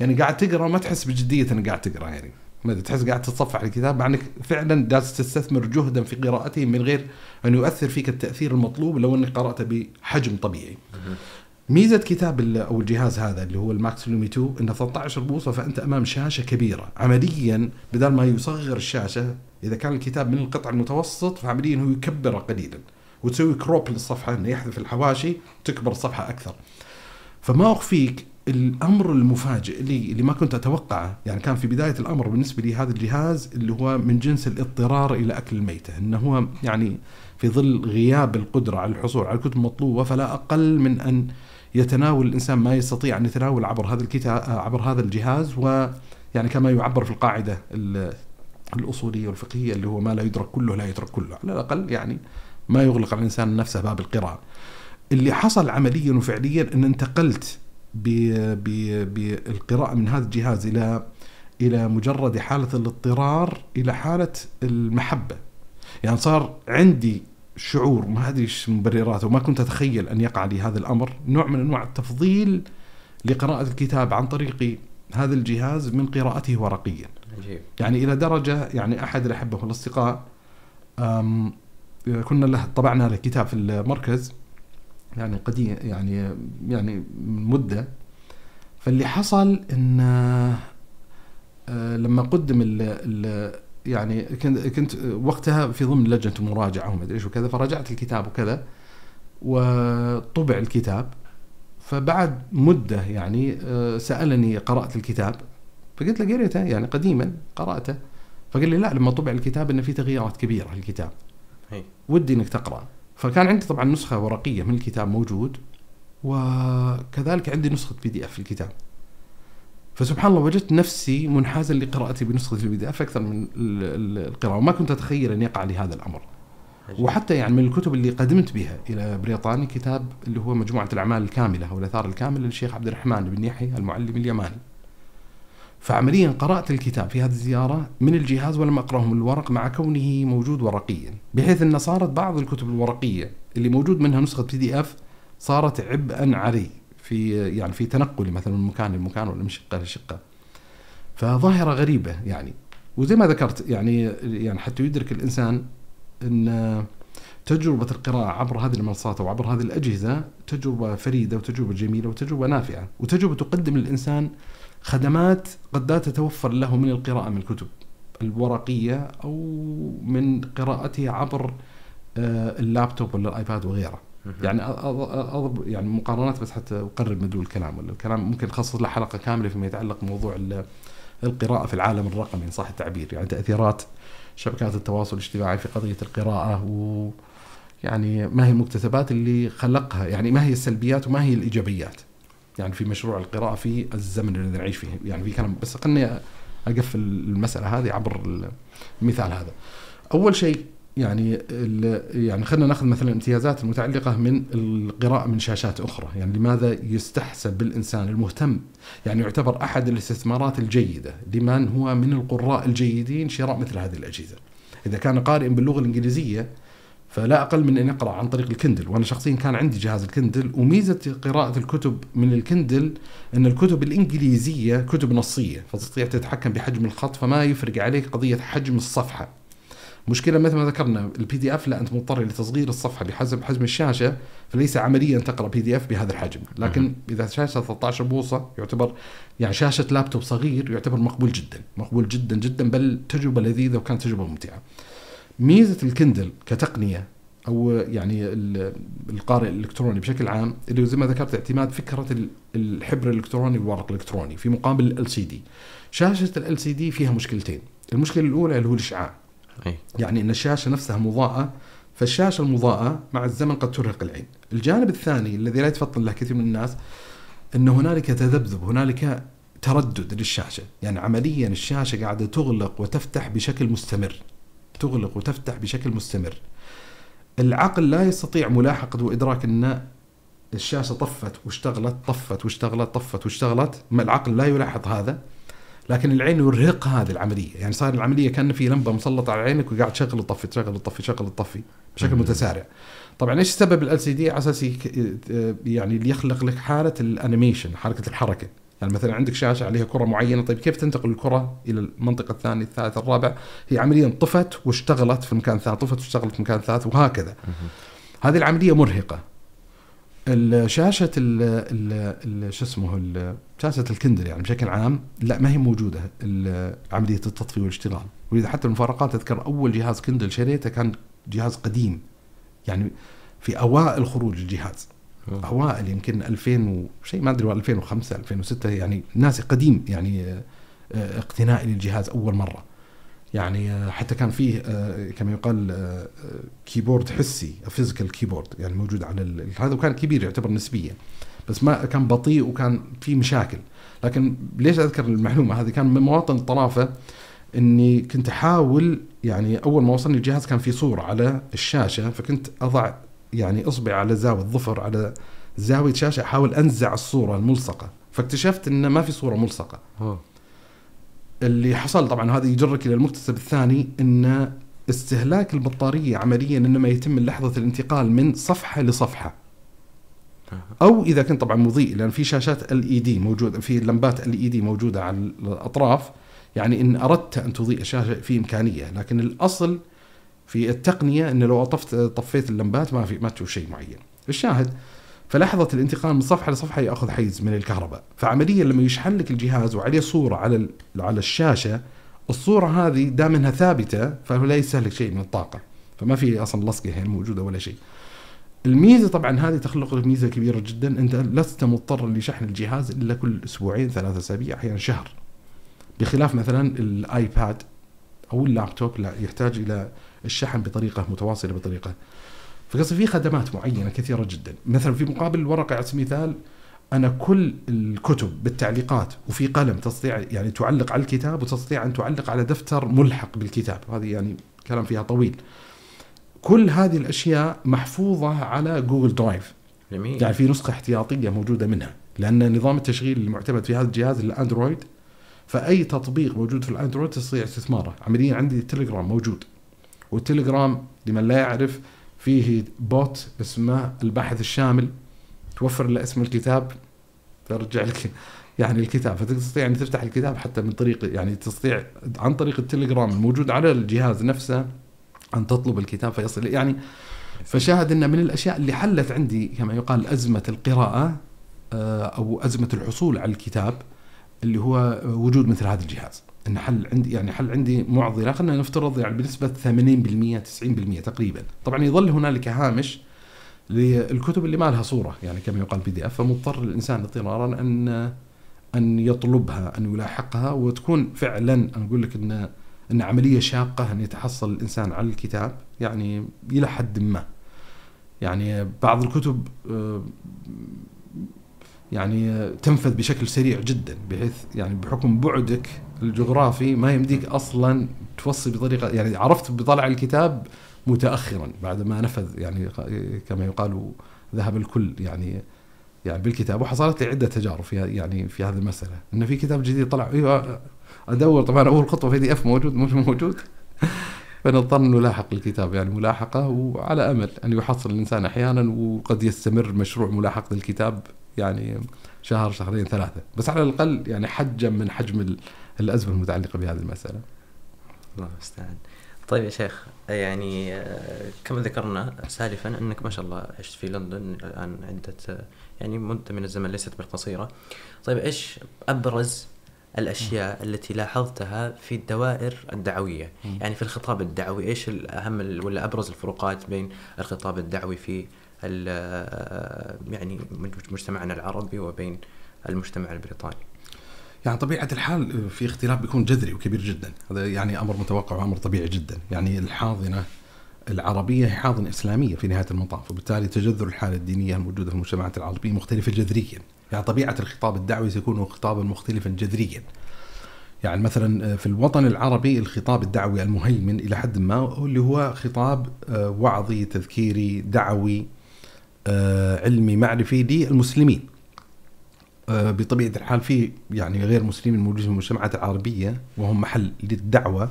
A: يعني قاعد تقرأ ما تحس بجدية إنك قاعد تقرأ يعني. ما تحس قاعد تتصفح الكتاب مع إنك فعلا جالس تستثمر جهدا في قراءته من غير أن يؤثر فيك التأثير المطلوب لو إنك قراته بحجم طبيعي. ميزة كتاب أو الجهاز هذا اللي هو ال Max Lumi 2 إنه 13 بوصة فأنت أمام شاشة كبيرة. عمليا بدل ما يصغر الشاشة إذا كان الكتاب من القطع المتوسط فعمليا هو يكبره قليلا. وتسوي crop للصفحة إنه يحذف الحواشي تكبر الصفحة أكثر. فما أخفيك الأمر المفاجئ اللي اللي ما كنت أتوقعه. يعني كان في بداية الأمر بالنسبة لي هذا الجهاز اللي هو من جنس الاضطرار إلى أكل الميته إنه هو يعني في ظل غياب القدرة على الحصول على الكتب المطلوبة فلا أقل من أن يتناول الإنسان ما يستطيع أن يتناول عبر هذا الكتاب عبر هذا الجهاز ويعني كما يعبر في القاعدة الأصولية والفقهية اللي هو ما لا يدرك كله لا يترك كله. على الأقل يعني ما يغلق على الإنسان نفسه باب القراءة. اللي حصل عمليا وفعليا إن انتقلت بالقراءه من هذا الجهاز إلى إلى مجرد حالة الاضطرار إلى حالة المحبة. يعني صار عندي شعور ما أدري إيش مبرراته وما كنت أتخيل أن يقع لي هذا الأمر نوع من أنواع التفضيل لقراءة الكتاب عن طريق هذا الجهاز من قراءته ورقيا عجيب. يعني إلى درجة يعني أحد الاحبه والاصدقاء كنا له طبعنا له كتاب في المركز يعني قديم يعني يعني من مدة. فاللي حصل إن آه، لما قدم ال ال يعني كنت كنت وقتها في ضمن لجنة مراجعة وما أدري إيش وكذا فراجعت الكتاب وكذا وطبع الكتاب. فبعد مدة يعني آه، سألني قرأت الكتاب. فقلت له قريته يعني قديما قرأته. فقال لي لا لما طبع الكتاب انه في تغييرات كبيرة في الكتاب. ودي إنك تقرأ. فكان عندي طبعا نسخة ورقية من الكتاب موجود وكذلك عندي نسخة PDF في الكتاب فسبحان الله وجدت نفسي منحازا لقراءتي بنسخة ال PDF أكثر من ال- ال- القراءة وما كنت أتخيل أن يقع لي هذا الأمر
B: عجيب.
A: وحتى يعني من الكتب اللي قدمت بها إلى بريطانيا كتاب اللي هو مجموعة الأعمال الكاملة أو الآثار الكاملة للشيخ عبد الرحمن بن يحيى المعلم اليماني. فعمليا قرأت الكتاب في هذه الزيارة من الجهاز ولم اقراه من الورق مع كونه موجود ورقيا، بحيث أن صارت بعض الكتب الورقية اللي موجود منها نسخة بي دي اف صارت عبئا علي في يعني في تنقلي مثلا من مكان لمكان ولا من شقة لشقة. فظاهرة غريبة يعني وزي ما ذكرت يعني يعني حتى يدرك الإنسان أن تجربة القراءة عبر هذه المنصات أو عبر هذه الأجهزة تجربة فريدة وتجربة جميلة وتجربة نافعة وتجربة تقدم للإنسان خدمات قد لا تتوفر له من القراءة من الكتب الورقية أو من قراءتها عبر آه، اللابتوب ولا الآيباد وغيره. يعني أضرب يعني مقارنات بس حتى أقرب مدلول الكلام ولا الكلام ممكن نخصص له حلقة كاملة فيما يتعلق بموضوع ال- القراءة في العالم الرقمي إن صح التعبير. يعني تأثيرات شبكات التواصل الاجتماعي في قضية القراءة و يعني ما هي المكتسبات اللي خلقها يعني ما هي السلبيات وما هي الإيجابيات. يعني في مشروع القراءة في الزمن الذي نعيش فيه. يعني في كلام بس خلني أقفل المسألة هذه عبر المثال هذا. أول شيء يعني يعني خلينا نأخذ مثلا الامتيازات المتعلقه من القراءة من شاشات أخرى. يعني لماذا يستحسن بالإنسان المهتم؟ يعني يعتبر أحد الاستثمارات الجيدة. لمن هو من القراء الجيدين شراء مثل هذه الأجهزة. إذا كان قارئا باللغة الإنجليزية فلا أقل من أن يقرأ عن طريق الكندل وأنا شخصيا كان عندي جهاز الكندل وميزة قراءة الكتب من الكندل أن الكتب الإنجليزية كتب نصية فتستطيع تتحكم بحجم الخط فما يفرق عليك قضية حجم الصفحة. مشكلة مثل ما ذكرنا ال PDF لا أنت مضطر لتصغير الصفحة بحسب حجم الشاشة فليس عمليا تقرأ PDF بهذا الحجم. لكن إذا شاشة 13 بوصة يعتبر يعني شاشة لابتوب صغير يعتبر مقبول جدا مقبول جدا جدا بل تجربة لذيذة وكانت تجربة ممتعة. ميزة ال Kindle كتقنية أو يعني ال- القارئ الإلكتروني بشكل عام اللي زي ما ذكرت اعتماد فكرة ال- الحبر الإلكتروني والورق الإلكتروني في مقابل LCD شاشة LCD فيها مشكلتين. المشكلة الأولى اللي هو
B: الإشعاع.
A: يعني إن الشاشة نفسها مضاءة فالشاشة المضاءة مع الزمن قد ترهق العين. الجانب الثاني الذي لا يتفطن له كثير من الناس إن هنالك تذبذب، هنالك تردد للشاشة، يعني عمليا الشاشة قاعدة تغلق وتفتح بشكل مستمر. تغلق وتفتح بشكل مستمر. العقل لا يستطيع ملاحقة وإدراك أن الشاشة طفت واشتغلت طفت واشتغلت طفت واشتغلت، ما العقل لا يلاحظ هذا لكن العين يرهق هذه العملية يعني صار العملية كأن في لمبة مسلطة على عينك وقاعد تشغل تطفي تشغل تطفي تشغل تطفي بشكل. متسارع طبعا إيش سبب LCD على أساس يعني اللي يخلق لك حالة ال animation حركة الحركة يعني مثلا عندك شاشة عليها كرة معينة طيب كيف تنتقل الكرة إلى المنطقة الثانية الثالث الرابع هي عمليا طفت واشتغلت في مكان ثالث طفت واشتغلت في مكان ثالث وهكذا. هذه العملية مرهقة. الشاشة ال شو اسمه شاشة الكندل يعني بشكل عام لا ما هي موجودة عملية التطفي والاشتغال. ولذا حتى المفارقات أذكر أول جهاز كندل شريته كان جهاز قديم. يعني في أوائل خروج الجهاز. أوائل يمكن 2000 وشيء ما أدري 2005 2006 يعني ناسي قديم يعني آه، آه، اقتنائي للجهاز أول مرة. يعني آه، حتى كان فيه كما يقال keyboard حسي physical keyboard يعني موجود على هذا وكان كبير يعتبر نسبيا. بس ما كان بطيء وكان في مشاكل. لكن ليش أذكر المعلومة؟ هذه كان من مواطن الطرافة إني كنت أحاول يعني أول ما وصلني الجهاز كان في صورة على الشاشة فكنت أضع يعني اصبع على زاوية الظفر على زاوية شاشة احاول انزع الصورة الملصقة. فاكتشفت إن ما في صورة ملصقة.
B: أوه.
A: اللي حصل طبعا هذا يجرك إلى المكتسب الثاني إن استهلاك البطارية عمليا إنما يتم من لحظة الانتقال من صفحة لصفحة. أو إذا كنت طبعا مضيء لأن في شاشات ال إي دي موجودة في لمبات ال إي دي موجودة على الأطراف. يعني إن أردت أن تضيء الشاشه في إمكانية لكن الأصل في التقنية إن لو طفت طفيت اللمبات ما في ما تشوف شيء معين. الشاهد فلحظة الانتقال من صفحة لصفحة يأخذ حيز من الكهرباء. فعمليا لما يشحن لك الجهاز وعليه صورة على على الشاشة الصورة هذه دام انها ثابتة فهو لا يستهلك شيء من الطاقة. فما في أصلا لصقة هي موجودة ولا شيء. الميزة طبعا هذه تخلق لك ميزة كبيرة جدا. أنت لست مضطر لشحن الجهاز إلا كل أسبوعين ثلاثة أسابيع أحيانا شهر. بخلاف مثلا الآيباد أو اللابتوب لا يحتاج إلى الشحن بطريقة متواصلة بطريقة فقصدي في خدمات معينة كثيرة جدا. مثلا في مقابل الورقة على سبيل المثال أنا كل الكتب بالتعليقات وفي قلم تستطيع يعني تعلق على الكتاب وتستطيع أن تعلق على دفتر ملحق بالكتاب. هذه يعني كلام فيها طويل. كل هذه الأشياء محفوظة على Google Drive.
B: جميل.
A: يعني في نسخة احتياطية موجودة منها. لأن نظام التشغيل المعتمد في هذا الجهاز ال Android فأي تطبيق موجود في ال Android تستطيع استثماره. عمليا عندي تليجرام موجود. والتليجرام لمن لا يعرف فيه بوت اسمه الباحث الشامل. توفر له اسم الكتاب. ترجع لك يعني الكتاب. فتستطيع ان تفتح الكتاب حتى من طريق يعني تستطيع عن طريق التليجرام الموجود على الجهاز نفسه أن تطلب الكتاب فيصل. يعني فشاهد إن من الأشياء اللي حلت عندي كما يقال أزمة القراءة آه، أو أزمة الحصول على الكتاب اللي هو وجود مثل هذا الجهاز. إن حل عندي يعني حل عندي معضلة خلينا نفترض يعني بنسبة 80% 90% تقريبا. طبعا يظل هنالك هامش للكتب اللي ما لها صورة يعني كما يقال بي دي اف فمضطر الإنسان اضطرارا ان أن يطلبها أن يلاحقها وتكون فعلا أنا أقول لك ان إن عملية شاقة أن يتحصل الإنسان على الكتاب يعني إلى حد ما. يعني بعض الكتب آه، يعني تنفذ بشكل سريع جدا بحيث يعني بحكم بعدك الجغرافي ما يمديك أصلا توصي بطريقة يعني عرفت بطلع الكتاب متاخرا بعد ما نفذ يعني كما يقال ذهب الكل يعني يعني بالكتاب. وحصلت لي عدة تجارب في يعني في هذه المسألة. انه في كتاب جديد طلع أيوه أدور. طبعا أول خطوة في دي اف موجود مش موجود. فنضطر نلاحق الكتاب يعني ملاحقة وعلى أمل أن يحصل الإنسان أحيانا وقد يستمر مشروع ملاحقة الكتاب يعني شهر شهرين ثلاثة. بس على الأقل يعني حجم من حجم الأزمة المتعلقة بهذه المسألة.
B: الله المستعان. طيب يا شيخ يعني آه، كما ذكرنا سالفا أنك ما شاء الله عشت في لندن الآن عدة يعني مدة من الزمن ليست بالقصيرة. طيب إيش أبرز الأشياء التي لاحظتها في الدوائر الدعوية يعني في الخطاب الدعوي إيش الأهم ولا أبرز الفروقات بين الخطاب الدعوي في يعني مجتمعنا العربي وبين المجتمع البريطاني
A: يعني طبيعة الحال في اختلاف بيكون جذري وكبير جدا. هذا يعني أمر متوقع وأمر طبيعي جدا. يعني الحاضنة العربية هي حاضنة إسلامية في نهاية المطاف وبالتالي تجذر الحالة الدينية الموجودة في المجتمعات العربية مختلفة جذريا. يعني طبيعة الخطاب الدعوي سيكون خطابا مختلفا جذريا. يعني مثلا في الوطن العربي الخطاب الدعوي المهيمن إلى حد ما اللي هو خطاب آه، وعظي تذكيري دعوي آه، علمي معرفي للمسلمين. آه، بطبيعة الحال في يعني غير مسلمين موجودين في المجتمعات العربية وهم محل للدعوة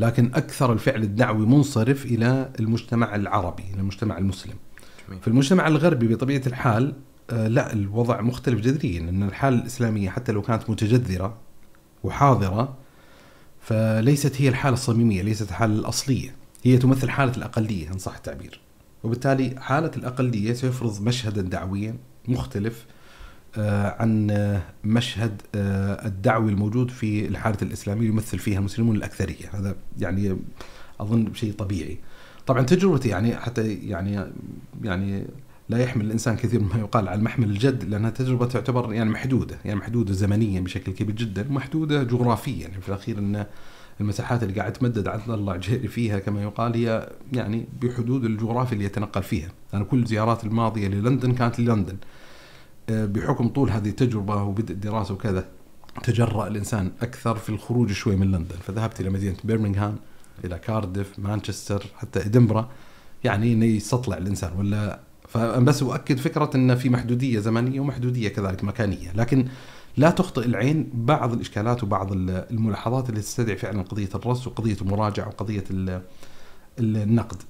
A: لكن أكثر الفعل الدعوي منصرف إلى المجتمع العربي إلى المجتمع المسلم. في المجتمع الغربي بطبيعة الحال آه، لا الوضع مختلف جذريا ان الحاله الإسلامية حتى لو كانت متجذرة وحاضرة فليست هي الحالة الصميمية ليست الحالة الأصلية. هي تمثل حالة الأقلية إن صح التعبير. وبالتالي حالة الأقلية سيفرض مشهدا دعويا مختلف عن مشهد آه، الدعوي الموجود في الحاله الإسلامية يمثل فيها المسلمون الأكثرية. هذا يعني أظن شيء طبيعي. طبعا تجربتي يعني حتى يعني يعني لا يحمل الإنسان كثير مما يقال على المحمل الجد لأنها تجربة تعتبر يعني محدودة يعني محدودة زمنيا بشكل كبير جدا ومحدودة جغرافيا. يعني في الأخير إن المساحات اللي قاعد تمدد عند الله جهري فيها كما يقال هي يعني بحدود الجغرافيا اللي يتنقل فيها. أنا كل زياراتي الماضية للندن كانت للندن آه، بحكم طول هذه التجربة وبدء الدراسة وكذا تجرأ الإنسان أكثر في الخروج شوي من لندن. فذهبت إلى مدينة برمنغهام إلى كاردف مانشستر حتى ادنبرا يعني انه يستطلع الإنسان ولا فبس أؤكد فكرة إن في محدودية زمنية ومحدودية كذلك مكانية. لكن لا تخطئ العين بعض الإشكالات وبعض الملاحظات اللي تستدعي فعلا قضية الرص وقضية المراجعة وقضية النقد.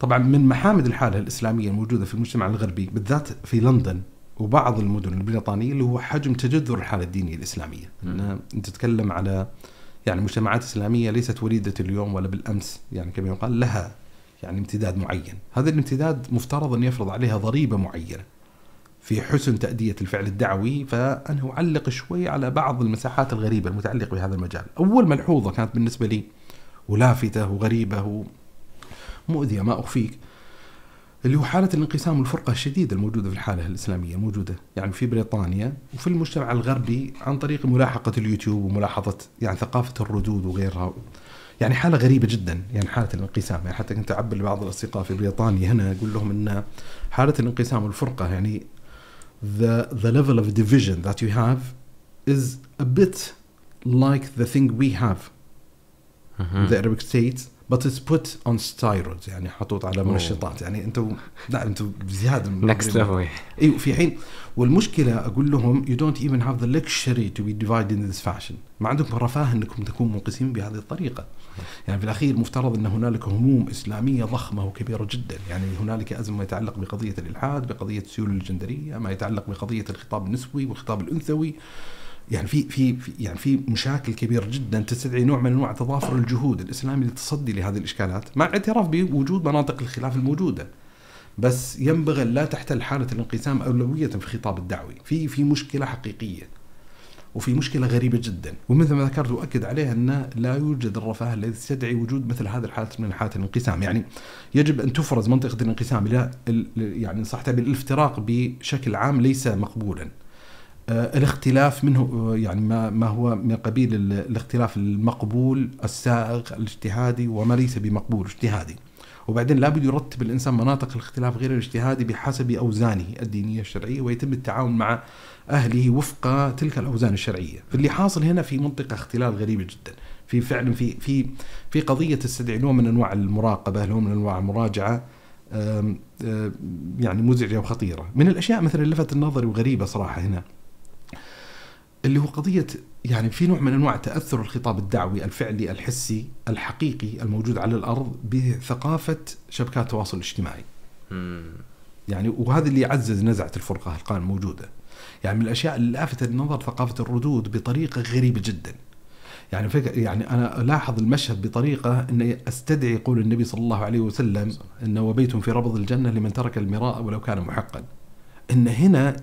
A: طبعا من محامد الحالة الإسلامية الموجودة في المجتمع الغربي بالذات في لندن وبعض المدن البريطانية اللي هو حجم تجذر الحالة الدينية الإسلامية، إن أنت تتكلم على يعني مجتمعات إسلامية ليست وليدة اليوم ولا بالأمس يعني كما يقال لها يعني امتداد معين. هذا الامتداد مفترض أن يفرض عليها ضريبة معينة في حسن تأدية الفعل الدعوي فأنا أعلق شوي على بعض المساحات الغريبة المتعلقة بهذا المجال. أول ملحوظة كانت بالنسبة لي ولافتة وغريبة ومؤذية ما أخفيك. اللي هو حالة الانقسام والفرقة الشديدة الموجودة في الحالة الإسلامية الموجودة يعني في بريطانيا وفي المجتمع الغربي عن طريق ملاحقة اليوتيوب وملاحظة يعني ثقافة الردود وغيرها. يعني حالة غريبة جدا يعني حالة الانقسام. يعني حتى كنت أعبر لبعض الأصدقاء في بريطانيا هنا أقول لهم أن حالة الانقسام والفرقة يعني the the level of division that you have is a bit like the thing we have. the Arabic states but it's put on steroids يعني محطوط على منشطات يعني أنتم لا أنتم بزيادة
B: next level
A: إيوه في حين. والمشكلة أقول لهم you don't even have the luxury to be divided in this fashion. ما عندكم رفاه إنكم تكونوا منقسمين بهذه الطريقة. يعني في الأخير مفترض إن هنالك هموم إسلامية ضخمة وكبيرة جدا. يعني هنالك أزمة ما يتعلق بقضية الإلحاد بقضية السيولة الجندرية ما يتعلق بقضية الخطاب النسوي والخطاب الأنثوي. يعني في في يعني في مشاكل كبيرة جدا تستدعي نوع من أنواع تضافر الجهود الإسلامي للتصدي لهذه الإشكالات مع اعتراف بوجود مناطق الخلاف الموجودة. بس ينبغي لا تحتل حالة الانقسام أولوية في الخطاب الدعوي، في في مشكلة حقيقية. وفي مشكلة غريبة جدا، ومثل ما ذكرت وأكد عليها أن لا يوجد الرفاه الذي يستدعي وجود مثل هذه الحالات من حالات الانقسام، يعني يجب أن تفرز منطقة الانقسام إلى يعني صح تعبير الافتراق بشكل عام ليس مقبولا. آه، الاختلاف منه آه، يعني ما ما هو من قبيل الاختلاف المقبول السائغ الاجتهادي وما ليس بمقبول اجتهادي. وبعدين لابد يرتب الإنسان مناطق الاختلاف غير الاجتهادي بحسب أوزانه الدينية الشرعية ويتم التعاون مع أهله وفق تلك الأوزان الشرعية، فاللي حاصل هنا في منطقة اختلال غريبه جدا، في فعلا في في في قضية تستدعي نوع من أنواع المراقبة، نوع من أنواع المراجعة يعني مزعجة وخطيرة، من الأشياء مثلا لفت النظر وغريبة صراحة هنا. اللي هو قضية يعني في نوع من أنواع تأثر الخطاب الدعوي الفعلي الحسي الحقيقي الموجود على الأرض بثقافة شبكات التواصل الاجتماعي. يعني وهذا اللي يعزز نزعة الفرقة القائمة الموجودة. يعني من الأشياء اللي لافتة النظر ثقافة الردود بطريقة غريبة جدا. يعني فكر يعني أنا ألاحظ المشهد بطريقة إني أستدعي قول النبي صلى الله عليه وسلم إنه وبيت في ربض الجنة لمن ترك المراء ولو كان محقا. إن هنا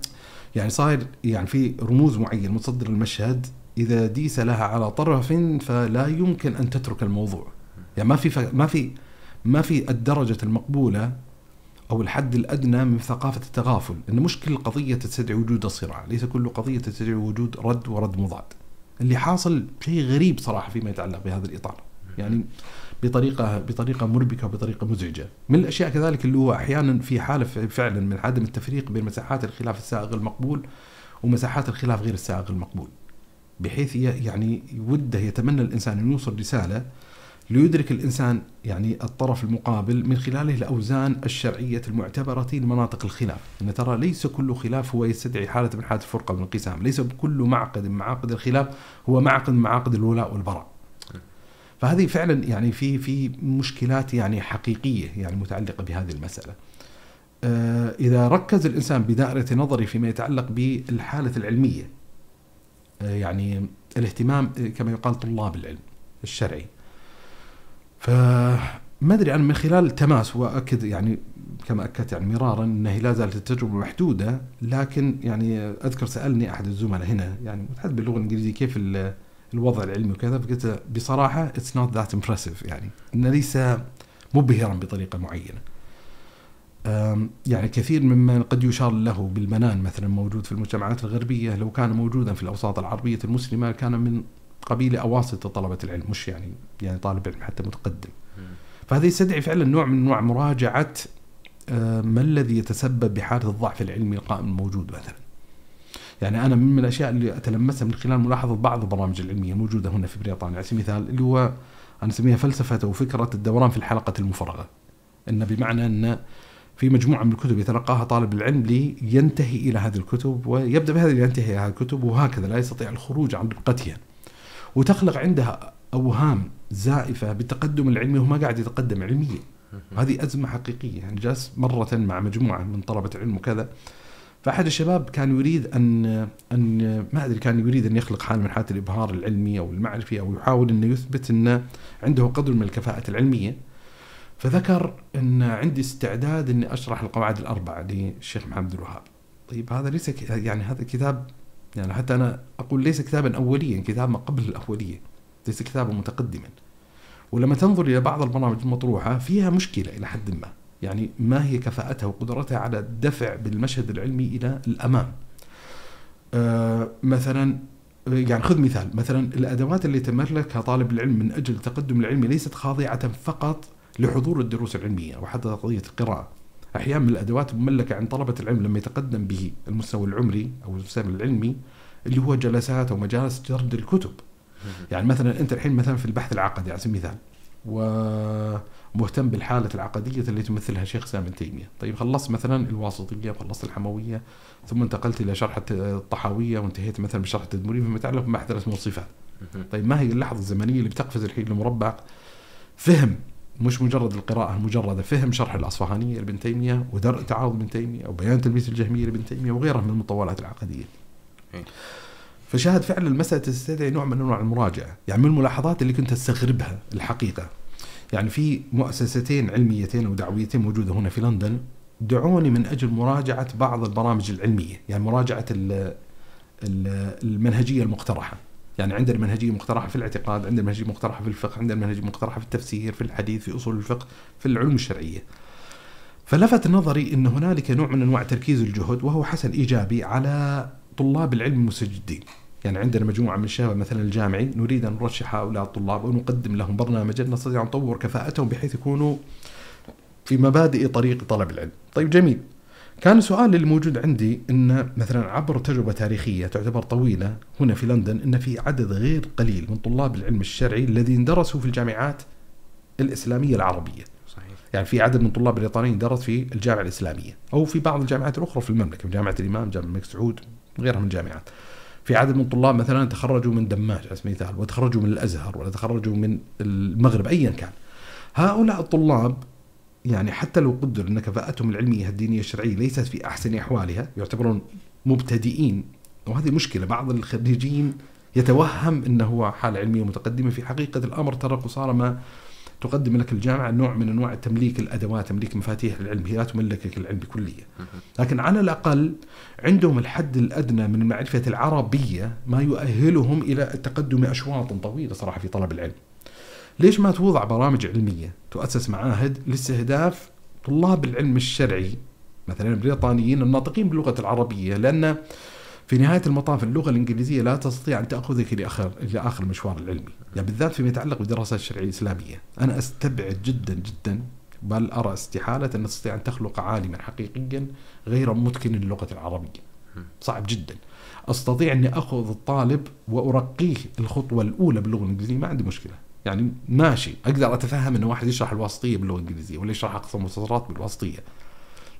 A: يعني صاير يعني في رموز معين متصدر المشهد إذا ديس لها على طرف فلا يمكن أن تترك الموضوع. يعني ما في ما في ما في الدرجة المقبولة أو الحد الأدنى من ثقافة التغافل. ان مش كل قضية تستدعي وجود الصراع ليس كل قضية تستدعي وجود رد ورد مضاد. اللي حاصل شيء غريب صراحة فيما يتعلق بهذا الإطار. يعني بطريقة بطريقة مربكة وبطريقة مزعجة. من الأشياء كذلك اللي هو أحيانا في حالة فعلا من عدم التفريق بين مساحات الخلاف السائغ المقبول ومساحات الخلاف غير السائغ المقبول. بحيث يعني وده يتمنى الإنسان أن يوصل رسالة ليدرك الإنسان يعني الطرف المقابل من خلاله الاوزان الشرعية المعتبرة لمناطق الخلاف، إن ترى ليس كل خلاف هو يستدعي حالة من حالات الفرقة والانقسام، ليس كل معقد من معاقد الخلاف هو معقد من معاقد الولاء والبراء. فهذه فعلا يعني في في مشكلات يعني حقيقية يعني متعلقة بهذه المسألة. آه، إذا ركز الإنسان بدائرة نظري فيما يتعلق بالحالة العلمية آه، يعني الاهتمام كما يقال طلاب العلم الشرعي. فما أدري أنا من خلال تماس وأكد يعني كما أكدت يعني مرارا إنه لا زالت التجربة محدودة لكن يعني أذكر سألني أحد الزملاء هنا يعني متحدث باللغة الإنجليزية كيف الوضع العلمي وكذا فقلت بصراحة it's not that impressive يعني انه ليس مبهرا بطريقة معينة. يعني كثير مما قد يشار له بالبنان مثلا موجود في المجتمعات الغربية لو كان موجودا في الأوساط العربية المسلمة كان من قبيل أواسط طلبة العلم مش يعني يعني طالب علم حتى متقدم. فهذا يستدعي فعلا نوع من انواع مراجعة ما الذي يتسبب بحالة الضعف العلمي القائم الموجود مثلا. يعني أنا من الأشياء اللي أتلمسها من خلال ملاحظة بعض البرامج العلمية الموجودة هنا في بريطانيا على سبيل المثال اللي هو أنا أسميها فلسفة أو فكرة الدوران في الحلقة المفرغة. إن بمعنى أن في مجموعة من الكتب يتلقاها طالب العلم لينتهي إلى هذه الكتب ويبدأ بهذه ينتهي إلى هذه الكتب وهكذا لا يستطيع الخروج عن ربقتها. وتخلق عندها أوهام زائفة بالتقدم العلمي وهو ما قاعد يتقدم علميا. هذه أزمة حقيقية يعني جالس مرة مع مجموعة من طلبة العلم وكذا فأحد الشباب كان يريد أن أن ما أدري كان يريد أن يخلق حاله من حالات الإبهار العلمي أو المعرفي أو يحاول انه يثبت انه عنده قدر من الكفاءه العلمية. فذكر أن عندي استعداد أني أشرح القواعد الأربعة للشيخ محمد الوهاب. طيب هذا ليس يعني هذا كتاب يعني حتى أنا أقول ليس كتابا اوليا كتاب ما قبل الأولية ليس كتابا متقدما. ولما تنظر إلى بعض البرامج المطروحة فيها مشكلة إلى حد ما. يعني ما هي كفاءتها وقدرتها على الدفع بالمشهد العلمي إلى الأمام. آه مثلا يعني خذ مثال مثلا الأدوات اللي يتملكها طالب العلم من أجل التقدم العلمي ليست خاضعة فقط لحضور الدروس العلمية أو حتى قضيه القراءة. أحيانا من الأدوات المملكة عند طلبة العلم لما يتقدم به المستوى العمري أو المستوى العلمي اللي هو جلسات أو مجالس جرد الكتب. يعني مثلا أنت الحين مثلا في البحث العقدي على سبيل المثال ومهتم بالحالة العقدية التي تمثلها شيخ سامي تيمية. طيب خلصت مثلا الواسطية وخلصت الحموية ثم انتقلت إلى شرح الطحاوية وانتهيت مثلا بشرح التدمري فيما يتعلق ببحث الاسم والصفات. طيب ما هي اللحظة الزمنية اللي بتقفز الحين المربع؟ فهم مش مجرد القراءة المجردة فهم شرح الأصفهانية لابن تيمية ودرء تعارض ابن تيمية أو بيان تلبيس الجهمية لابن تيمية وغيرها من المطولات العقدية. فشاهد فعلا المسألة تستدعي نوع من أنواع المراجعة يعني من الملاحظات اللي كنت أستغربها الحقيقة. يعني في مؤسستين علميتين ودعويتين موجودة هنا في لندن دعوني من أجل مراجعة بعض البرامج العلمية يعني مراجعة المنهجية المقترحة. يعني عندنا منهجية مقترحة في الاعتقاد عندنا منهجية مقترحة في الفقه عندنا منهجية مقترحة في التفسير في الحديث في أصول الفقه في العلوم الشرعية. فلفت نظري أن هنالك نوع من أنواع تركيز الجهد وهو حسن إيجابي على طلاب العلم المستجدين. يعني عندنا مجموعة من الشباب مثلا الجامعي نريد أن نرشح هؤلاء الطلاب ونقدم لهم برنامجا نستطيع أن نطور كفاءتهم بحيث يكونوا في مبادئ طريق طلب العلم طيب جميل كان السؤال اللي موجود عندي إن مثلا عبر تجربة تاريخية تعتبر طويلة هنا في لندن إن في عدد غير قليل من طلاب العلم الشرعي الذين درسوا في الجامعات الإسلامية العربية. صحيح. يعني في عدد من طلاب بريطانيين درس في الجامعة الإسلامية أو في بعض الجامعات الأخرى في المملكة، جامعة الإمام، جامعة الملك سعود، غيرها من الجامعات. في عدد من الطلاب مثلا تخرجوا من دماج على سبيل المثال وتخرجوا من الأزهر ولا تخرجوا من المغرب ايا كان. هؤلاء الطلاب يعني حتى لو قدر أن كفاءتهم العلمية الدينية الشرعية ليست في أحسن أحوالها يعتبرون مبتدئين وهذه مشكلة بعض الخريجين يتوهم أنه هو حالة علمية متقدمة في حقيقة الأمر ترى قصارى ما تقدم لك الجامعة نوع من أنواع تمليك الأدوات تمليك مفاتيح العلم. هي لا تملكك العلم بكليه لكن على الأقل عندهم الحد الأدنى من معرفة العربية ما يؤهلهم إلى التقدم أشواط طويلة صراحة في طلب العلم. ليش ما توضع برامج علمية تؤسس معاهد لاستهداف طلاب العلم الشرعي مثلا البريطانيين الناطقين باللغة العربية؟ لأن في نهاية المطاف اللغة الإنجليزية لا تستطيع أن تأخذك إلى اخر إلى آخر المشوار العلمي، يعني بالذات فيما يتعلق بالدراسات الشرعية الإسلامية، أنا أستبعد جدا جدا بل أرى استحالة أن تستطيع أن تخلق عالما حقيقيا غير متقن للغة العربية. صعب جدا. أستطيع أني أخذ الطالب وأرقيه الخطوة الأولى باللغة الإنجليزية ما عندي مشكلة. يعني ماشي أقدر أتفهم انه واحد يشرح الواسطية باللغة الإنجليزية ولا يشرح أقصى المسطرات بالواسطية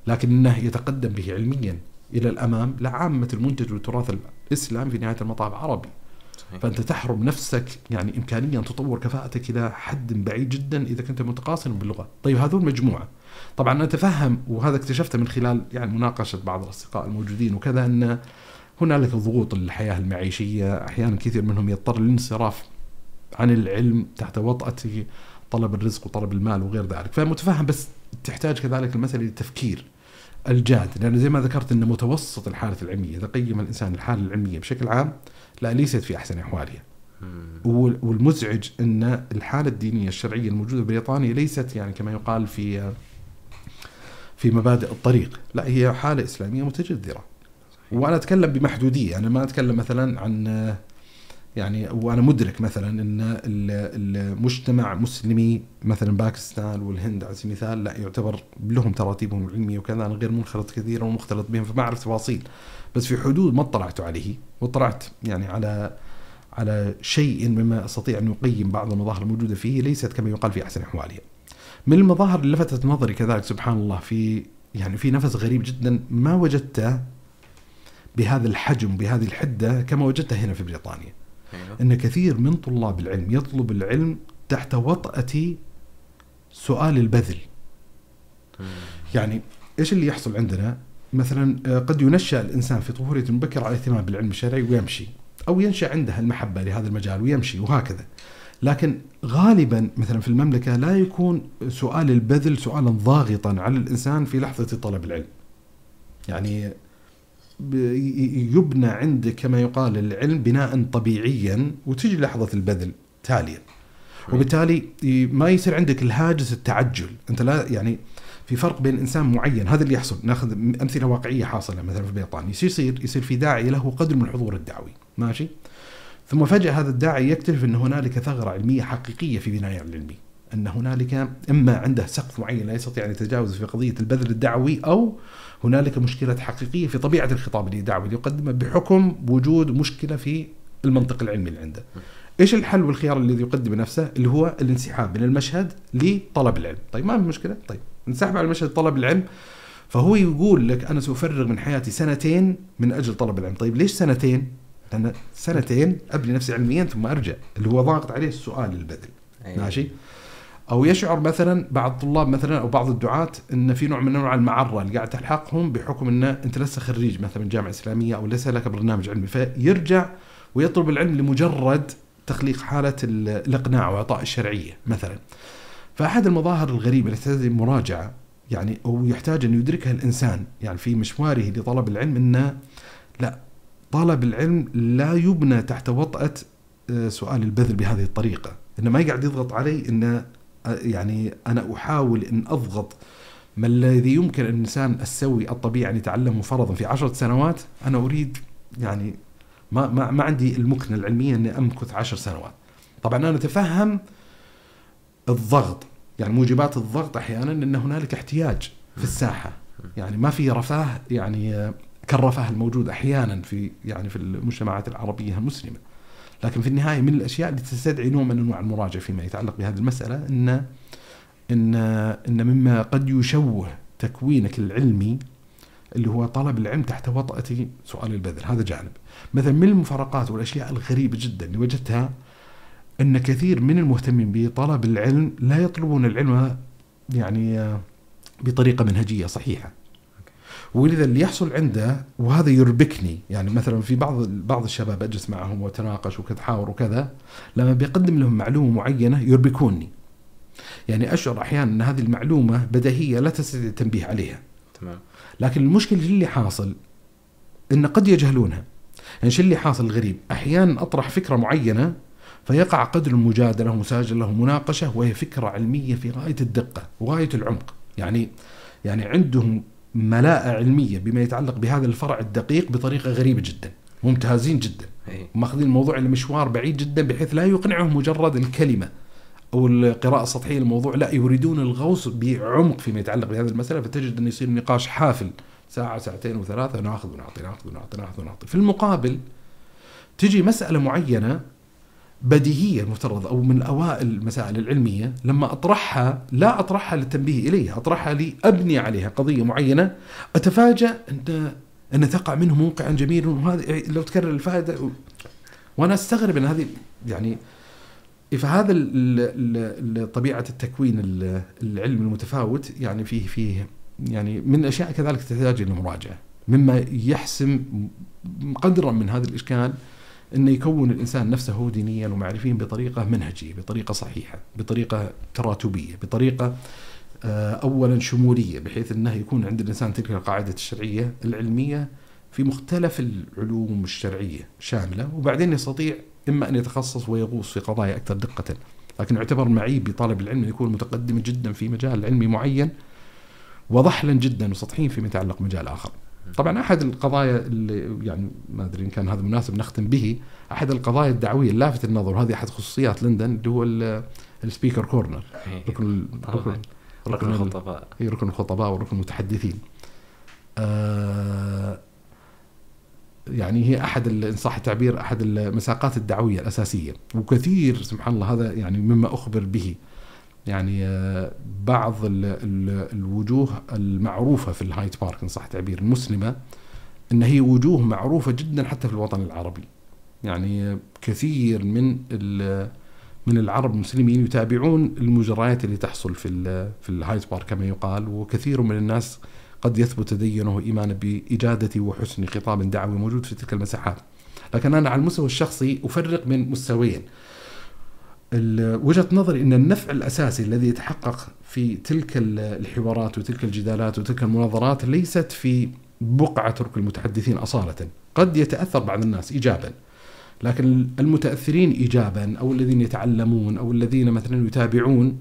A: لكن إنه يتقدم به علميا إلى الأمام لعامه المنتج والتراث الاسلامي في نهاية المطاف عربي صحيح. فأنت تحرم نفسك يعني امكانيه ان تطور كفاءتك إلى حد بعيد جدا إذا كنت متقاصرا باللغة، طيب هذول مجموعة. طبعا أتفهم وهذا اكتشفته من خلال يعني مناقشة بعض الأصدقاء الموجودين وكذا أن هنالك ضغوط الحياة المعيشية، أحيانا كثير منهم يضطر للانصراف عن العلم تحت وطأة طلب الرزق وطلب المال وغير ذلك فمتفهم بس تحتاج كذلك المسألة للتفكير الجاد لأن زي ما ذكرت أن متوسط الحالة العلمية. إذا قيم الإنسان الحالة العلمية بشكل عام لا ليست في أحسن أحوالها. والمزعج أن الحالة الدينية الشرعية الموجودة في بريطانيا ليست يعني كما يقال في في مبادئ الطريق. لا هي حالة إسلامية متجذرة. وأنا أتكلم بمحدودية. أنا ما أتكلم مثلا عن يعني وأنا مدرك مثلا إن المجتمع مسلمي مثلا باكستان والهند على سبيل المثال لا يعتبر لهم تراتيبهم العلميه وكذا أنا غير منخرط كثيرا ومختلط بهم فما أعرف تفاصيل بس في حدود ما اطلعت عليه واطلعت يعني على على شيء مما أستطيع أن أقيم بعض المظاهر الموجودة فيه ليست كما يقال في أحسن أحوالها. من المظاهر اللي لفتت نظري كذلك سبحان الله في يعني في نفس غريب جدا ما وجدته بهذا الحجم بهذه الحدة كما وجدته هنا في بريطانيا. أيوه. إن كثير من طلاب العلم يطلب العلم تحت وطأة سؤال البذل. يعني إيش اللي يحصل عندنا؟ مثلا آه، قد ينشأ الإنسان في طفولة مبكرة على الاهتمام بالعلم الشرعي ويمشي أو ينشأ عنده المحبة لهذا المجال ويمشي وهكذا. لكن غالبا مثلا في المملكة لا يكون سؤال البذل سؤالا ضاغطا على الإنسان في لحظة طلب العلم. يعني يبنى عندك كما يقال العلم بناء طبيعيا وتجي لحظة البذل تاليا. وبالتالي ما يصير عندك الهاجس التعجل. أنت لا يعني في فرق بين إنسان معين هذا اللي يحصل. ناخذ أمثلة واقعية حاصلة مثلا في بريطانيا إيش يصير؟ يصير في داعي له قدر من الحضور الدعوي. ماشي؟ ثم فجأة هذا الداعي يكتشف أن هنالك ثغرة علمية حقيقية في بناء العلمي أن هنالك إما عنده سقف معين لا يستطيع أن يتجاوز في قضية البذل الدعوي أو هنالك مشكلة حقيقية في طبيعة الخطاب الدعوي اللي يقدمه بحكم وجود مشكلة في المنطق العلمي اللي عنده. إيش الحل والخيار الذي يقدم نفسه؟ اللي هو الانسحاب من المشهد لطلب العلم. طيب ما في مشكلة. طيب انسحب على المشهد طلب العلم فهو يقول لك أنا سأفرغ من حياتي سنتين من أجل طلب العلم. طيب ليش سنتين؟ لأن سنتين أبني نفسي علميا ثم أرجع اللي هو ضاغط عليه السؤال البذل. أيوة. ماشي؟ أو يشعر مثلا بعض الطلاب مثلا أو بعض الدعاة إن في نوع من أنواع المعرة اللي قاعد تلحقهم بحكم إن أنت لسه خريج مثلا من جامعة إسلامية أو ليس لك برنامج علمي فيرجع ويطلب العلم لمجرد تخليق حالة الإقناع وإعطاء الشرعية مثلا. فأحد المظاهر الغريبة التي تحتاج مراجعة يعني أو يحتاج أن يدركها الإنسان يعني في مشواره لطلب العلم أنه لا طلب العلم لا يبنى تحت وطأة آه، سؤال البذل بهذه الطريقة. إنه ما يقعد يضغط علي أن آه، يعني أنا أحاول أن أضغط ما الذي يمكن الإنسان السوي الطبيعي أن يتعلمه فرضا في عشرة سنوات أنا أريد يعني ما ما ما عندي المكنة العلمية أني أمكث عشر سنوات. طبعا أنا أتفهم الضغط يعني موجبات الضغط أحيانا إن هنالك احتياج في الساحة. يعني ما في رفاه يعني كالرفاه الموجود أحيانا في يعني في المجتمعات العربية المسلمة. لكن في النهاية من الأشياء اللي تستدعي نوع من أنواع المراجعة فيما يتعلق بهذه المسألة ان ان إن مما قد يشوه تكوينك العلمي اللي هو طلب العلم تحت وطأة سؤال البذل هذا جانب. مثلا من المفارقات والأشياء الغريبة جدا اللي وجدتها أن كثير من المهتمين بطلب العلم لا يطلبون العلم يعني بطريقة منهجية صحيحة. ولذا اللي يحصل عنده وهذا يربكني. يعني مثلا في بعض بعض الشباب أجلس معهم وأتناقش وكتحاور وكذا لما بيقدم لهم معلومة معينة يربكوني. يعني أشعر أحيانا أن هذه المعلومة بديهية لا تستطيع التنبيه عليها. تمام. لكن المشكلة اللي حاصل؟ إن قد يجهلونها. يعني شو اللي حاصل الغريب؟ أحيانا أطرح فكرة معينة فيقع قدر المجادله ومساجله ومناقشه وهي فكرة علمية في غاية الدقة وغاية العمق. يعني يعني عندهم ملاءة علمية بما يتعلق بهذا الفرع الدقيق بطريقة غريبة جدا ممتازين جدا ماخذين الموضوع لمشوار بعيد جدا بحيث لا يقنعهم مجرد الكلمة أو القراءة السطحية للموضوع لا يريدون الغوص بعمق فيما يتعلق بهذه المسألة فتجد انه يصير نقاش حافل ساعة ساعتين وثلاثة ناخذ ونعطي ناخذ ونعطي ناخذ ونعطي. في المقابل تجي مسألة معينة بديهية المفترض أو من اوائل المسائل العلمية لما أطرحها لا أطرحها للتنبيه إليها أطرحها لأبني عليها قضية معينة أتفاجأ ان أن تقع منه موقعا جميلا وهذا لو تكرر الفائدة وأنا أستغرب أن هذه يعني فهذا طبيعة التكوين العلم المتفاوت يعني فيه فيه يعني من الاشياء كذلك تحتاج إلى مراجعة مما يحسم قدرا من هذا الإشكال إنه يكون الإنسان نفسه دينيا ومعرفيا بطريقة منهجية، بطريقة صحيحة، بطريقة تراتبية، بطريقة آه، اولا شمولية بحيث إنه يكون عند الإنسان تلك القاعدة الشرعية العلمية في مختلف العلوم الشرعية شاملة وبعدين يستطيع إما أن يتخصص ويغوص في قضايا أكثر دقة. لكن يعتبر معيب بطالب العلم أن يكون متقدم جدا في مجال علمي معين وضحلا جدا وسطحيا فيما يتعلق مجال آخر. طبعا أحد القضايا اللي يعني ما أدري إن كان هذا مناسب نختم به أحد القضايا الدعوية اللافت النظر وهذه أحد خصوصيات لندن اللي هو السبيكر كورنر ركن ركن ركن الخطباء. ركن الخطباء وركن المتحدثين. آه يعني هي أحد إن صح التعبير أحد المساقات الدعوية الأساسية. وكثير سبحان الله هذا يعني مما أخبر به. يعني آه، بعض ال ال الوجوه المعروفة في ال Hyde Park إن صح التعبير المسلمة إن هي وجوه معروفة جدا حتى في الوطن العربي. يعني كثير من من العرب المسلمين يتابعون المجريات اللي تحصل في في ال Hyde Park كما يقال وكثير من الناس قد يثبت تدينه وإيمانه بإجادة وحسن خطاب دعوي موجود في تلك المساحات. لكن أنا على المستوى الشخصي أفرق بين مستويين. وجهة نظري أن النفع الأساسي الذي يتحقق في تلك الحوارات وتلك الجدالات وتلك المناظرات ليست في بقعة ترك المتحدثين أصالة قد يتأثر بعض الناس إيجابا لكن المتأثرين إيجابا أو الذين يتعلمون أو الذين مثلا يتابعون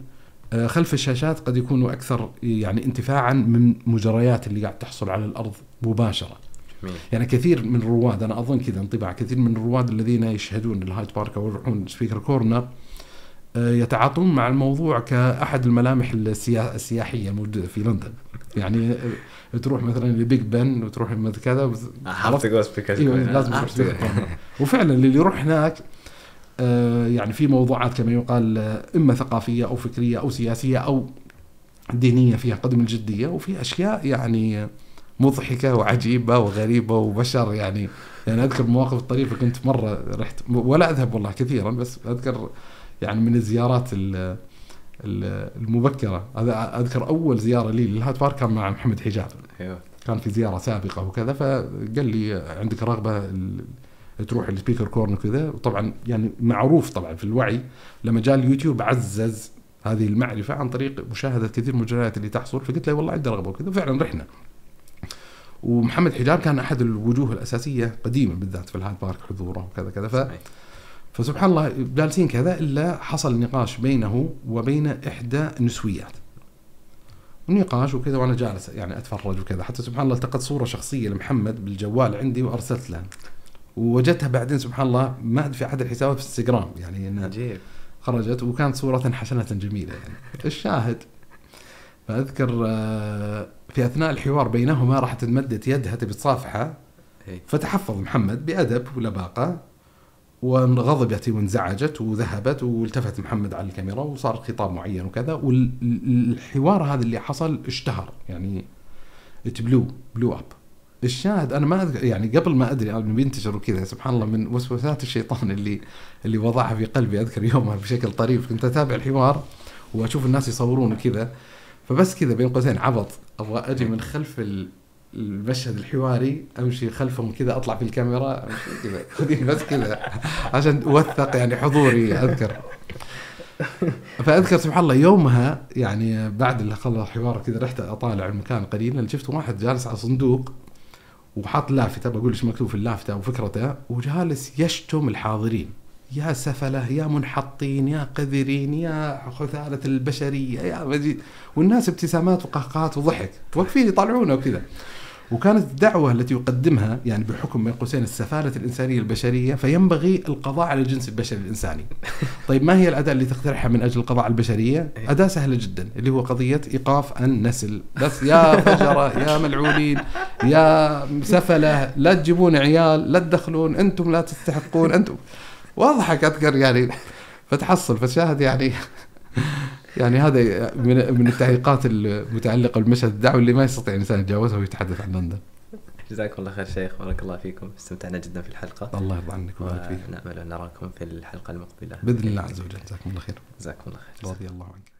A: آه، خلف الشاشات قد يكونوا أكثر يعني انتفاعا من مجريات اللي قاعد تحصل على الأرض مباشرة
B: جميل.
A: يعني كثير من الرواد أنا أظن كذا انطباع كثير من الرواد الذين يشهدون ال Hyde Park أو يروحون Speaker Corner يتعاطون مع الموضوع كأحد الملامح السيا- السياحية الموجودة في لندن. يعني آه، تروح مثلا لبيج بن وتروح كذا
B: corner.
A: لازم تروح وفعلا اللي يروح هناك آه، يعني في موضوعات كما يقال آه، إما ثقافية أو فكرية أو سياسية أو دينية فيها قدم الجدية وفي أشياء يعني مضحكة وعجيبة وغريبة وبشر. يعني يعني أذكر مواقف طريفه كنت مرة رحت ولا أذهب والله كثيرا بس أذكر يعني من الزيارات ال- ال- المبكرة. هذا أذكر أول زيارة لي لل Hyde Park كان مع محمد حجاب.
B: أيوه.
A: كان في زيارة سابقة وكذا فقال لي عندك رغبة تروح ال Speaker Corner وكذا. وطبعا يعني معروف طبعا في الوعي لما جاء اليوتيوب عزز هذه المعرفة عن طريق مشاهدة كثير من اللي تحصل فقلت له والله عندي رغبة وكذا. فعلا رحنا. ومحمد حجاب كان أحد الوجوه الأساسية قديما بالذات في ال Hyde Park حضوره وكذا كذا. ف
B: صحيح.
A: فسبحان الله جالسين كذا إلا حصل نقاش بينه وبين إحدى النسويات ونقاش وكذا وأنا جالس يعني أتفرج وكذا. حتى سبحان الله التقط صورة شخصية لمحمد بالجوال عندي وأرسلت له. ووجدتها بعدين سبحان الله ما في أحد الحسابات في انستغرام يعني
B: عجيب.
A: خرجت وكانت صورة حسنة جميلة يعني. الشاهد. فأذكر آه، في أثناء الحوار بينهما راحت مدت يدها تبي تصافحه
B: إيه.
A: فتحفظ محمد بأدب ولباقة وغضبت وانزعجت وذهبت والتفت محمد على الكاميرا وصار خطاب معين وكذا. والحوار هذا اللي حصل اشتهر يعني بلو بلو اب الشاهد أنا ما أذكر يعني قبل ما أدري انه بينتشر وكذا سبحان الله من وسوسات الشيطان اللي اللي وضعها في قلبي أذكر يومها بشكل طريف. كنت أتابع الحوار وأشوف الناس يصورون وكذا فبس كذا بين قوسين عبط. أبغى أجي من خلف ال- المشهد الحواري أمشي خلفهم كذا أطلع في الكاميرا كذا. خذيني بس كذا عشان أوثق يعني حضوري أذكر. فأذكر سبحان الله يومها يعني بعد اللي خلص الحوار كذا رحت أطالع المكان قليلا شفت واحد جالس على صندوق وحاط لافتة بقول إيش مكتوب في اللافتة أو فكرته وجالس يشتم الحاضرين. يا سفلة يا منحطين يا قذرين يا خثالة البشرية يا مجيد والناس ابتسامات وقهقهات وضحك. واقفين يطالعونه وكذا. وكانت الدعوة التي يقدمها يعني بحكم بين قوسين السفالة الإنسانية البشرية فينبغي القضاء على الجنس البشري الإنساني. طيب ما هي الأداة اللي تقترحها من أجل القضاء على البشرية؟ أداة سهلة جدا اللي هو قضية إيقاف النسل. بس يا فجرة يا ملعونين يا سفلة لا تجيبون عيال لا تدخلون أنتم لا تستحقون أنتم. واضحك أذكر يعني فتحصل فشاهد يعني. يعني هذا من من التعليقات المتعلقة بالمشهد الدعوي اللي ما يستطيع الإنسان يتجاوزها ويتحدث عن لندن.
B: جزاكم الله خير شيخ بارك الله فيكم استمتعنا جدا في الحلقة
A: الله يرضى عنك ويبارك فيك.
B: ونأمل أن نراكم في الحلقة المقبلة
A: بإذن الله عز وجل جزاكم الله خير.
B: جزاكم الله خير
A: رضي الله عنك.